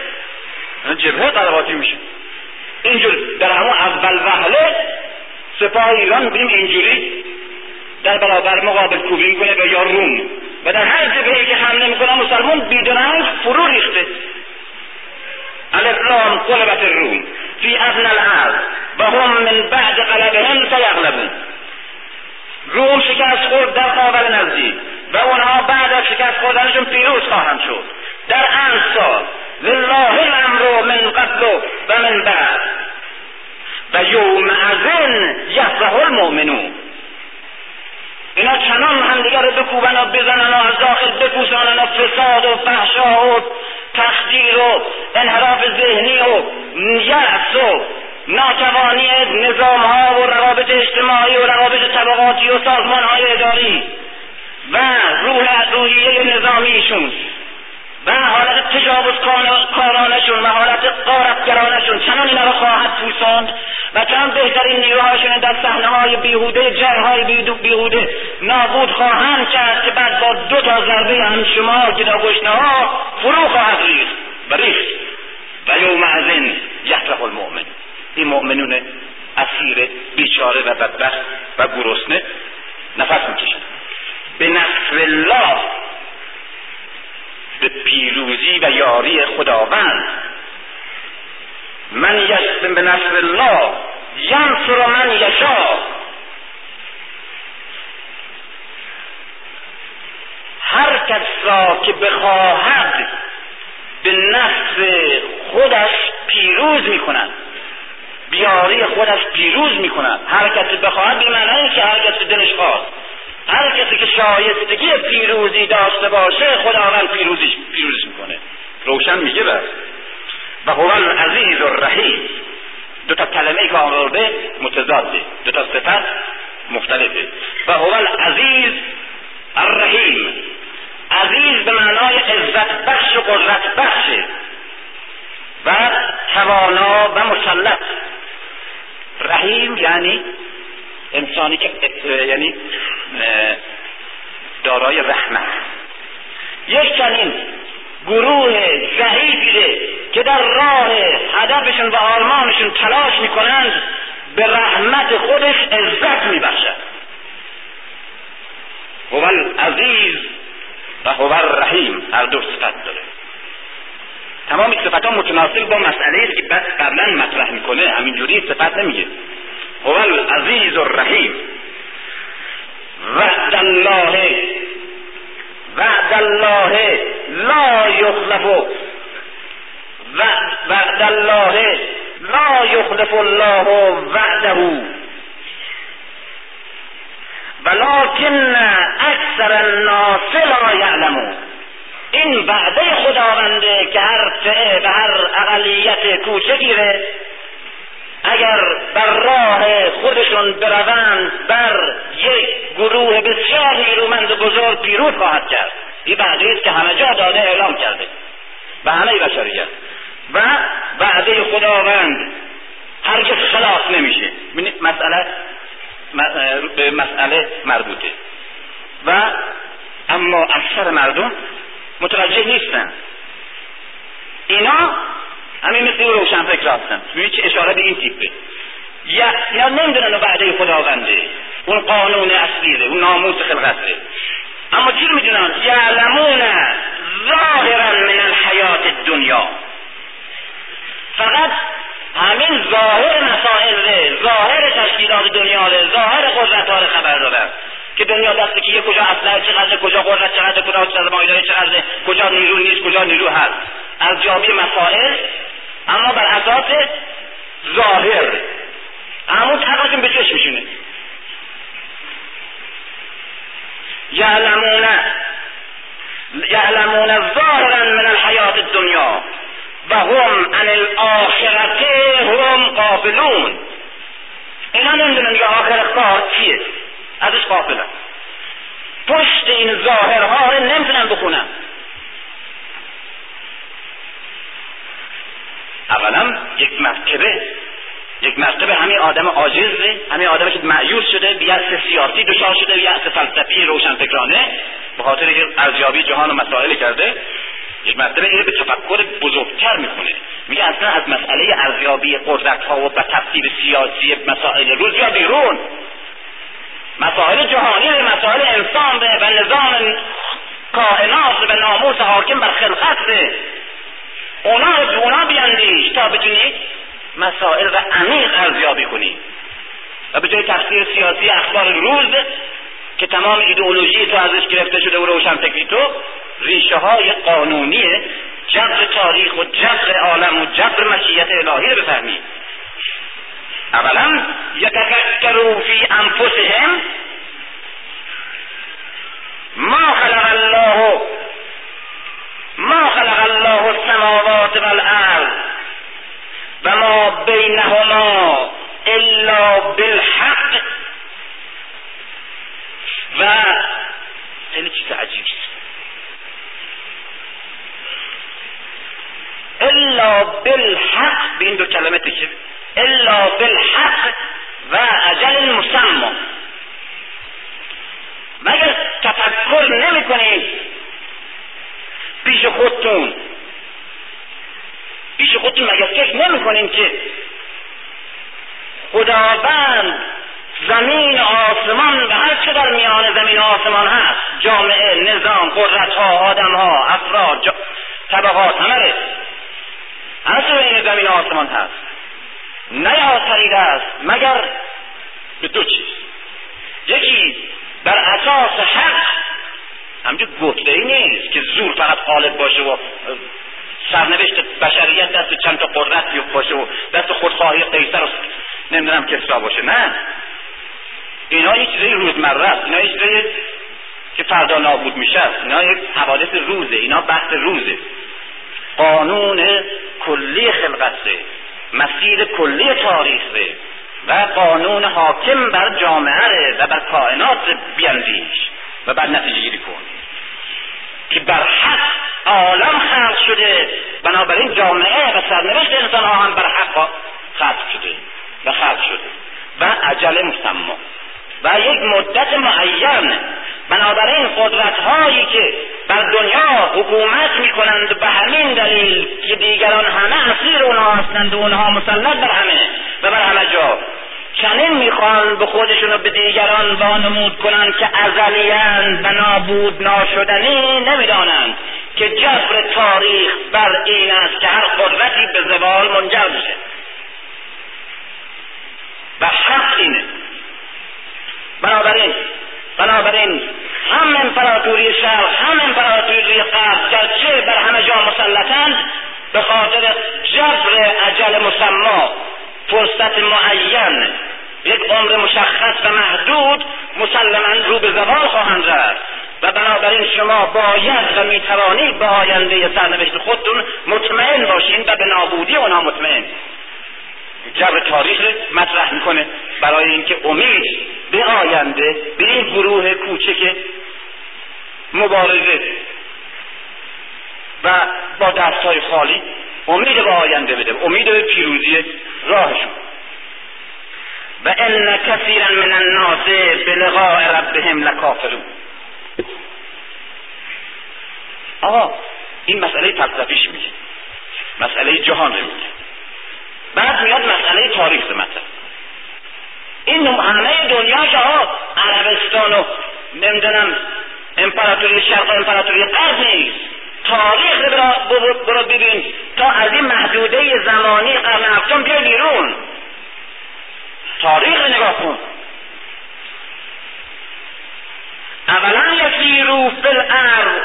جبهه قرقاتی میشه. اینجور در همون اول وهله سپاه ایران می‌بینیم اینجوری در برابر مقابل کوبی می‌کنه و یا روم. و در هر جبهه که حمله می‌کنه مسلمان بیدرنگ فرو ریخته. الاسلام قلبت الروم فی ابن الارض و هم من بعد قلبهم سیغلبون. روم شکست خورد در قابل نزدیک. و اونها بعد از شکست خوردنشون پیروز خواهند شد. در اند سال لله الامر من قبل و من بعد. و یوم ازن یفرح المؤمنون. اینا چنان همدیگر رو بکوبن و بزنن و از داخل بپوسانن و فساد و فحشا و تخدیر و انحراف ذهنی و یأس و ناتوانی نظام ها و روابط اجتماعی و روابط طبقاتی و سازمان های اداری و روح روحیه نظامیشون. و حالت تجاوز کارانشون و حالت قارتگرانشون چنان اینا رو خواهد پوساند و چند بهترین نیروهاشون در صحنه های بیهوده جنگ های بیهوده نابود خواهند کرد که بعد با دو تا ضربه هم شما گدا گشنه ها فرو خواهد ریخت و ریخت. و یوم ازین یفرح المؤمن. این مؤمنون اسیر بیچاره و بدبخت و گرسنه نفس می‌کشن به نصر الله به پیروزی و یاری خداوند. من یسم به نصر الله ینصر من یشا. هر کس را که بخواهد به نصر خودش پیروز می کند بیاری خودش پیروز می کند هر کسی بخواهد به معنی که هر کسی دلش خواست. هر کسی که شایستگی پیروزی داشته باشه خداوند پیروزیش پیروزش می‌کنه. روشن میگه بس. و هو العزیز الرحیم. دو تا کلمه که آورده متضاده. دو تا صفت مختلفه. و هو العزیز الرحیم. عزیز به معنای عزت بخش و قدرت بخشه. و توانا و مسلط. رحیم یعنی انسانی که یعنی دارای رحمت. یک چنین گروه ضعیفی که در راه هدفشون و آرمانشون تلاش می‌کنند به رحمت خودش عزت میبخشد هو العزیز و هو الرحیم هر دو صفت داره. تمام صفت ها متناسب با مسئله است که بس قبلا مطرح می‌کنه همینجوری صفت نمیگه. هو العزیز الرحیم وعد الله. وعد الله لا یخلف وعد الله لا یخلف الله وعده. ولكن اکثر الناس لا یعلمون این وعده خداونده که هر فعه و هر اقلیت کوچکیره اگر بر راه خودشون بروند بر یک گروه بسیار نیرومند و بزرگ پیروز خواهد کرد. این است که همه جا داده اعلام کرده. به همه بشریت. و وعده خداوند هرگز خلاف نمیشه. مسئله به مسئله مربوطه. و اما اکثر مردم متوجه نیستن. اینا همین مثل او روشن فکر هستن چه اشاره به این تیپه. یا نمی‌دونن وعده خداونده. اون قانون اصلیه اون ناموس خلقته. اما چی می‌دونن؟ یعلمون ظاهرا من الحیات دنیا فقط همین ظاهر مسائل ظاهر تشکیلات دنیا ظاهر قدرت ها خبر دارن که دنیا دست که کجا اصلا چقدر کجا قدرت چقدر کجا سرمایه‌داری چقدر کجا نیرو نیست کجا نیرو هست. از جامعه مسائل اما بر اساس ظاهر. همون حقشون به چشمشونه یعلمون یعلمون ظاهرا من الحیات الدنیا و هم عن الاخرت هم قابلون. اینا نمی‌دونن که آخر کار چیه؟ ازش قافلن پشت این ظاهرها رو نمی‌تونن بخونن اولا یک مرتبه یک مرتبه همین آدم عاجزه همین آدمی که معیوز شده به سیاسی دچار شده یأس فلسفی روشنفکرانه به خاطر ارزیابی جهان و مسائل کرده یک مرتبه اینه به تفکر بزرگتر می‌کنه میگه اصلا از مسئله ارزیابی قدرت ها و تفسیر سیاسی مسائل روز یا بیرون. مسائل جهانی و مسائل انسان و نظام کائنات و ناموس حاکم بر خلقت. اونا اونا بیاندیش تا بتونی مسائل و عمیق ارزیابی کنی. و به جای تفسیر سیاسی اخبار روز که تمام ایدئولوژی تو ازش گرفته شده و روشن فکری تو ریشه های قانونی جبر تاریخ و جبر عالم و جبر مشیت الهی رو بفهمی. اولا یتفکروا فی انفسهم ما خلق الله ما خلق الله السماوات والأرض و ما بینهما إلا بالحق. و خیلی چیز عجیبی إلا بالحق. به این دو کلمه تکیه إلا بالحق. و أجل مسمى. مگر تفکر نمی کنید پیش خودتون. پیش خودتون مگر فکر نمی کنید که خداوند زمین آسمان و هر چه در میان زمین آسمان هست جامعه نظام قدرت ها آدم ها افراد جا... طبقات همه هر چه بین زمین آسمان هست. نیافریده است مگر به دو چیز. یکی بر اساس حق همجور ای نیست که زور فقط غالب باشه و سرنوشت بشریت دست چند تا قدرت باشه و دست خودخواهی قیصر و نمی‌دونم کسرا باشه. نه. اینا یه چیزای روزمره است. اینا یه که فردا نابود میشه اینا یک حوادث روزه. اینا بحث روزه. قانون کلی خلقت مسیر کلی تاریخ و قانون حاکم بر جامعه و بر کائنات بیندیش و بر نتیجه گیری کن. که بر حق عالم خلق شده بنابراین جامعه و سرنوشت انسان ها هم بر حق خلق شده و خلق شده و عجل مسمى و یک مدت معین بنابراین قدرت هایی که بر دنیا حکومت می‌کنند به همین دلیل که دیگران همه اسیر اونها هستند و اونها مسلط بر همه و بر همه جا. چنین می‌خوان به خودشون به دیگران وانمود کنند که ازلیان و نابود ناشدنی نمی‌دانند که جبر تاریخ بر این است که هر قدرتی به زوال منجر بشه و حق اینه. بنابراین بنابراین هم امپراتوری شرق هم امپراتوری غرب گرچه بر همه جا مسلطند به خاطر جبر عجل مسما فرصت معین. یک عمر مشخص و محدود مسلما رو به زوال خواهند رفت. و بنابراین شما باید و می‌توانید به آینده سرنوشت خودتون مطمئن باشین و به نابودی اونها مطمئن جبر تاریخ مطرح می‌کنه. برای اینکه امید به آینده به این گروه کوچک مبارزه و با دستهای خالی امید به آینده بده. امید به پیروزی راهشون. و ان کثیرا من الناس بلقاء ربهم لکافرون. آقا این مسئله فلسفیش میگه. مسئله جهان رو میگه. بعد میاد مسئله تاریخ مطلب این همه دنیا که عربستان و نمی‌دونم امپراتوری شرق امپراتوری غرب نیست. تاریخ رو برو ببین. تا از این محدوده زمانی قرن هفتم بیا بیرون. تاریخ نگاه کن. اولا یسیرو فی الارض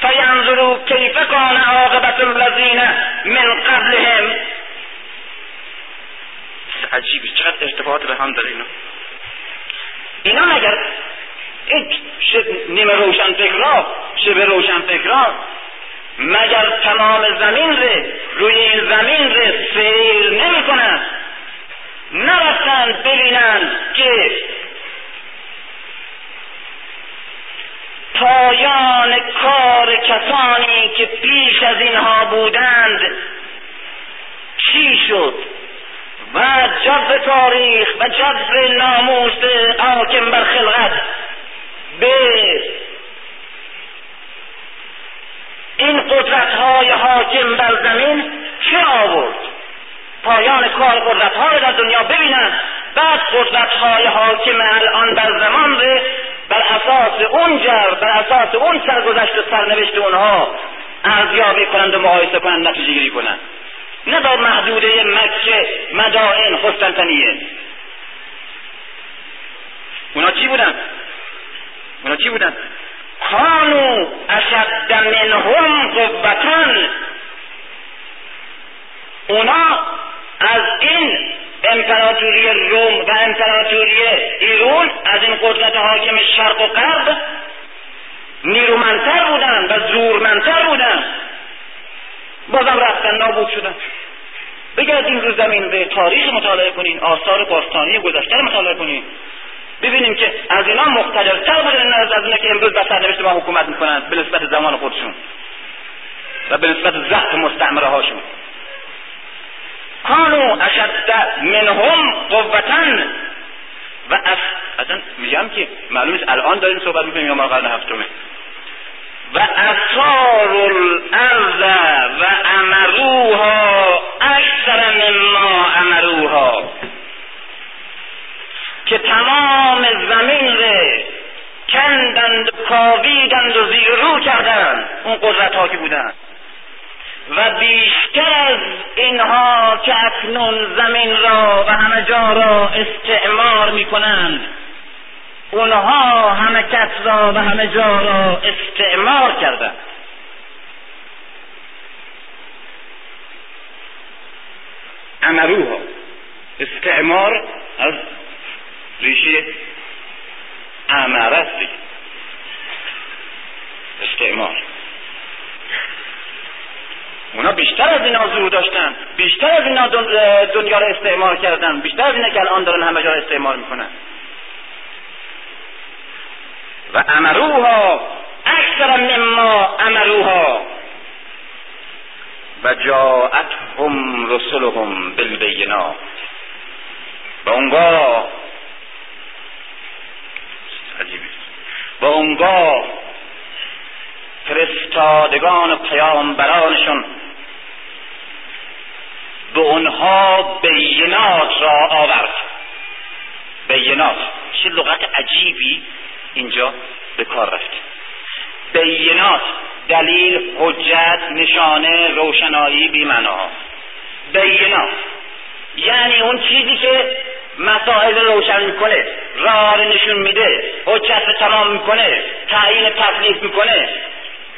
فینظروا کیف کان عاقبت الذین من قبلهم. عجیبی چقدر ارتباط به هم داره اینا اینا مگر این نیمه روشن فکرها شبه روشن فکرها مگر تمام زمین ره روی این زمین ره سیر نمی کنند؟ نرفتند ببینند که پایان کار کسانی که پیش از اینها بودند چی شد؟ و جبر تاریخ و جبر ناموس حاکم بر خلقت به این قدرت های حاکم بر زمین چه آورد؟ پایان کار قدرت ها در دنیا ببینند بعد قدرت های حاکم الان بر زمان ره بر اساس اون جر بر اساس اون سرگذشت و سرنوشت اونها ارزیابی کنند و مقایسه کنند نتیجه گیری کنند. نه با محدوده مکه مدائن خستنطنیه اونا چی بودن؟ اونا چی بودن؟ کانو اشد منهم قوتن اونا از این امپراتوری روم و امپراتوری ایرون از این قدرت حاکم شرق و غرب نیرومندتر بودن و زورمندتر بودن. بازم رفتن نابود شدن. بگردیم رو زمین به تاریخ مطالعه کنین آثار باستانی گذشته مطالعه کنین. ببینیم که از اینا مقتدرتر بودن از از که امروز بر سرنوشت ما حکومت می‌کنند به نسبت زمان خودشون. و به نسبت زخم مستعمره هاشون کانو اشد منهم قوتن و از اصلا میگم که معلوم الان داریم صحبت می‌کنیم یا ما قرن هفتمه. و اثار الارض و امروها اکثر مما امروها. که تمام زمین ره کندند و کاویدند و زیر رو کردند. اون قدرت ها که بودند و بیشتر از اینها که اکنون زمین را و همه جا را استعمار می کنند اونها همه کس را و همه جا را استعمار کردند. امروها استعمار از ریشه امره است استعمار. اونا بیشتر از اینا زور داشتن. بیشتر از اینا دنیا رو استعمار کردن. بیشتر از اینا که الان دارن همه جا استعمار می‌کنن. و امروها اکثر مما امروها. و جاءتهم رسلهم بالبینات. و اونگاه عجیبه و اونگاه فرستادگان و پیامبرانشون به اونها بینات را آورد. بینات. چه لغت عجیبی اینجا به کار رفت. بینات. دلیل حجت نشانه روشنایی بیمناها بینات. یعنی اون چیزی که مسائل روشن می‌کنه راه نشون میده حجت تمام می‌کنه تعیین تکلیف می‌کنه.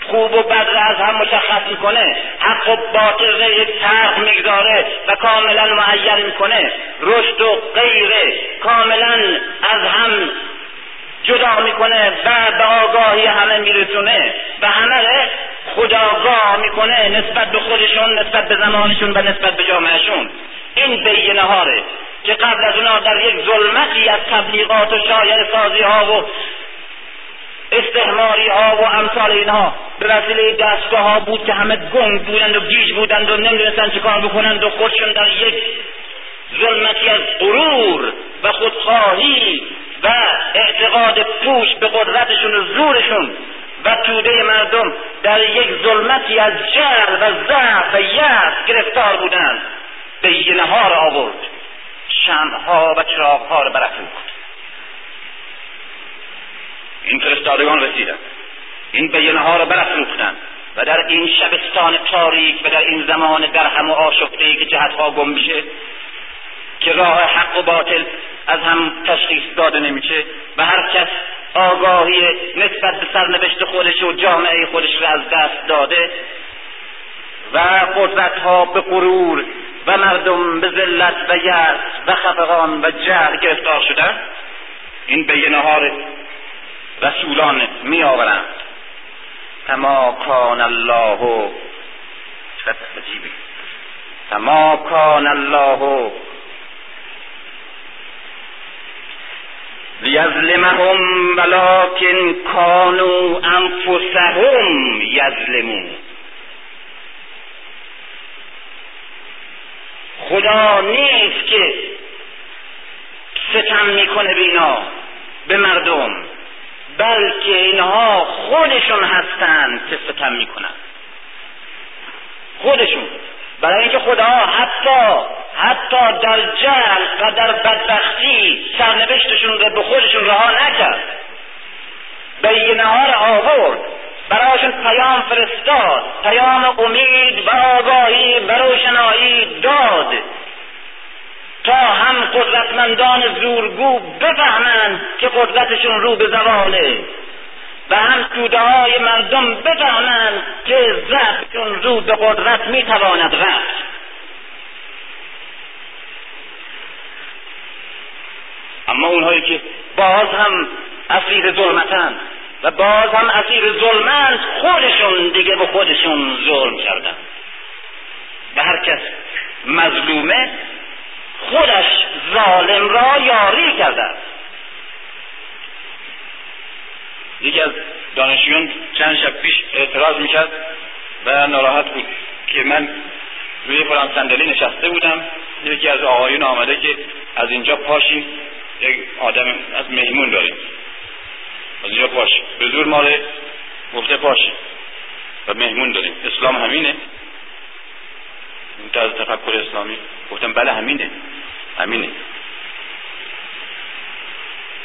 خوب و بد را از هم مشخص می‌کنه حق و باطل را یک طرح می‌گذاره و کاملا معین می‌کنه. رشد و غیره کاملا از هم جدا می‌کنه و به آگاهی همه میرسونه و همه خداگاه می‌کنه نسبت به خودشون نسبت به زمانشون و نسبت به جامعهشون. این بینه هاره که قبل از اونا در یک ظلمتی از تبلیغات و شایع سازی ها و استهماری ها و امثال اینها به وسیله دستگاه ها بود که همه گنگ بودند و گیج بودند و نمی‌دونستند چه کار بکنند و خودشون در یک ظلمتی از غرور و خودخواهی و اعتقاد پوش به قدرتشون و زورشون و توده مردم در یک ظلمتی از جهل و ضعف و یأس گرفتار بودند. بینه ها را آورد. شمها و چراغ ها را برافروخت این فرستادگان رسیدن. این بیانه ها را برافروختند و در این شبستان تاریک و در این زمان در هم و آشفته که جهتها گم میشه که راه حق و باطل از هم تشخیص داده نمیشه و هر کس آگاهی نسبت به سرنوشت خودش و جامعه خودش را از دست داده و قدرت ها به غرور و مردم به ذلت و یأس و خفقان و جهل گرفتار شدن این بینه ها رسولان می آورند اما کان الله اما کان الله لیظلمهم ولکن کانوا انفسهم یظلمون خدا نیست که ستم می‌کنه بینا به مردم بلکه اینها خودشون هستند که ستم می‌کنن. خودشون. برای اینکه خدا حتی حتی در جهل و در بدبختی سرنوشتشون رو به خودشون رها نکرد. بینه ها را آورد. برایشون پیام فرستاد. پیام امید و آگاهی و روشنایی داد. تا هم قدرتمندان زورگو بفهمند که قدرتشون رو به زواله. و هم توده های مردم بفهمند که ضعفشون رو به قدرت می‌تواند رفت. اما اونهایی که باز هم اسیر ظلمتند و باز هم اسیر ظلمند خودشون دیگه به خودشون ظلم کردن و هر کس مظلومه خودش ظالم را یاری کرده یکی از دانشجویان چند شب پیش اعتراض می‌کرد و ناراحت بود که من روی فلان صندلی نشسته بودم. یکی از آقایون آمده که از اینجا پاشین یک آدم از مهمون داریم. از اینجا پاشین به زور ماره گفته پاشین و مهمون داریم. اسلام همینه. این تفکر اسلامی. گفتم بله همینه. همینه.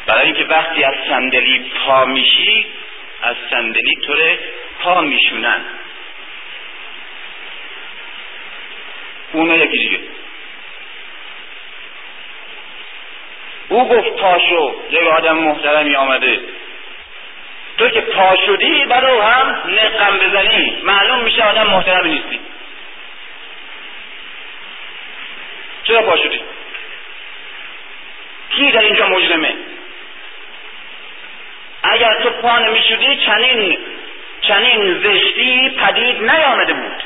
برای اینکه وقتی از صندلی پا میشی از صندلی طور پا میشونن. اونو یکی دیگه. او گفت پاشو یک آدم محترمی آمده. تو که پا شدی برو هم نقم بزنی. معلوم میشه آدم محترمی نیستی. چرا پا شدی؟ کی در اینجا مجرمه؟ اگر تو پانه میشودی چنین چنین زشتی پدید نیامده بود.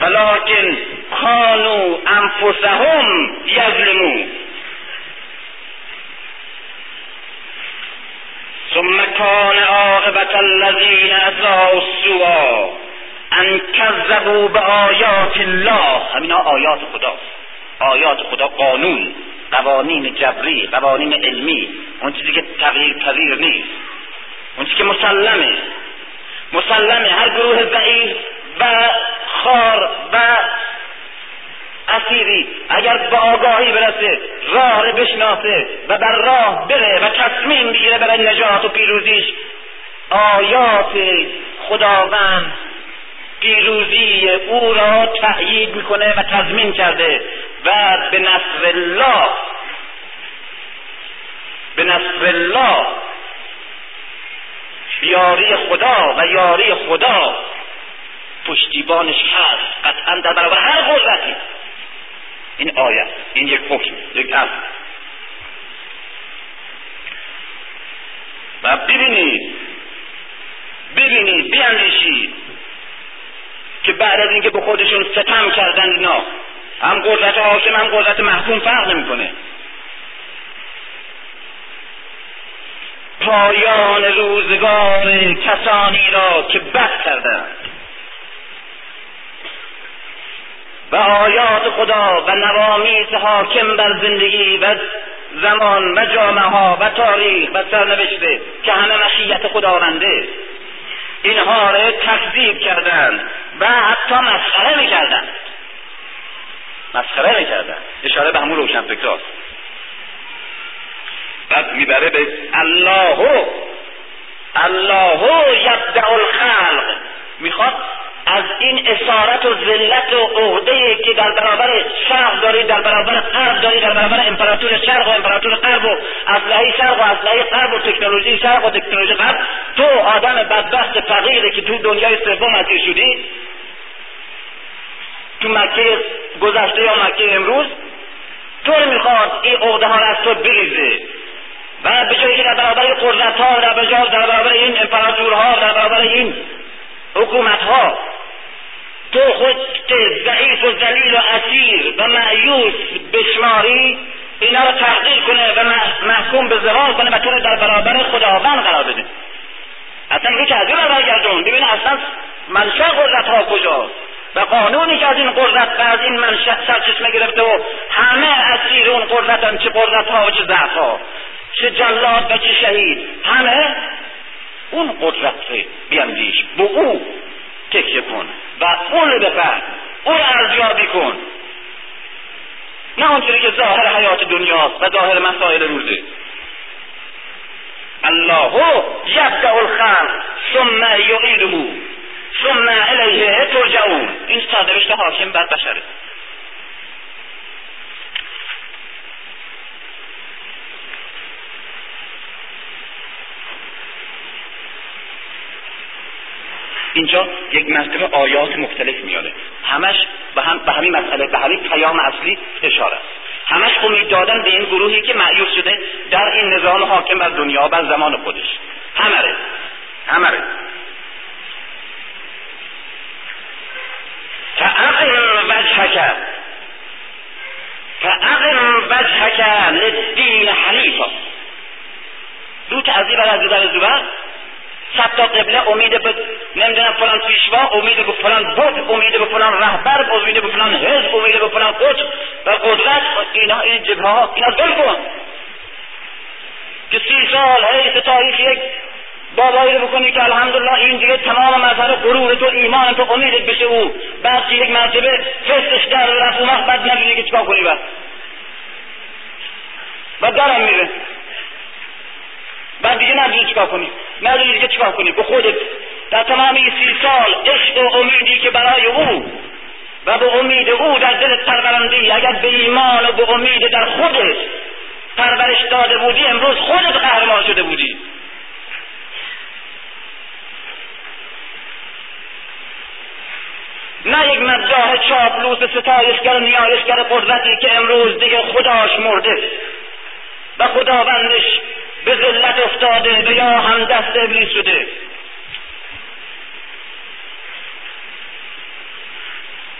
ولکن کانو انفسهم یظلمون ثم کان عاقبت الذین اساءوا السوء ان کذبوا به آیات الله. همینا آیات خداست. آیات خدا قانون قوانین جبری قوانین علمی اون چیزی که تغییر پذیر نیست. اون چیزی که مسلمه. مسلمه. هر گروه ضعیف و خار و اسیری اگر با آگاهی برسه راه رو بشناسه و بر راه بره و تصمیم بگیره برای نجات و پیروزیش آیات خداوند پیروزی او را تأیید می‌کنه و تضمین کرده و به نصر الله به نصر الله یاری خدا و یاری خدا پشتیبانش هست قطعا در برابر هر قدرتی. این آیت این یک حکم یک اصل و ببینید ببینید بیاندیشید. که بعد از اینکه به خودشون ستم کردن اینا هم قدرت حاکم هم قدرت محکوم فرق نمی‌کنه. پایان روزگار کسانی را که بد کردند. و آیات خدا و نوامیس حاکم بر زندگی و زمان و جامعه ها و تاریخ و سرنوشته که همه مشیت خداونده. اینها را تکذیب کردند و حتی مسخره می‌کردند. مسخره می‌کردند. اشاره به همون روشن فکراست بعد می‌بره به الله الله یبدع الخلق. می‌خواد از این اسارت و ذلت و عهده که در برابر شرق داری در برابر غرب داری در برابر امپراتور شرق و امپراتور غرب و اسلحه شرق و اسلحه غرب و تکنولوژی شرق و تکنولوژی غرب تو آدم بدبخت فقیره که تو دنیای سوم اسیر شدی. تو مکه گذشته یا مکه امروز تو می‌خواد این عهده ها از تو بریزه. و به که در برابر قدرت ها در برابر این امپراتورها در برابر این حکومت ها تو خود ضعیف و ذلیل و اسیر و معیوس بشماری اینا رو تحقیل کنه و محکوم به زوال کنه و تو در برابر خداوند قرار بده. اصلا رو که از این برگردون ببین اصلا منشأ قدرت ها کجاست و قانونی که از این قدرت و از این منشأ سرچشمه گرفته و همه اسیر اون قدرتن چه قدرت ها و چه ضعف ها چه جلاد و چه شهید همه اون قدرت بیاندیش. به او تکیه کن و اون رو بفهم اون ارزیابی کن. نه اونطوری که ظاهر حیات دنیاست و ظاهر مسائل روزه. الله یبدع الخلق ثم یعیده ثم الیه ترجعون. این سرنوشت حاکم بر بشره. اینجا یک مرتبه آیات مختلف میاره. همش به, هم به همین مسئله به همین پیام اصلی اشاره است. همش امید دادن به این گروهی که معیوس شده در این نظام حاکم بر دنیا بر زمان خودش. همره همره فاقم وجهک. فاقم وجهک للدین حنیفا. دو تعذیب از در زبر صد تا قبله امید به نمی‌دونم فلان پیشوا امید به فلان بود امید به فلان رهبر امید به فلان حزب امید به فلان قطب و قدرت اینا این جبهه ها اینا ظلم کن که سی سال حیث تاریخ یک بابایی رو بکنی که الحمدلله این دیگه تمام مظهر غرور تو ایمان تو امیدت بشه او بعد یک مرتبه فستش در رفت اومد بعد نمی‌دونی که چیکار کنی بعد بعد درم میره بعد دیگه ندونی چیکار کنی؟ ندونی دیگه چیکار کنی؟ به خودت. در تمام این سی سال عشق و امیدی که برای او و به امید او در دل پرورنده اگر به ایمان و به امید در خودت پرورش داده بودی امروز خودت قهرمان شده بودی. نه یک مداح چاپلوس ستایشگر نیایشگر قدرتی که امروز دیگه خداش مرده و خداوندش به ذلت افتاده به یا هم دست ابلیس شده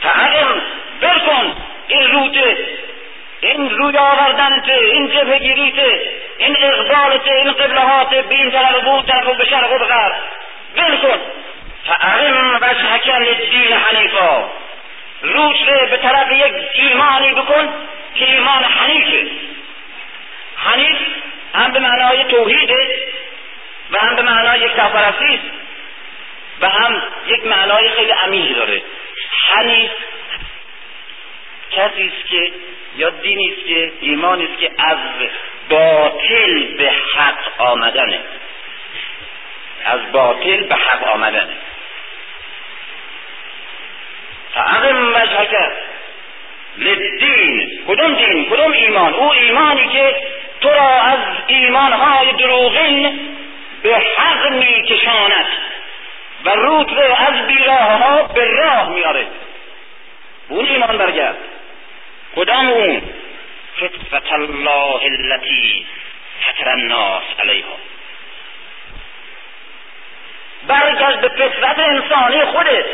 تعلم برکن این روته این روی آوردنت این جبه گیریت این اقبالت این قبلهات به این طرف بود طرف به شرق و به غرب ول کن فعقم وجهک للدین حنیفا. روش ره به طرف یک ایمانی بکن که ایمان حنیفه. حنیف هم به معنای توحیده و هم به معنای یک و هم یک معنای خیلی عمیقی داره. حنیف کسی است که یا دینی است که ایمانی است که از باطل به حق آمدنه. از باطل به حق آمدنه. فعقم وجهک لدین کدوم دین؟ کدوم ایمان؟ او ایمانی که تو را از ایمانهای دروغین به حق میکشاند و روت رو از بیراه ها به راه میاره اون ایمان برگرد. کدام اون؟ فطرت الله التي فطر الناس علیها. برگرد به فطرت انسانی خودت.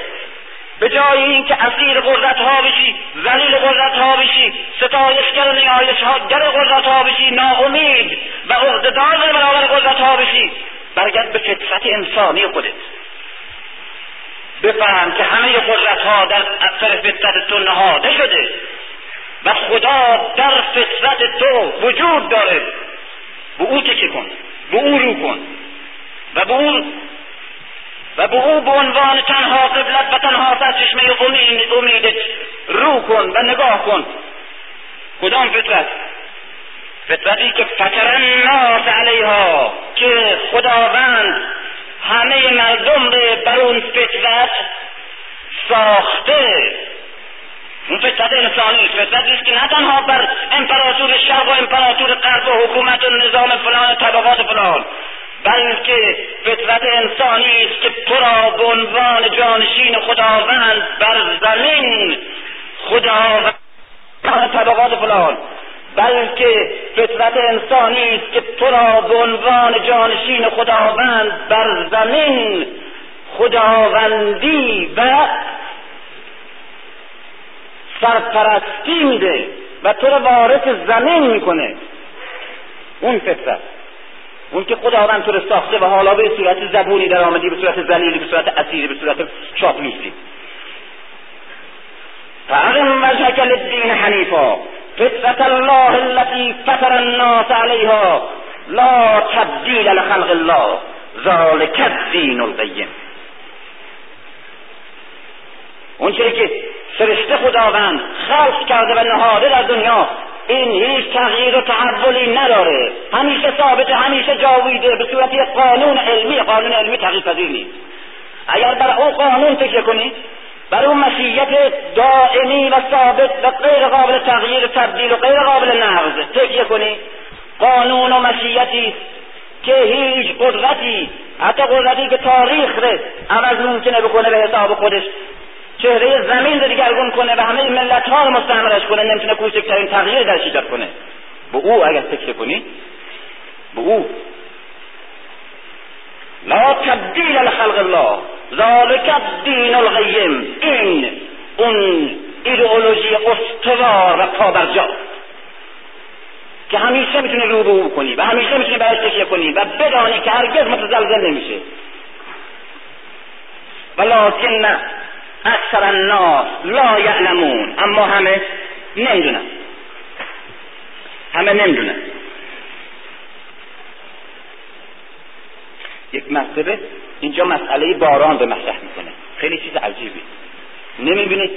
به جای اینکه اسیر قدرت ها بشی ذلیل قدرت ها بشی ستایشگر نیایش ها گر قدرت ها بشی ناامید و عهدهدار برابر قدرت ها بشی برگرد به فطرت انسانی خودت. بفهم که همه قدرت ها در اثر فطرت تو نهاده شده و خدا در فطرت تو وجود داره. به او تکه کن به او رو کن و به اون و به او به عنوان تنها قبلت و تنها سرچشمه امید امیدت رو کن و نگاه کن. کدام فطرت؟ فطرتی که فطر الناس علیها که خداوند همه مردم رو بر اون فطرت ساخته. اون فطرت انسانی فطرتی است که نه تنها بر امپراتور شرق و امپراتور غرب و حکومت و نظام فلان طبقات فلان بلکه فطرت انسانی است که تو را به عنوان جانشین خداوند بر زمین خداوند طبقات فلان. بلکه فطرت انسانی است که تو را به عنوان جانشین خداوند بر زمین خداوندی و سرپرستی میده و تو را وارث زمین می‌کنه. اون فطرت. اون که خداوند تو رو ساخته و حالا به صورت زبونی در آمدی به صورت زلیلی به صورت اسیری به صورت چاپلوسی فاقم وجهك للدین حنیفا. فطرت الله التي فطر الناس عليها لا تبدیل لخلق الله. ذلك الدین القیم. اون که فرشته خداوند خلق کرده و نهاده در دنیا این هیچ تغییر و تحولی نداره. همیشه ثابت همیشه جاویده. به صورت یک قانون علمی. قانون علمی تغییر پذیر نیست. اگر بر اون قانون تکیه کنید بر اون مشیت دائمی و ثابت و غیر قابل تغییر و تبدیل و غیر قابل نقض تکیه کنید قانون و مشیتی که هیچ قدرتی حتی قدرتی که تاریخ رو عوض ممکنه بکنه به حساب خودش. چهره زمین رو دیگرگون کنه و همه ملت ها رو مستعمرش کنه نمی‌تونه کوچکترین تغییر در ایجاد کنه. به او اگر فکر کنی به او. لا تبدیل لخلق الله ذالک الدین القیم. این اون ایدئولوژی استوار و پابرجا. که همیشه می‌تونی رو او کنی و همیشه می‌تونی برش تکیه کنی و بدانی که هرگز متزلزل نمیشه. ولکن اکثر الناس لا یعلمون. اما همه نمی‌دونن. همه نمی‌دونن. یک مرتبه اینجا مسئله باران به مطرح می‌کنه. خیلی چیز عجیبی. نمی‌بینید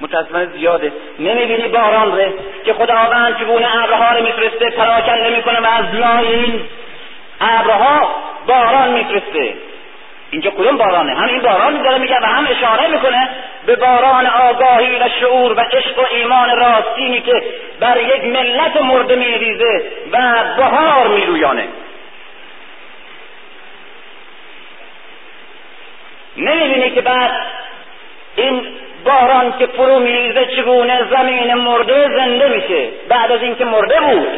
متاسفانه زیاده. نمی‌بینی باران ره که خداوند چگونه ابرها رو میفرسته پراکنده می‌کنه و از لای این ابرها باران میفرسته. اینجا کدوم بارانه؟ هم این بارانی داره میگه و هم اشاره می‌کنه به باران آگاهی و شعور و عشق و ایمان راستینی که بر یک ملت مرده میریزه و بهار میرویانه. نمی‌بینی که بعد این باران که فرو میریزه چگونه زمین مرده زنده میشه؟ بعد از اینکه مرده بود.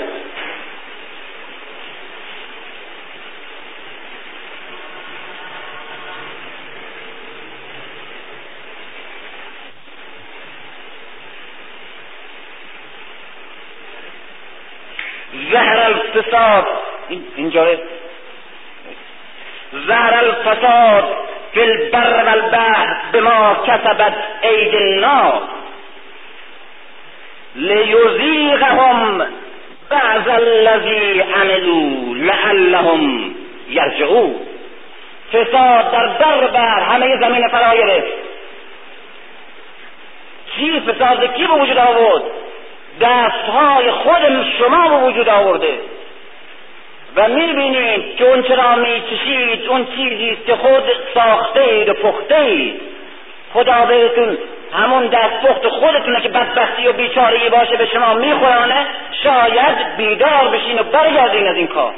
الفساد اینجا. زهر الفساد فی البر والبحر بما کسبت عید الناس. لیزیغهم بعض الذی عملوا لعلهم یرجعون. فساد در در بر همه زمین فرا گرفت چی فساد؟ کی به وجود آورد؟ دستهای خود شما به وجود آورده. و می‌بینید که اون چرا میچشید اون چیزی است که خود ساخته اید و پخته اید خدا بهتون همون دستپخت خودتونه که بدبختی و بیچارگی باشه به شما میخورانه شاید بیدار بشین و برگردین از این کار.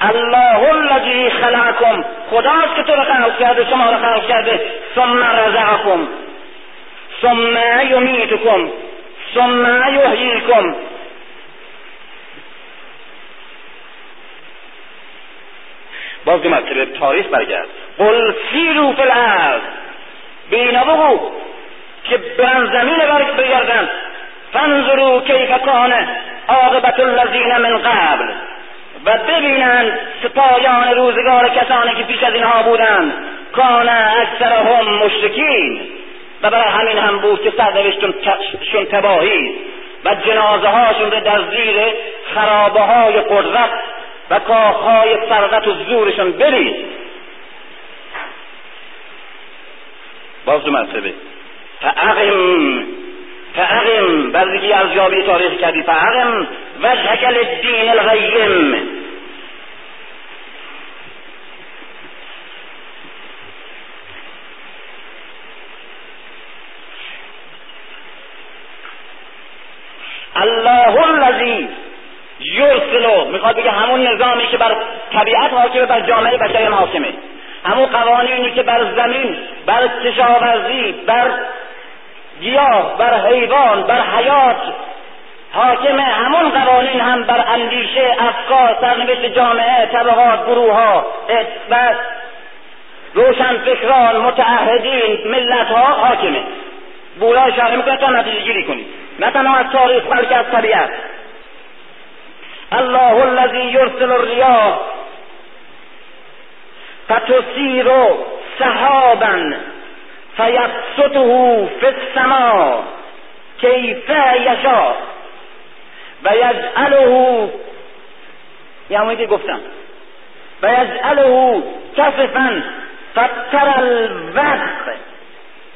الله الذی خلقکم. خداست که تو رو خلق کرده شما رو خلق کرده. ثم رزقکم. ثم یمیتکم. ثم یحییکم باز دو مرتبه تاریخ برگرد. قل سیرو فی الارض. بینا بگو که برن زمین بگردن فانظروا کیف کان عاقبت الذین من قبل. و ببینند سپایان روزگار کسانی که پیش از اینها بودند. کان اکثرهم مشرکین. و برای همین هم بود که سرنوشتشون تباهی. و جنازه هاشون رو در زیر خرابه های قدرت و کاخهای ثروت و زورشون برید باز دو مرتبه. فاقم فاقم بردگی ارزیابی تاریخ کردی. فاقم وجهک للدین الغیم الله الذی یرسلو می‌خواد بگه همون نظامی که بر طبیعت حاکمه بر جامعه بشری حاکمه همون قوانینی که بر زمین بر کشاورزی بر گیاه بر حیوان بر حیات حاکمه همون قوانین هم بر اندیشه افکار سرنوشت جامعه طبقات گروه ها و روشن فکران متعهدین ملت ها حاکمه بولای شرعی می‌کنه تا نتیجه گیری کنید. نه تنها از تاریخ بلکه از طبیعت. الله الذي يرسل الرياح فتسير سحابا فيبسطه في السماء كيف يشاء ويجعله یعنی گفتم. و یجعله کسفا فتر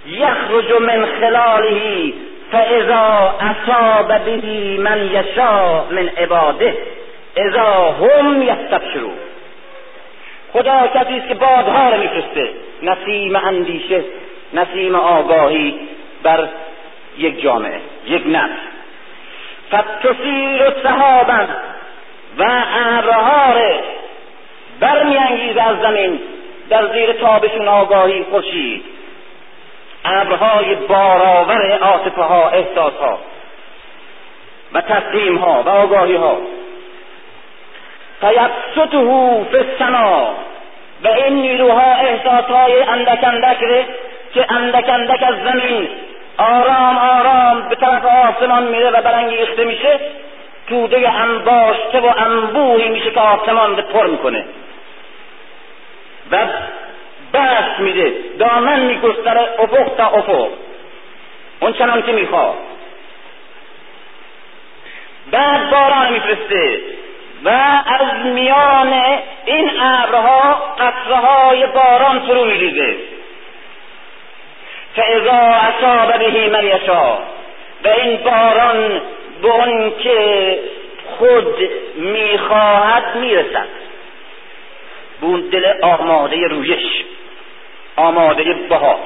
یخرج من خلاله فاذا اصاب به من یشاء من عباده اذا هم یستبشرون. خدا کسی است که بادها رو میفرسته نسیم اندیشه نسیم آگاهی بر یک جامعه یک نفس. فتصیر صحابا و ابرها برمیانگیزه از زمین در زیر تابشون آگاهی خورشید. ابرهای بارآور عاطفه ها احساس ها و تسلیم ها و آگاهی ها فیبسطه فی السما و این نیروها احساس های اندک اندک که اندک اندک از زمین آرام آرام به طرف آسمان میره و برانگیخته میشه توده انباشته و انبوهی میشه که آسمان پر می‌کنه. و بست میده. دامن میگستره افق تا افق. اون چنان که می‌خواد. بعد باران میفرسته. و از میان این ابرها قطره باران فرو میریزه. فاذا اصاب به من یشا و این باران به اون که خود می‌خواهد می‌رسد. به اون دل آماده رویش. آماده بهار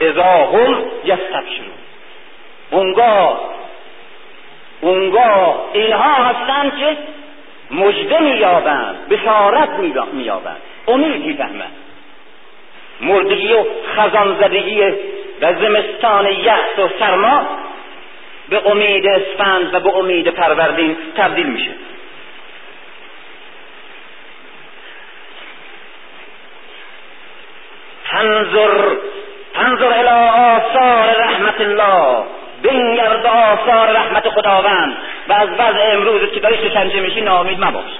اذا هم یستبشرون. اونگاه اونگاه اینها هستند که مجده مییابند بشارت مییابند. امید می‌فهمند مردگی و خزان زدگی و زمستان یخت و سرما به امید اسفند و به امید پروردین تبدیل میشه. تنظر فانظر الى آثار رحمت الله. بنگر به آثار رحمت خداوند. و از وضع امروز که داری شکنجه میشی نامید مباش.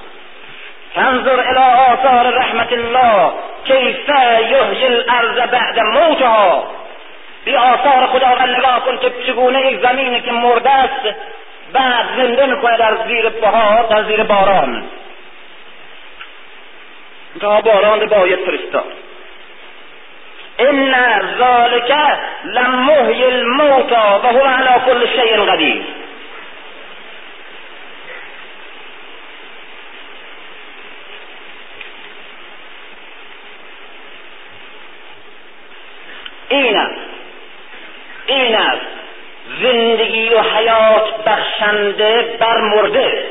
فانظر الى آثار رحمت الله. کیف یحیی الارض بعد موتها. به آثار خداوند نگاه کن که چگونه یک زمینی که مرده است بعد زنده می‌کنه در زیر بهار در زیر باران. تا باران باید فرستاد. ان ذلك لمحی الموتا و هو على كل شيء قدیر این این است زندگی و حیات بخشنده بر مرده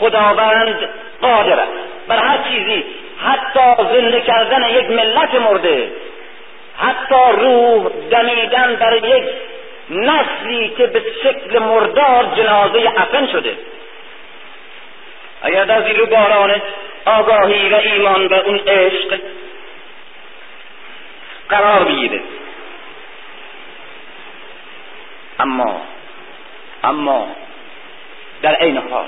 خداوند قادر است. بر هر چیزی حتی زنده کردن یک ملت مرده. حتی روح دمیدن در یک نسلی که به شکل مردار جنازه افن شده. اگر در زیر باران آگاهی و ایمان به اون عشق قرار بگیره اما اما در عین حال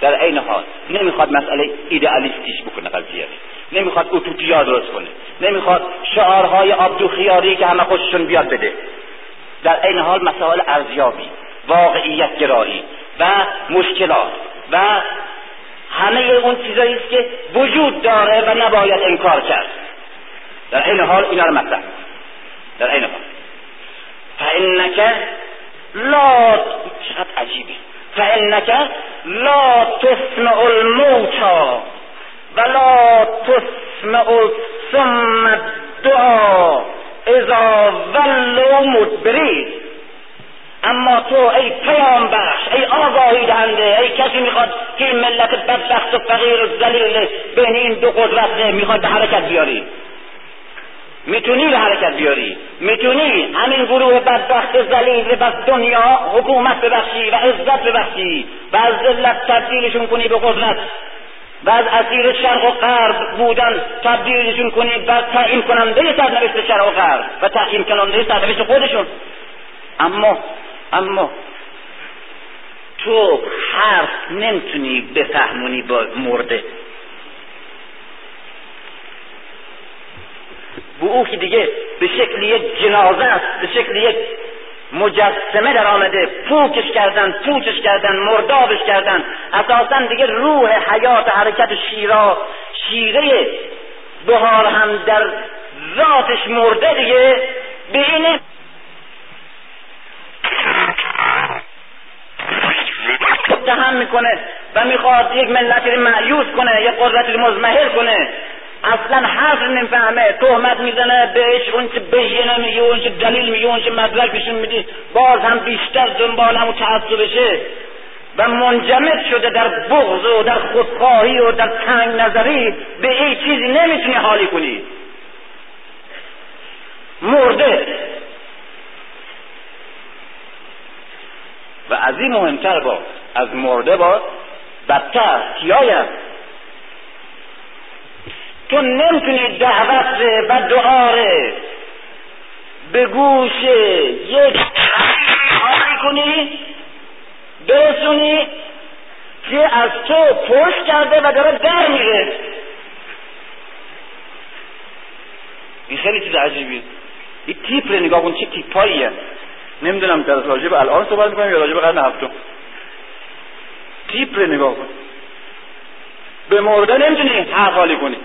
در عین حال نمی‌خواد مسئله ایدئالیستیش بکنه قضیه. نمی‌خواد اوتوپیا درست کنه. نمی‌خواد شعارهای آبدو خیاری که همه خوششون بیاد بده. در عین حال مسائل ارزیابی واقعیت گرایی و مشکلات و همه اون چیزایی است که وجود داره و نباید انکار کرد. در عین حال اینا رو مطرح. در عین حال. فانک لا چقدر عجیبه فانک لا تسمع الموتى ولا تسمع ثم الدعا اذا ولوا مدبرین. اما تو ای پیام بخش ای آگاهی دهنده ای کسی می‌خواد که این ملت بدبخت و فقیر و ذلیل بین این دو قدرت می‌خواد به حرکت بیاری. می‌تونی به حرکت بیاری؟ می‌تونی همین گروه بدبخت ذلیل و دنیا حکومت ببخشی و عزت ببخشی و از ذلت تبدیلشون کنی به قدرت و از اسیر شرق و غرب بودن تبدیلشون کنی و تعیین کننده سرنوشت شرق و غرب و تعیین کننده سرنوشت خودشون. اما اما تو حرف نمی‌تونی بفهمونی با مرده. او که دیگه به شکل یک جنازه است به شکل یک مجسمه در آمده پوکش کردن پوچش کردن مردابش کردن اساسا دیگه روح حیات حرکت شیرا شیره بهار هم در ذاتش مرده دیگه به این متهم می‌کنه و می‌خواد یک ملت رو معیوز کنه یک قدرت رو مزمحل کنه اصلا حرف نمی‌فهمه. تهمت می‌زنه بهش اون چه بهینه میگه اون چه دلیل میگه اون چه مدرک میدی. باز هم بیشتر دنبال همون تعصبشه و منجمد شده در بغض و در خودخواهی و در تنگ نظری به این چیزی نمی‌تونی حالی کنی. مرده. و از این مهمتر با از مرده با بدتر کیایم تو نمی‌تونی دعوت و دعاره به گوش یک حالی کنی برسونی که از تو پشت کرده و داره در میره. این خیلی چیز عجیبی این تیپ رو نگاه کن چه تیپاییه. نمی‌دونم در راجب الان صحبت می‌کنم یا راجب قرن هفتم. تیپ رو نگاه کن. به مرده نمی‌تونی حالی کنی.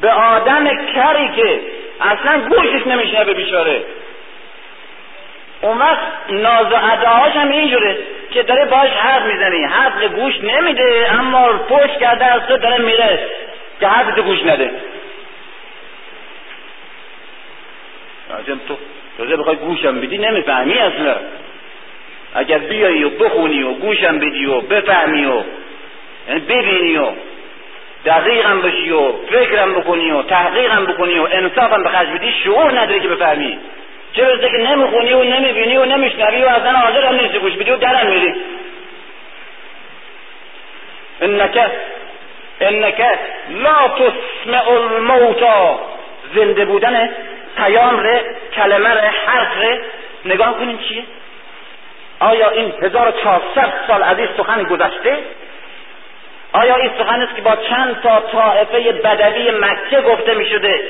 به آدم کری که اصلا گوشش نمیشنه بیچاره. اون وقت ناز و اداهاش هم اینجوره که داره باش حرف می‌زنی. حرف گوش نمیده اما پشت کرده از تو داره میره که حرف تو گوش نده. لازم تو تازه بخوای گوشم بدی نمی‌فهمی اصلا. اگر بیایی و بخونی و گوشم بدی و بفهمی و یعنی ببینی و دقیقم بشی و فکرم بکنی و تحقیقم بکنی و انصافم به خرج بدی شعور نداری که بفهمی. چه برسه که نمی‌خونی و نمی‌بینی و نمیشنوی و اصلا حاضر هم نیستی گوش بدی و درم میری. انک انک لا تسمع الموتا زنده بودن پیام ره کلمه ره حرف ره. نگاه کنین چیه؟ آیا این 1400 سال از این سخن گذشته؟ آیا این سخن است که با چند تا طائفه بدوی مکه گفته می شده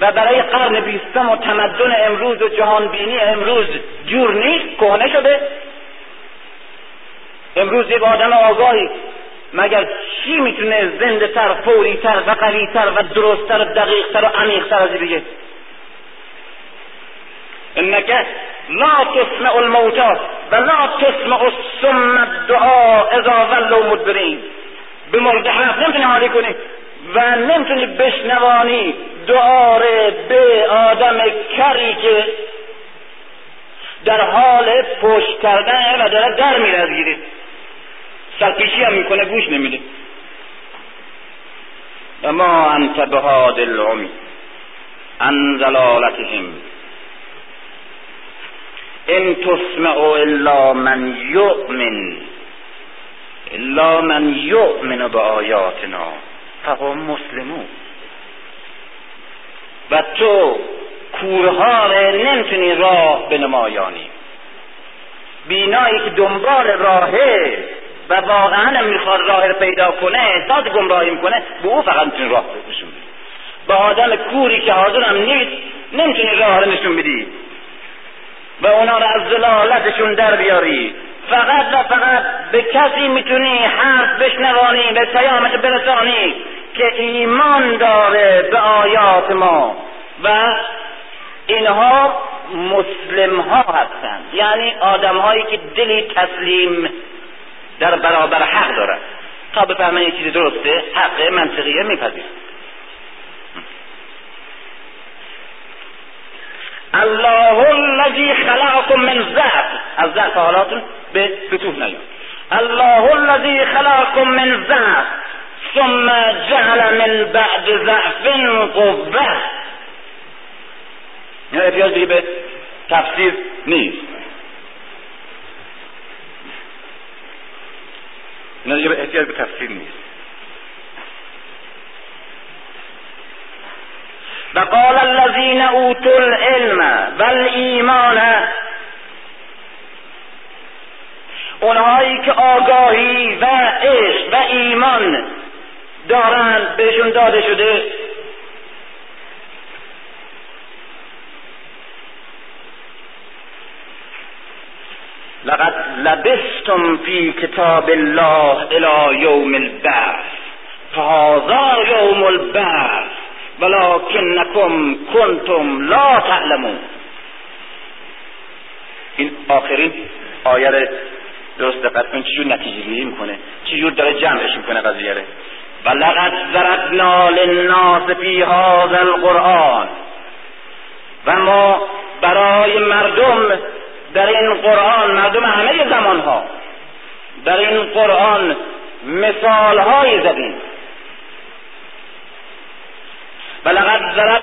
و برای قرن بیستم و تمدن امروز و جهانبینی امروز جور نیست کهنه شده؟ امروز یک آدم آگاهی مگر چی می‌تونه زنده تر فوری تر و قوی تر و درست تر و دقیق تر و عمیق تر از بگه؟ انك لا تسمع الموتى و لا تسمع السم الدعاء اذا ولوا مدبرین. به حرف نمی‌تونی حالی کنی و نمی‌تونی بشنوانی دعا به آدم کری که در حال پشت کردن و داره در میره از گیره سرپیچی هم می‌کنه گوش نمیده. و ما انت بهاد العمی ان زلالتهم ان تسمع الا من یؤمن. الا من یؤمن به آیاتنا فهم مسلمون و تو کورها نمی‌تونی راه به نمایانی بینایی که دنبال راهه و واقعا می‌خواد راه رو پیدا کنه احساس گمراهی می‌کنه به او فقط می‌تونی راه نشون بدی. به آدم کوری که حاضر هم نیست نمی‌تونی راه رو نشون بدی. و اونا رو از زلالتشون در بیاری. فقط و فقط به کسی می‌تونی حرف بشنوانی به پیامت برسانی که ایمان داره به آیات ما. و اینها مسلم ها هستند. یعنی آدم هایی که دلی تسلیم در برابر حق دارد تا بفهمن یه چیزی درسته حق منطقیه میپذیر الله الذي خلقكم من ضعف از ضعف حالاتون به فتوح نیاد الله الذي خلقكم من ضعف ثم جعل من بعد ضعف قوه این احتیاج به تفسیر نیست اینا به احتیاج به تفسیر نیست و قال الذين اوتوا العلم والایمان. اونهایی که آگاهی و عشق و ایمان دارند بهشون داده شده. لقد لبستم في كتاب الله الى يوم البعث. فهذا يوم البعث. ولكنكم كنتم لا تعلمون. این آخرین آیه درست دقت کن چجور نتیجه گیری می‌کنه؟ چجور داره جمعش می‌کنه قضیه رو؟ و لقد ضربنا للناس فی هذا القرآن. و ما برای مردم در این قرآن مردم همه زمان ها در این قرآن مثال های زدیم. فلقد ضرب